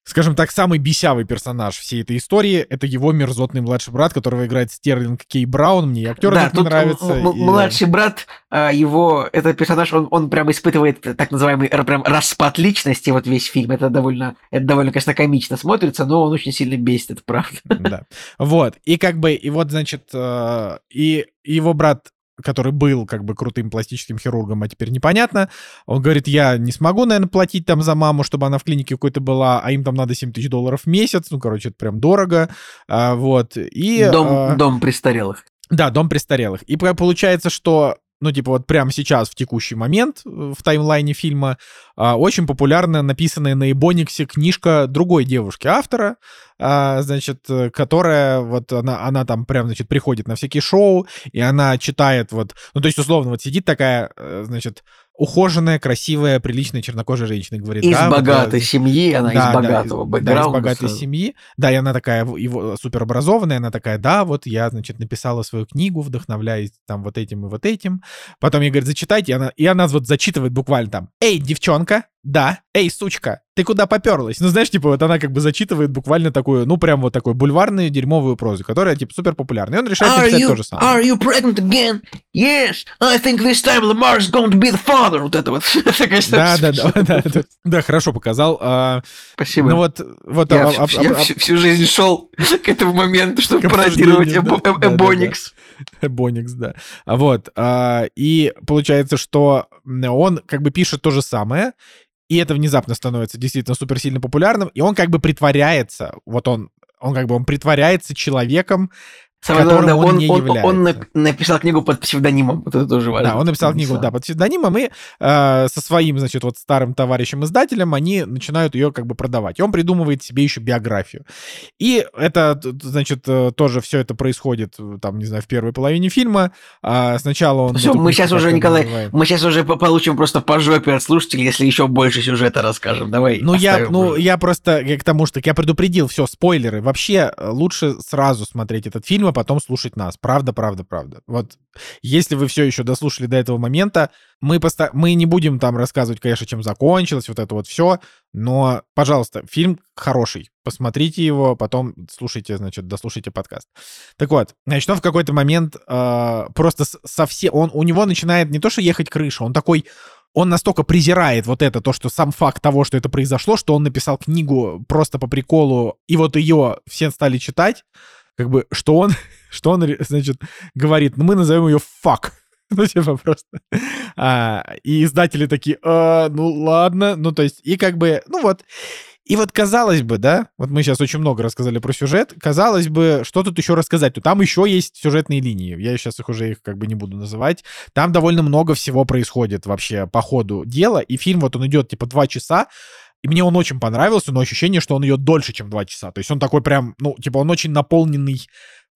скажем так, самый бесявый персонаж всей этой истории — это его мерзотный младший брат, которого играет Стерлинг Кей Браун. Мне актер да, тут нравится.
И... Младший брат, а, его, этот персонаж, он, он прям испытывает так называемый прям распад личности, вот весь фильм. Это довольно, это довольно, конечно, комично смотрится, но он очень сильно бесит, это правда.
Да. Вот. И как бы, и вот, значит, э, и его брат который был как бы крутым пластическим хирургом, а теперь непонятно. Он говорит, я не смогу, наверное, платить там за маму, чтобы она в клинике какой-то была, а им там надо 7 тысяч долларов в месяц. Ну, короче, это прям дорого. А, вот. И,
дом, а... дом престарелых.
Да, дом престарелых. И получается, что ну, типа, вот прямо сейчас, в текущий момент, э, в таймлайне фильма, а, очень популярна написанная на Эбониксе книжка другой девушки, автора, а, значит, э, которая вот она, она там прям, значит, приходит на всякие шоу, и она читает вот, ну, то есть, условно, вот сидит такая, э, значит, ухоженная, красивая, приличная чернокожая женщина говорит.
Из да, богатой вот, семьи, она да, из богатого да, бэкграунда.
Да, из богатой семьи. Да, и она такая его, суперобразованная, она такая, да, вот я, значит, написала свою книгу, вдохновляясь там вот этим и вот этим. Потом ей говорит, зачитайте, и она, и она вот зачитывает буквально там, эй, девчонка, да, эй, сучка, ты куда поперлась? Ну, знаешь, типа, вот она как бы зачитывает буквально такую, ну, прям вот такой бульварную дерьмовую прозу, которая, типа, супер популярная. И он решает are написать you, то же самое.
Are you pregnant again? Yes, I think this time Lamar is going to be the father. Вот это вот. (laughs)
да, да, да, (laughs) да, да, да, хорошо показал. А,
Спасибо.
Ну вот, вот.
Я, а, всю, а, я а, всю жизнь шел (laughs) к этому моменту, чтобы пародировать Эбоникс.
Эбоникс, да. Вот. И получается, что он как бы пишет то же самое, и это внезапно становится действительно суперсильно популярным, и он как бы притворяется, вот он, он как бы он притворяется человеком, Самое главное, он, он, не он, является.
он написал книгу под псевдонимом, вот это тоже важно.
Да, он написал книгу, да, под псевдонимом, и э, со своим, значит, вот старым товарищем-издателем они начинают ее как бы продавать. И он придумывает себе еще биографию. И это, значит, э, тоже все это происходит, э, там, не знаю, в первой половине фильма. А сначала он...
Все, мы сейчас уже, Николай, называет. мы сейчас уже получим просто по жопе от слушателей, если еще больше сюжета расскажем. Давай.
Ну, я, ну, я просто я к тому, что я предупредил, все, спойлеры. Вообще э, лучше сразу смотреть этот фильм, потом слушать нас. Правда, правда, правда. Вот если вы все еще дослушали до этого момента, мы, поста- мы не будем там рассказывать, конечно, чем закончилось, вот это вот все, но, пожалуйста, фильм хороший. Посмотрите его, потом слушайте, значит, дослушайте подкаст. Так вот, он в какой-то момент э, просто совсем... Он, у него начинает не то, что ехать крыша, он такой он настолько презирает вот это, то, что сам факт того, что это произошло, что он написал книгу просто по приколу, и вот ее все стали читать, как бы, что он, (laughs) что он, значит, говорит, ну, мы назовем ее «фак». (laughs) Ну, типа просто. А, и издатели такие, а, ну ладно, ну то есть, и как бы, ну вот. И вот казалось бы, да, вот мы сейчас очень много рассказали про сюжет, казалось бы, что тут еще рассказать? То там еще есть сюжетные линии, я сейчас их уже их как бы не буду называть. Там довольно много всего происходит вообще по ходу дела, и фильм вот он идет типа два часа, и мне он очень понравился, но ощущение, что он идет дольше, чем два часа. То есть он такой прям, ну, типа, он очень наполненный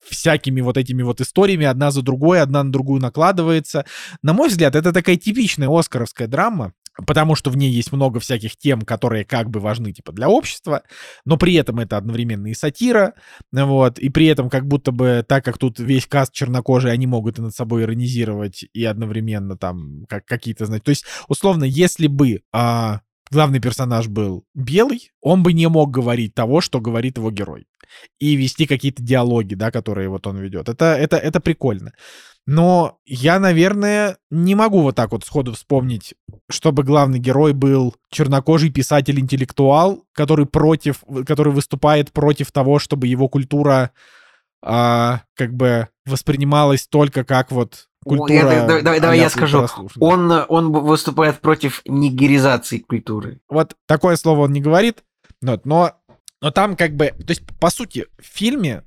всякими вот этими вот историями, одна за другой, одна на другую накладывается. На мой взгляд, это такая типичная оскаровская драма, потому что в ней есть много всяких тем, которые как бы важны, типа, для общества, но при этом это одновременно и сатира, вот, и при этом как будто бы, так как тут весь каст чернокожий, они могут и над собой иронизировать, и одновременно там как, какие-то, знаете, то есть, условно, если бы а, главный персонаж был белый, он бы не мог говорить того, что говорит его герой. И вести какие-то диалоги, да, которые вот он ведет. Это, это, это прикольно. Но я, наверное, не могу вот так вот сходу вспомнить, чтобы главный герой был чернокожий писатель-интеллектуал, который против, который выступает против того, чтобы его культура а, как бы воспринималась только как вот культура.
Я, давай давай, давай я скажу. Он, он выступает против нигеризации культуры.
Вот такое слово он не говорит, вот, но, но там как бы, то есть, по сути, в фильме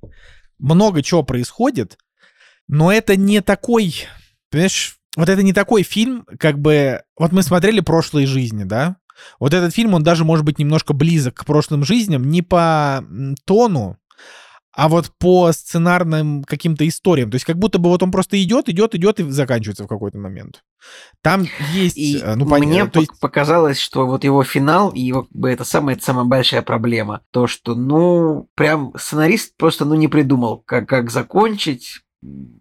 много чего происходит, но это не такой, понимаешь, вот это не такой фильм, как бы, вот мы смотрели «Прошлые жизни», да? Вот этот фильм, он даже может быть немножко близок к прошлым жизням, не по тону, а вот по сценарным каким-то историям. То есть как будто бы вот он просто идет, идет, идет и заканчивается в какой-то момент. Там есть...
И
э, ну,
мне
понятно, то есть-
пок- показалось, что вот его финал, и его, как бы, это самая, это самая большая проблема. То, что, ну, прям сценарист просто, ну, не придумал, как, как закончить.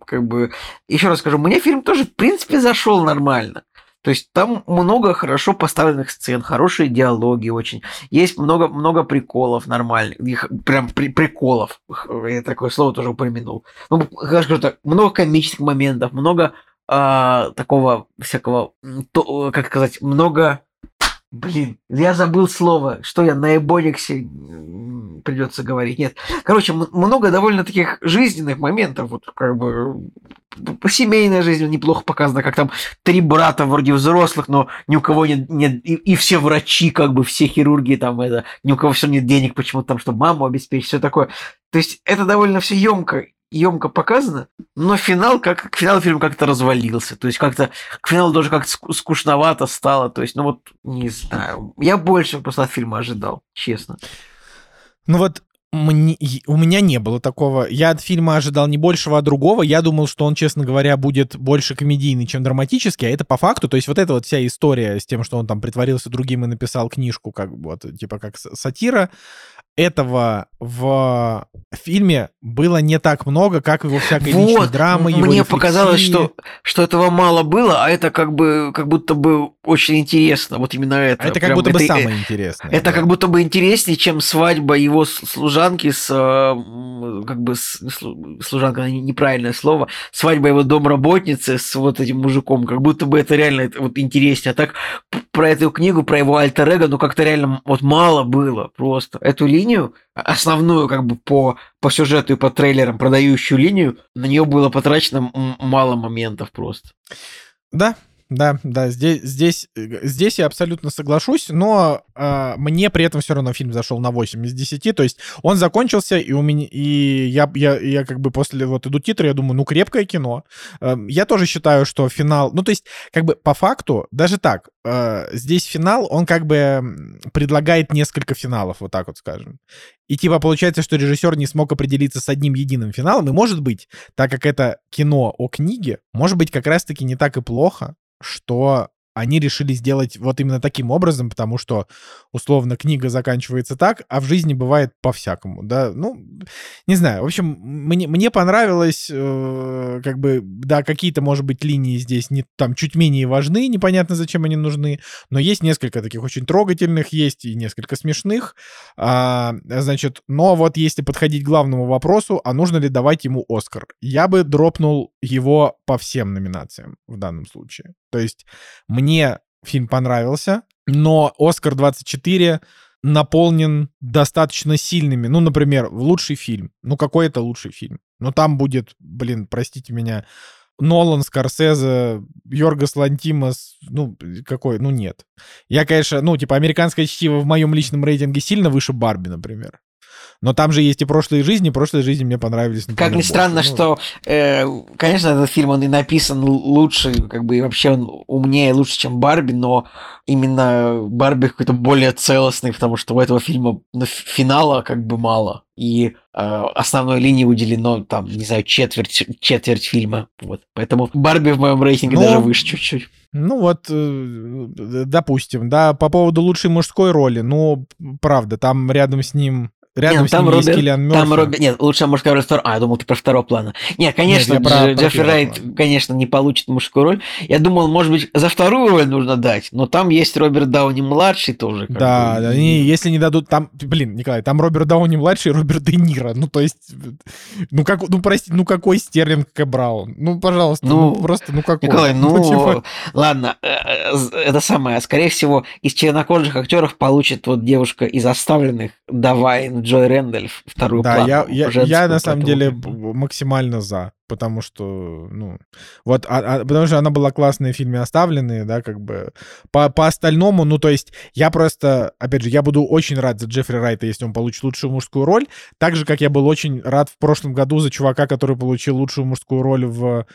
Как бы, еще раз скажу, мне фильм тоже, в принципе, зашел нормально. То есть там много хорошо поставленных сцен, хорошие диалоги очень. Есть много, много приколов нормальных. Их прям при- приколов. Я такое слово тоже упомянул. Ну, скажу так, много комических моментов, много а, такого всякого, то, как сказать, много... Блин, я забыл слово. Что я на эбониксе придется говорить? Нет. Короче, много довольно таких жизненных моментов. Вот как бы семейная жизнь неплохо показана, как там три брата вроде взрослых, но ни у кого нет, нет и, и все врачи, как бы все хирурги там это, ни у кого все нет денег почему-то там, чтобы маму обеспечить, все такое. То есть это довольно все емко, емко показано, но финал, как финал фильма как-то развалился. То есть как-то к финалу даже как-то ску- скучновато стало. То есть, ну вот, не знаю. Я больше просто от фильма ожидал, честно.
Ну вот мне- у меня не было такого. Я от фильма ожидал не большего, а другого. Я думал, что он, честно говоря, будет больше комедийный, чем драматический, а это по факту. То есть вот эта вот вся история с тем, что он там притворился другим и написал книжку, как бы вот, типа как сатира, этого в фильме было не так много, как его всякой личной
Вот,
драмы, его
мне показалось,
рефлексии.
что, что этого мало было, а это как бы как будто бы очень интересно. Вот именно это.
А это как
Прям
будто бы
это-
самое интересное.
Это
да.
как будто бы интереснее, чем свадьба его с- служанки с, э, как бы, служанка, не- неправильное слово, свадьба его домработницы с вот этим мужиком, как будто бы это реально вот интереснее. А так про эту книгу, про его альтер эго, ну как-то реально вот мало было просто. Эту линию, основную как бы по, по сюжету и по трейлерам продающую линию, на нее было потрачено мало моментов просто.
Да, да, да, здесь, здесь, э, здесь я абсолютно соглашусь, но э, мне при этом все равно фильм зашел на 8 из 10, то есть он закончился, и у меня, и я, я, я как бы после вот идут титры, я думаю, ну, крепкое кино. Э, я тоже считаю, что финал, ну, то есть, как бы по факту, даже так, э, здесь финал, он как бы предлагает несколько финалов, вот так вот скажем. И типа получается, что режиссер не смог определиться с одним единым финалом, и может быть, так как это кино о книге, может быть, как раз-таки не так и плохо, что они решили сделать вот именно таким образом, потому что, условно, книга заканчивается так, а в жизни бывает по-всякому, да, ну, не знаю, в общем, мне, мне понравилось, э, как бы, да, какие-то, может быть, линии здесь не, там, чуть менее важны, непонятно, зачем они нужны, но есть несколько таких очень трогательных, есть и несколько смешных, а, значит, но вот если подходить к главному вопросу, а нужно ли давать ему Оскар, я бы дропнул его по всем номинациям в данном случае. То есть мне фильм понравился, но Оскар 24 наполнен достаточно сильными, ну, например, в лучший фильм. Ну, какой это лучший фильм? Ну, там будет, блин, простите меня, Нолан, Скорсезе, Йоргас Лантимос, ну, какой, ну, нет. Я, конечно, ну, типа, американское чтиво в моем личном рейтинге сильно выше Барби, например. Но там же есть и прошлые жизни, прошлые жизни мне понравились, например,
Как ни странно,
больше. Ну,
что, э, конечно, этот фильм, он и написан лучше, как бы, и вообще он умнее, лучше, чем Барби, но именно Барби какой-то более целостный, потому что у этого фильма ну, финала как бы мало. И э, основной линии уделено, там, не знаю, четверть, четверть фильма. Вот. Поэтому Барби в моем рейтинге
Ну,
даже выше чуть-чуть.
Ну вот, э, допустим, да, по поводу лучшей мужской роли, ну, правда, там рядом с ним рядом
Нет,
с ним
там
есть Киллиан Мёрфи.
там Роберт, нет, лучше мужская роль второго. А, я думал, ты про второго плана. Нет, конечно,
я про-
Дж-
про
Джеффри
первого
Райт,
плана.
конечно, не получит мужскую роль. Я думал, может быть, за вторую роль нужно дать, но там есть Роберт Дауни младший тоже.
Да,
бы.
да, и если не дадут, там, блин, Николай, там Роберт Дауни младший и Роберт Де Ниро, ну то есть, ну как, ну прости, ну какой Стерлинг. Браун, ну пожалуйста, ну,
Ну,
просто, ну какой,
Николай, (laughs) ну,
типа,
ладно, э, э, это самое, скорее всего, из чернокожих актеров получит вот девушка из оставленных Давайн Джой Рэндольф вторую
да, я,
плану,
я, я
женскую,
на самом деле максимально за, потому что, ну, вот, а- а- потому что она была классная в фильме «Оставленные», да, как бы, по, по остальному, ну, то есть, я просто, опять же, я буду очень рад за Джеффри Райта, если он получит лучшую мужскую роль, так же, как я был очень рад в прошлом году за чувака, который получил лучшую мужскую роль в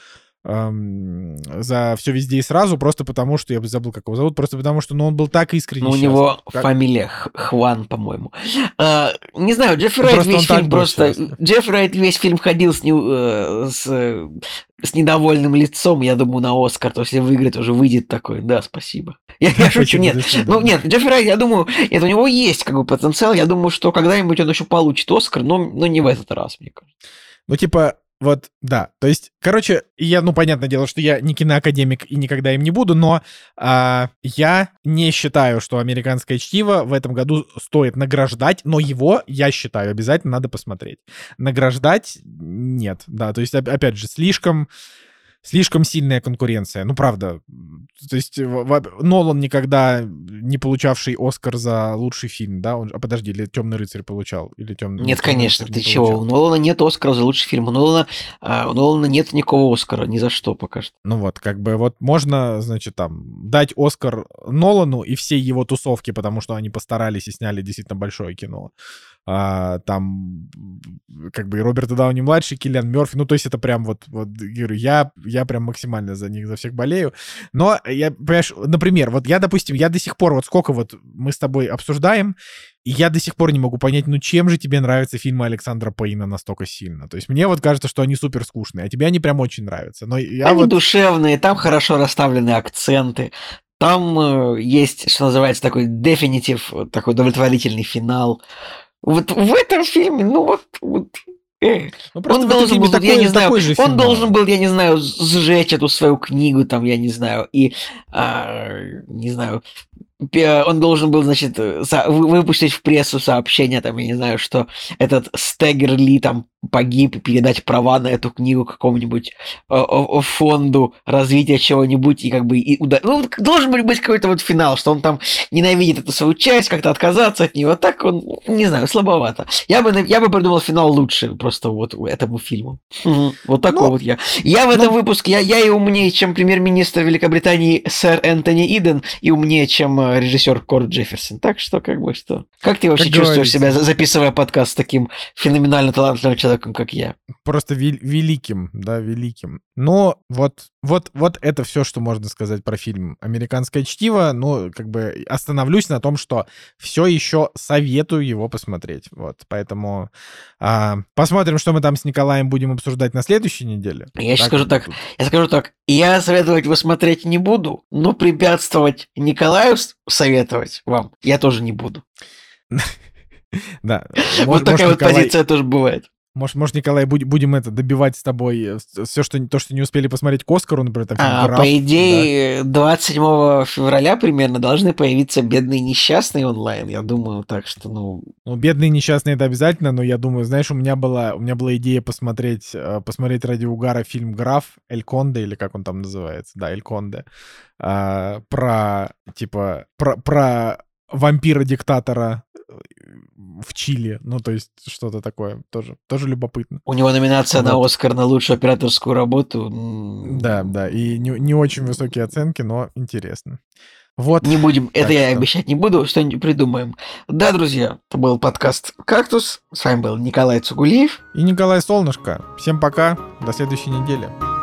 эм, за все везде и сразу, просто потому что, я бы забыл, как его зовут, просто потому что, ну, он был так искренне
Ну, у него
Как-
фамилия Хван, по-моему. А, не знаю, Джеффри
Ну,
Райт
просто
весь фильм просто...
счастлив.
Джеффри Райт весь фильм ходил с, не- э, с, с недовольным лицом, я думаю, на Оскар. То есть, если выиграет, уже выйдет такой, да, спасибо. Я, я шучу, нет. Ну, нет, Джеффри Райт, я думаю, нет, у него есть как бы потенциал. Я думаю, что когда-нибудь он еще получит Оскар, но, но не в этот раз, мне кажется.
Ну, типа, вот, да. То есть, короче, я, ну, понятное дело, что я не киноакадемик и никогда им не буду, но а, я не считаю, что «Американское чтиво» в этом году стоит награждать, но его, я считаю, обязательно надо посмотреть. Награждать нет, да. То есть, оп- опять же, слишком... Слишком сильная конкуренция. Ну, правда. То есть, Нолан никогда не получавший Оскар за лучший фильм, да? Он, а подожди, или Темный рыцарь получал? Или темный
Нет, конечно, ты чего? У
Ну,
Нолана нет Оскара за лучший фильм. У Нолана, а, у Нолана нет никакого Оскара, ни за что пока что.
Ну вот, как бы вот можно, значит, там, дать Оскар Нолану и всей его тусовке, потому что они постарались и сняли действительно большое кино. А, там, как бы и Роберта Дауни-младший, Киллиан Мерфи, ну, то есть это прям вот, вот, говорю, я, я прям максимально за них, за всех болею. Но я, понимаешь, например, вот я, допустим, я до сих пор, вот сколько вот мы с тобой обсуждаем, и я до сих пор не могу понять, ну чем же тебе нравятся фильмы Александра Пейна настолько сильно? То есть мне вот кажется, что они супер скучные, а тебе они прям очень нравятся. Но я
Они
вот...
душевные, там хорошо расставлены акценты. Там э, есть, что называется, такой definitive, вот такой удовлетворительный финал. Вот в этом фильме, ну вот, вот, э,
Ну,
он должен был, я
такой-
не знаю, он
финал.
должен был, я не знаю, сжечь эту свою книгу, там, я не знаю, и, а, не знаю, он должен был, значит, э, выпустить в прессу сообщение, там, я не знаю, что этот Стегер Ли там погиб, и передать права на эту книгу какому-нибудь э, фонду развития чего-нибудь, и как бы, и уда- ну, должен был быть какой-то вот финал, что он там ненавидит эту свою часть, как-то отказаться от нее, так он, не знаю, слабовато. Я бы, я бы придумал финал лучше просто вот этому фильму. Вот такой
Ну,
вот я. Я в этом выпуске, я, я и умнее, чем премьер-министр Великобритании сэр Энтони Иден, и умнее, чем э, режиссер Корт Джефферсон. Так что, как бы, что? Как ты вообще
Как
чувствуешь
говорится.
себя, за- записывая подкаст с таким феноменально талантливым человеком, как я?
Просто вел- великим, да, великим. Но вот, вот, вот это все, что можно сказать про фильм «Американское чтиво». Ну, как бы остановлюсь на том, что все еще советую его посмотреть. Вот, поэтому а, посмотрим, что мы там с Николаем будем обсуждать на следующей неделе.
Я сейчас
Да,
скажу так.
тут.
Я скажу так, я советовать его смотреть не буду, но препятствовать Николаю советовать вам я тоже не буду. (laughs)
Да. (laughs)
Вот такая вот позиция тоже бывает.
Может, может, Николай, будь- будем это добивать с тобой все, что, то, что не успели посмотреть к Оскару, например, фильм
А,
«Граф»,
по идее, 27 февраля примерно должны появиться бедные несчастные онлайн, я думаю, так что, ну,
Ну, бедные несчастные это обязательно, но я думаю, знаешь, у меня была, у меня была идея посмотреть, э, посмотреть ради угара фильм «Граф» Эль Конде, или как он там называется, да, Эль Конде, а, про, типа, про, про вампира-диктатора э, в Чили, ну, то есть что-то такое, тоже, тоже любопытно.
у него номинация на
Вот.
Оскар на лучшую операторскую работу.
Да, да, и не, не очень высокие оценки, но интересно. Вот.
Не будем, это
Так
я
что-
обещать не буду, что-нибудь придумаем. Да, друзья, это был подкаст «Кактус». С вами был Николай Цугулиев.
И Николай Солнышко. Всем пока, до следующей недели.